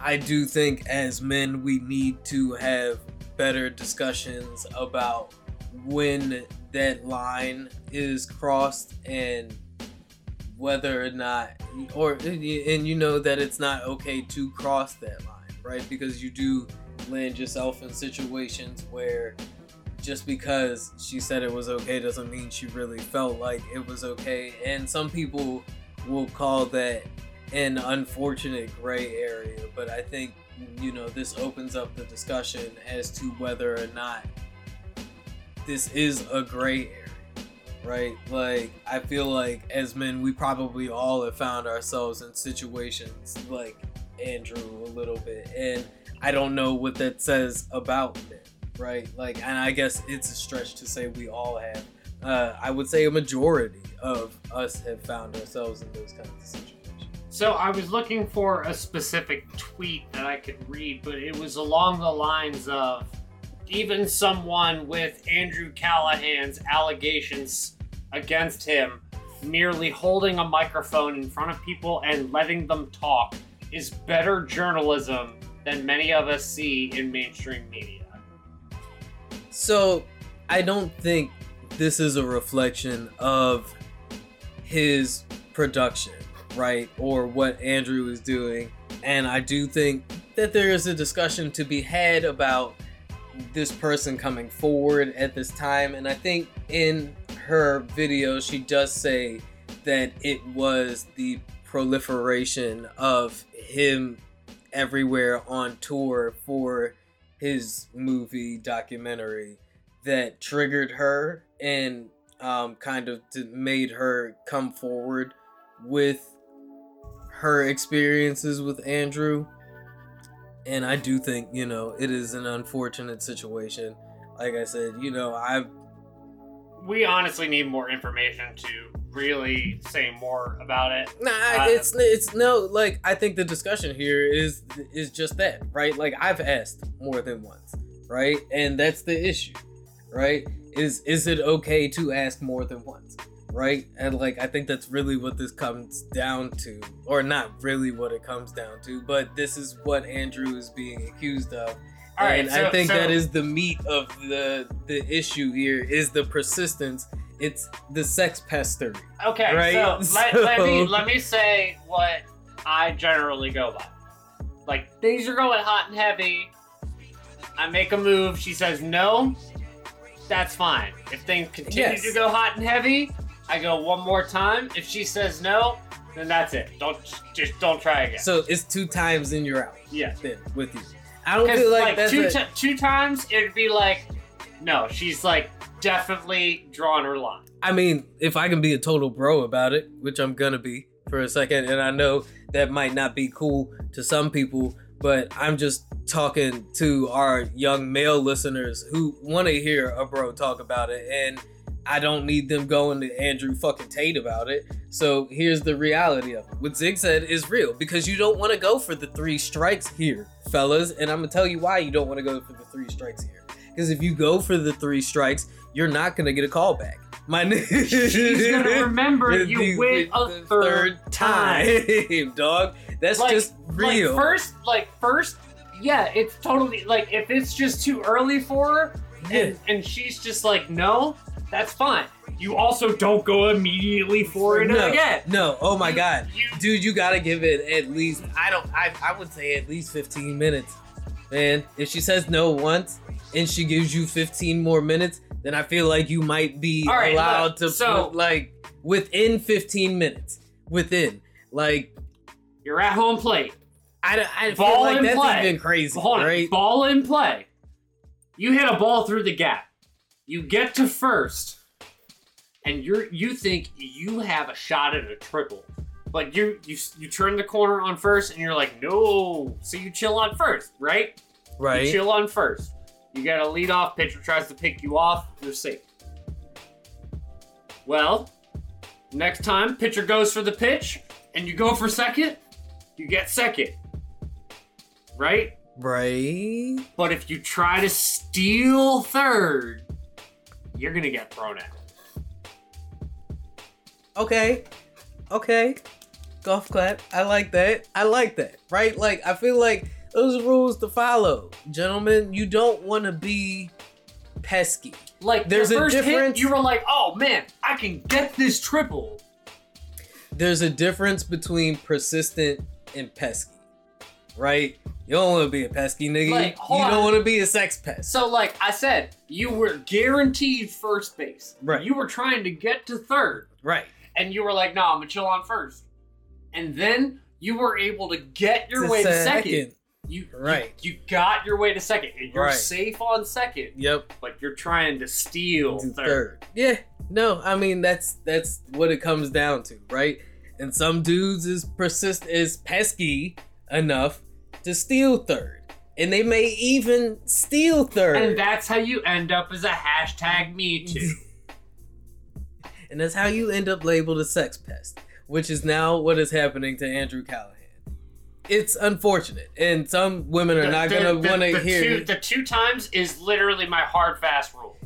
I do think as men we need to have better discussions about when that line is crossed and whether or not or and you know that it's not okay to cross that line right? Because you do land yourself in situations where just because she said it was okay doesn't mean she really felt like it was okay. And some people will call that an unfortunate gray area but i think you know this opens up the discussion as to whether or not this is a gray area right like i feel like as men we probably all have found ourselves in situations like andrew a little bit and i don't know what that says about men right? Like, and I guess it's a stretch to say we all have. Uh, I would say a majority of us have found ourselves in those kinds of situations. So I was looking for a specific tweet that I could read, but it was along the lines of even someone with Andrew Callahan's allegations against him merely holding a microphone in front of people and letting them talk is better journalism than many of us see in mainstream media. So, I don't think this is a reflection of his production, right? Or what Andrew is doing. And I do think that there is a discussion to be had about this person coming forward at this time. And I think in her video, she does say that it was the proliferation of him everywhere on tour for his movie documentary that triggered her and um, kind of made her come forward with her experiences with Andrew. And I do think, you know, it is an unfortunate situation. Like I said, you know, I've We honestly need more information to really say more about it. Nah, Uh, it's it's no like I think the discussion here is is just that, right? Like I've asked more than once, right? And that's the issue, right? Is is it okay to ask more than once, right? And like I think that's really what this comes down to, or not really what it comes down to, but this is what Andrew is being accused of. All right, and so- I think so- that is the meat of the the issue here is the persistence. It's the sex pestery. Okay, Right? so, let, let me let me say what I generally go by. Like things are going hot and heavy. I make a move. She says no. That's fine. If things continue Yes. to go hot and heavy, I go one more time. If she says no, then that's it. Don't just don't try again. So it's two times and you're out. yeah. Then with you, I don't feel like, like, that's two two times, it'd be like, no, she's like definitely drawn her line. I mean, if I can be a total bro about it, which I'm gonna be for a second, and I know that might not be cool to some people, but I'm just talking to our young male listeners who want to hear a bro talk about it, and I don't need them going to Andrew fucking Tate about it. So here's the reality of it. What Zig said is real because you don't want to go for the three strikes here, fellas, and I'm gonna tell you why you don't want to go for the three strikes here. Because if you go for the three strikes, you're not gonna get a call back. My. She's gonna remember The- you the- went a the third, time. dog. That's Like- just real. Like first, like first, yeah, it's totally like if it's just too early for her, and and she's just like no, that's fine. You also don't go immediately for it no, again. no. Oh my You- god, you- dude, you gotta give it at least. I don't. I I would say at least 15 minutes, man. If she says no once and she gives you 15 more minutes, then I feel like you might be right, allowed look, to so- put, like within 15 minutes. Within like You're at home plate. I, don't- I feel Ball like in that's play. even crazy, Hold right? ball in play. You hit a ball through the gap. You get to first, and you're you think you have a shot at a triple, but you you you turn the corner on first, and you're like, no. So you chill on first, right? You Right. chill on first. You got a lead off pitcher tries to pick you off. You're safe. Well, next time pitcher goes for the pitch, and you go for second, you get second. Right? Right. But if you try to steal third, you're gonna get thrown out. Okay. Okay. Golf clap. I like that. I like that. Right? Like I feel like those rules to follow. Gentlemen, you don't want to be pesky. Like There's the a difference- hit, you were like, "Oh man, I can get this triple." There's a difference between persistent and pesky. Right? You don't want to be a pesky nigga. Like, you don't want to be a sex pest. So, like I said, you were guaranteed first base. Right. You were trying to get to third, Right. and you were like, "No, I'm gonna chill on first. And then you were able to get your To way to second. second. You Right. You, you got your way to second, and you're Right. safe on second. Yep. But you're trying to steal to third. third. Yeah, no, I mean that's that's what it comes down to, right? And some dudes is persist is pesky enough to steal third, and they may even steal third. And that's how you end up as a hashtag me too. and that's how you end up labeled a sex pest, which is now what is happening to Andrew Callahan. It's unfortunate, and some women are not gonna want to hear. Two, the two times is literally my hard fast rule.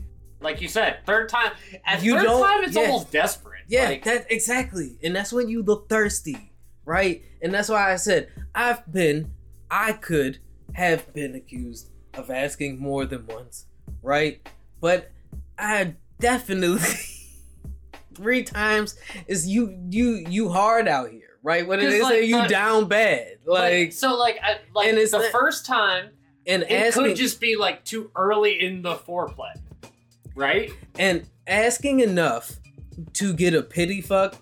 Like you said, third time. At You third don't- time, it's yeah. almost desperate. Yeah, Like, that exactly. And that's when you look thirsty, right? And that's why I said I've been I could have been accused of asking more than once, right? But I definitely three times is you you you hard out here, right? When it is like, you the- down bad. Like so, like, I, like and it's the not- first time, and it asking could just be like too early in the foreplay, right? and asking enough to get a pity fuck,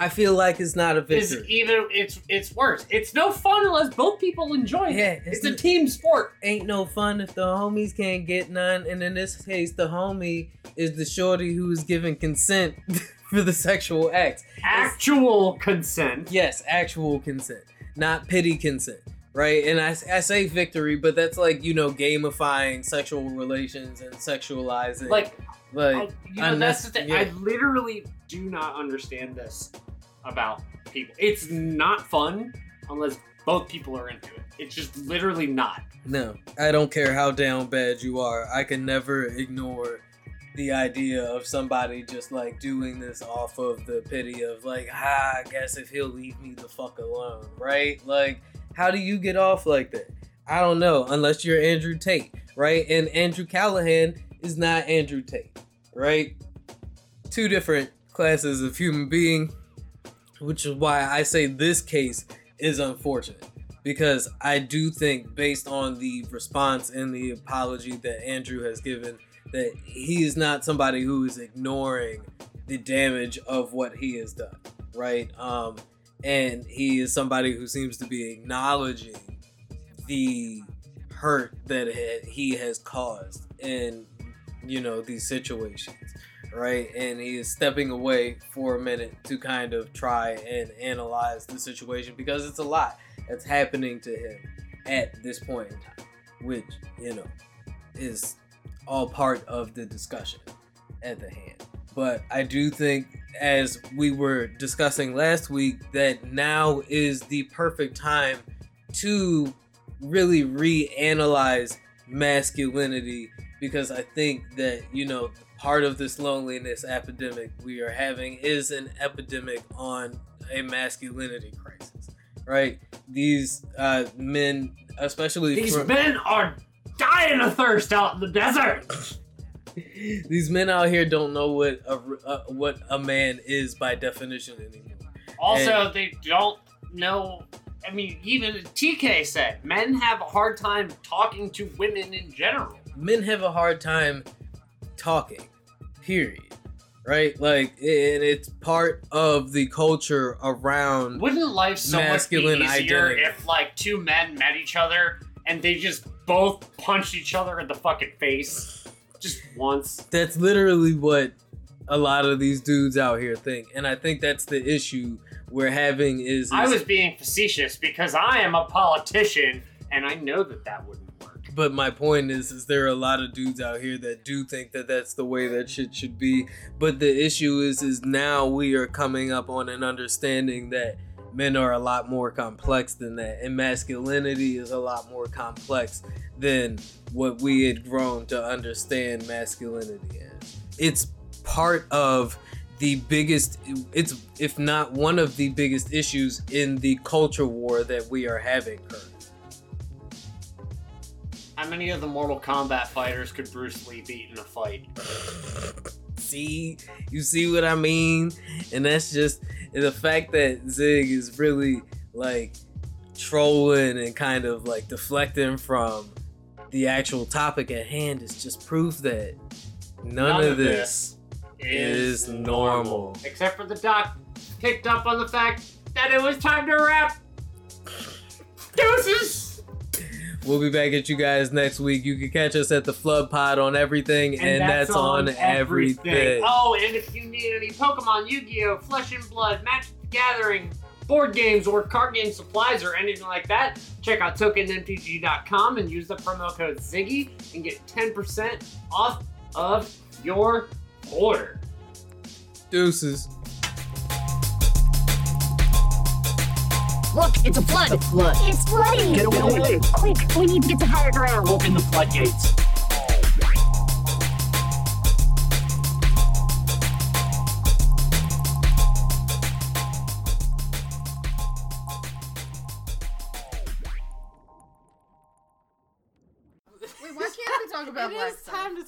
I feel like it's not a victory. even it's it's worse. It's no fun unless both people enjoy it. Yeah, it's, it's a team sport. ain't no fun if the homies can't get none. And in this case, the homie is the shorty who is giving consent for the sexual act. Actual consent. Yes, actual consent, not pity consent. Right, and I, I say victory, but that's like you know gamifying sexual relations and sexualizing. Like, like I, you know, that's the thing. yeah. I literally do not understand this about people. It's not fun unless both people are into it. It's just literally not. No, I don't care how down bad you are. I can never ignore the idea of somebody just like doing this off of the pity of like, ah, I guess if he'll leave me the fuck alone, right? Like, how do you get off like that? I don't know, unless you're Andrew Tate, right? And Andrew Callahan is not Andrew Tate, right? Two different classes of human being, which is why I say this case is unfortunate because I do think, based on the response and the apology that Andrew has given, that he is not somebody who is ignoring the damage of what he has done, right? Um, and he is somebody who seems to be acknowledging the hurt that he has caused in, you know, these situations, right? And he is stepping away for a minute to kind of try and analyze the situation because it's a lot that's happening to him at this point in time, which, you know, is all part of the discussion at the hand. But I do think, as we were discussing last week, that now is the perfect time to really reanalyze masculinity because I think that, you know, part of this loneliness epidemic we are having is an epidemic on a masculinity crisis, right? These uh, men, especially These from- men are dying of thirst out in the desert. these men out here don't know what a uh, what a man is by definition anymore. Also, they don't know. I mean, even TK said men have a hard time talking to women in general. Men have a hard time talking. Period. Right? Like, and it's part of the culture around. Wouldn't life so Masculine much be easier identity. if like two men met each other and they just both punched each other in the fucking face just once? That's literally what a lot of these dudes out here think, and I think that's the issue we're having. Is, is I was being facetious because I am a politician and I know that that work. But my point is, is there are a lot of dudes out here that do think that that's the way that shit should be. But the issue is, is now we are coming up on an understanding that men are a lot more complex than that, and masculinity is a lot more complex than what we had grown to understand masculinity as. It's part of the biggest it's if not one of the biggest issues in the culture war that we are having currently. How many of the Mortal Kombat fighters could Bruce Lee beat in a fight? See, you see what I mean? And that's just the fact that Zig is really like trolling and kind of like deflecting from the actual topic at hand is just proof that none, of this is normal. Except for the doc picked up on the fact that it was time to wrap. Deuces! We'll be back at you guys next week. You can catch us at the Flood Pod on everything, and, that's, on, everything. Oh, and if you need any Pokemon, Yu-Gi-Oh, Flesh and Blood, Magic the Gathering, board games or card game supplies or anything like that, check out tokenmtg.com and use the promo code Ziggy and get 10% off of your order. Deuces. Look, it's a flood. The flood. It's flooding. Get away. Quick, we need to get to higher ground. Open the floodgates. Wait, why can't we talk about It black is time to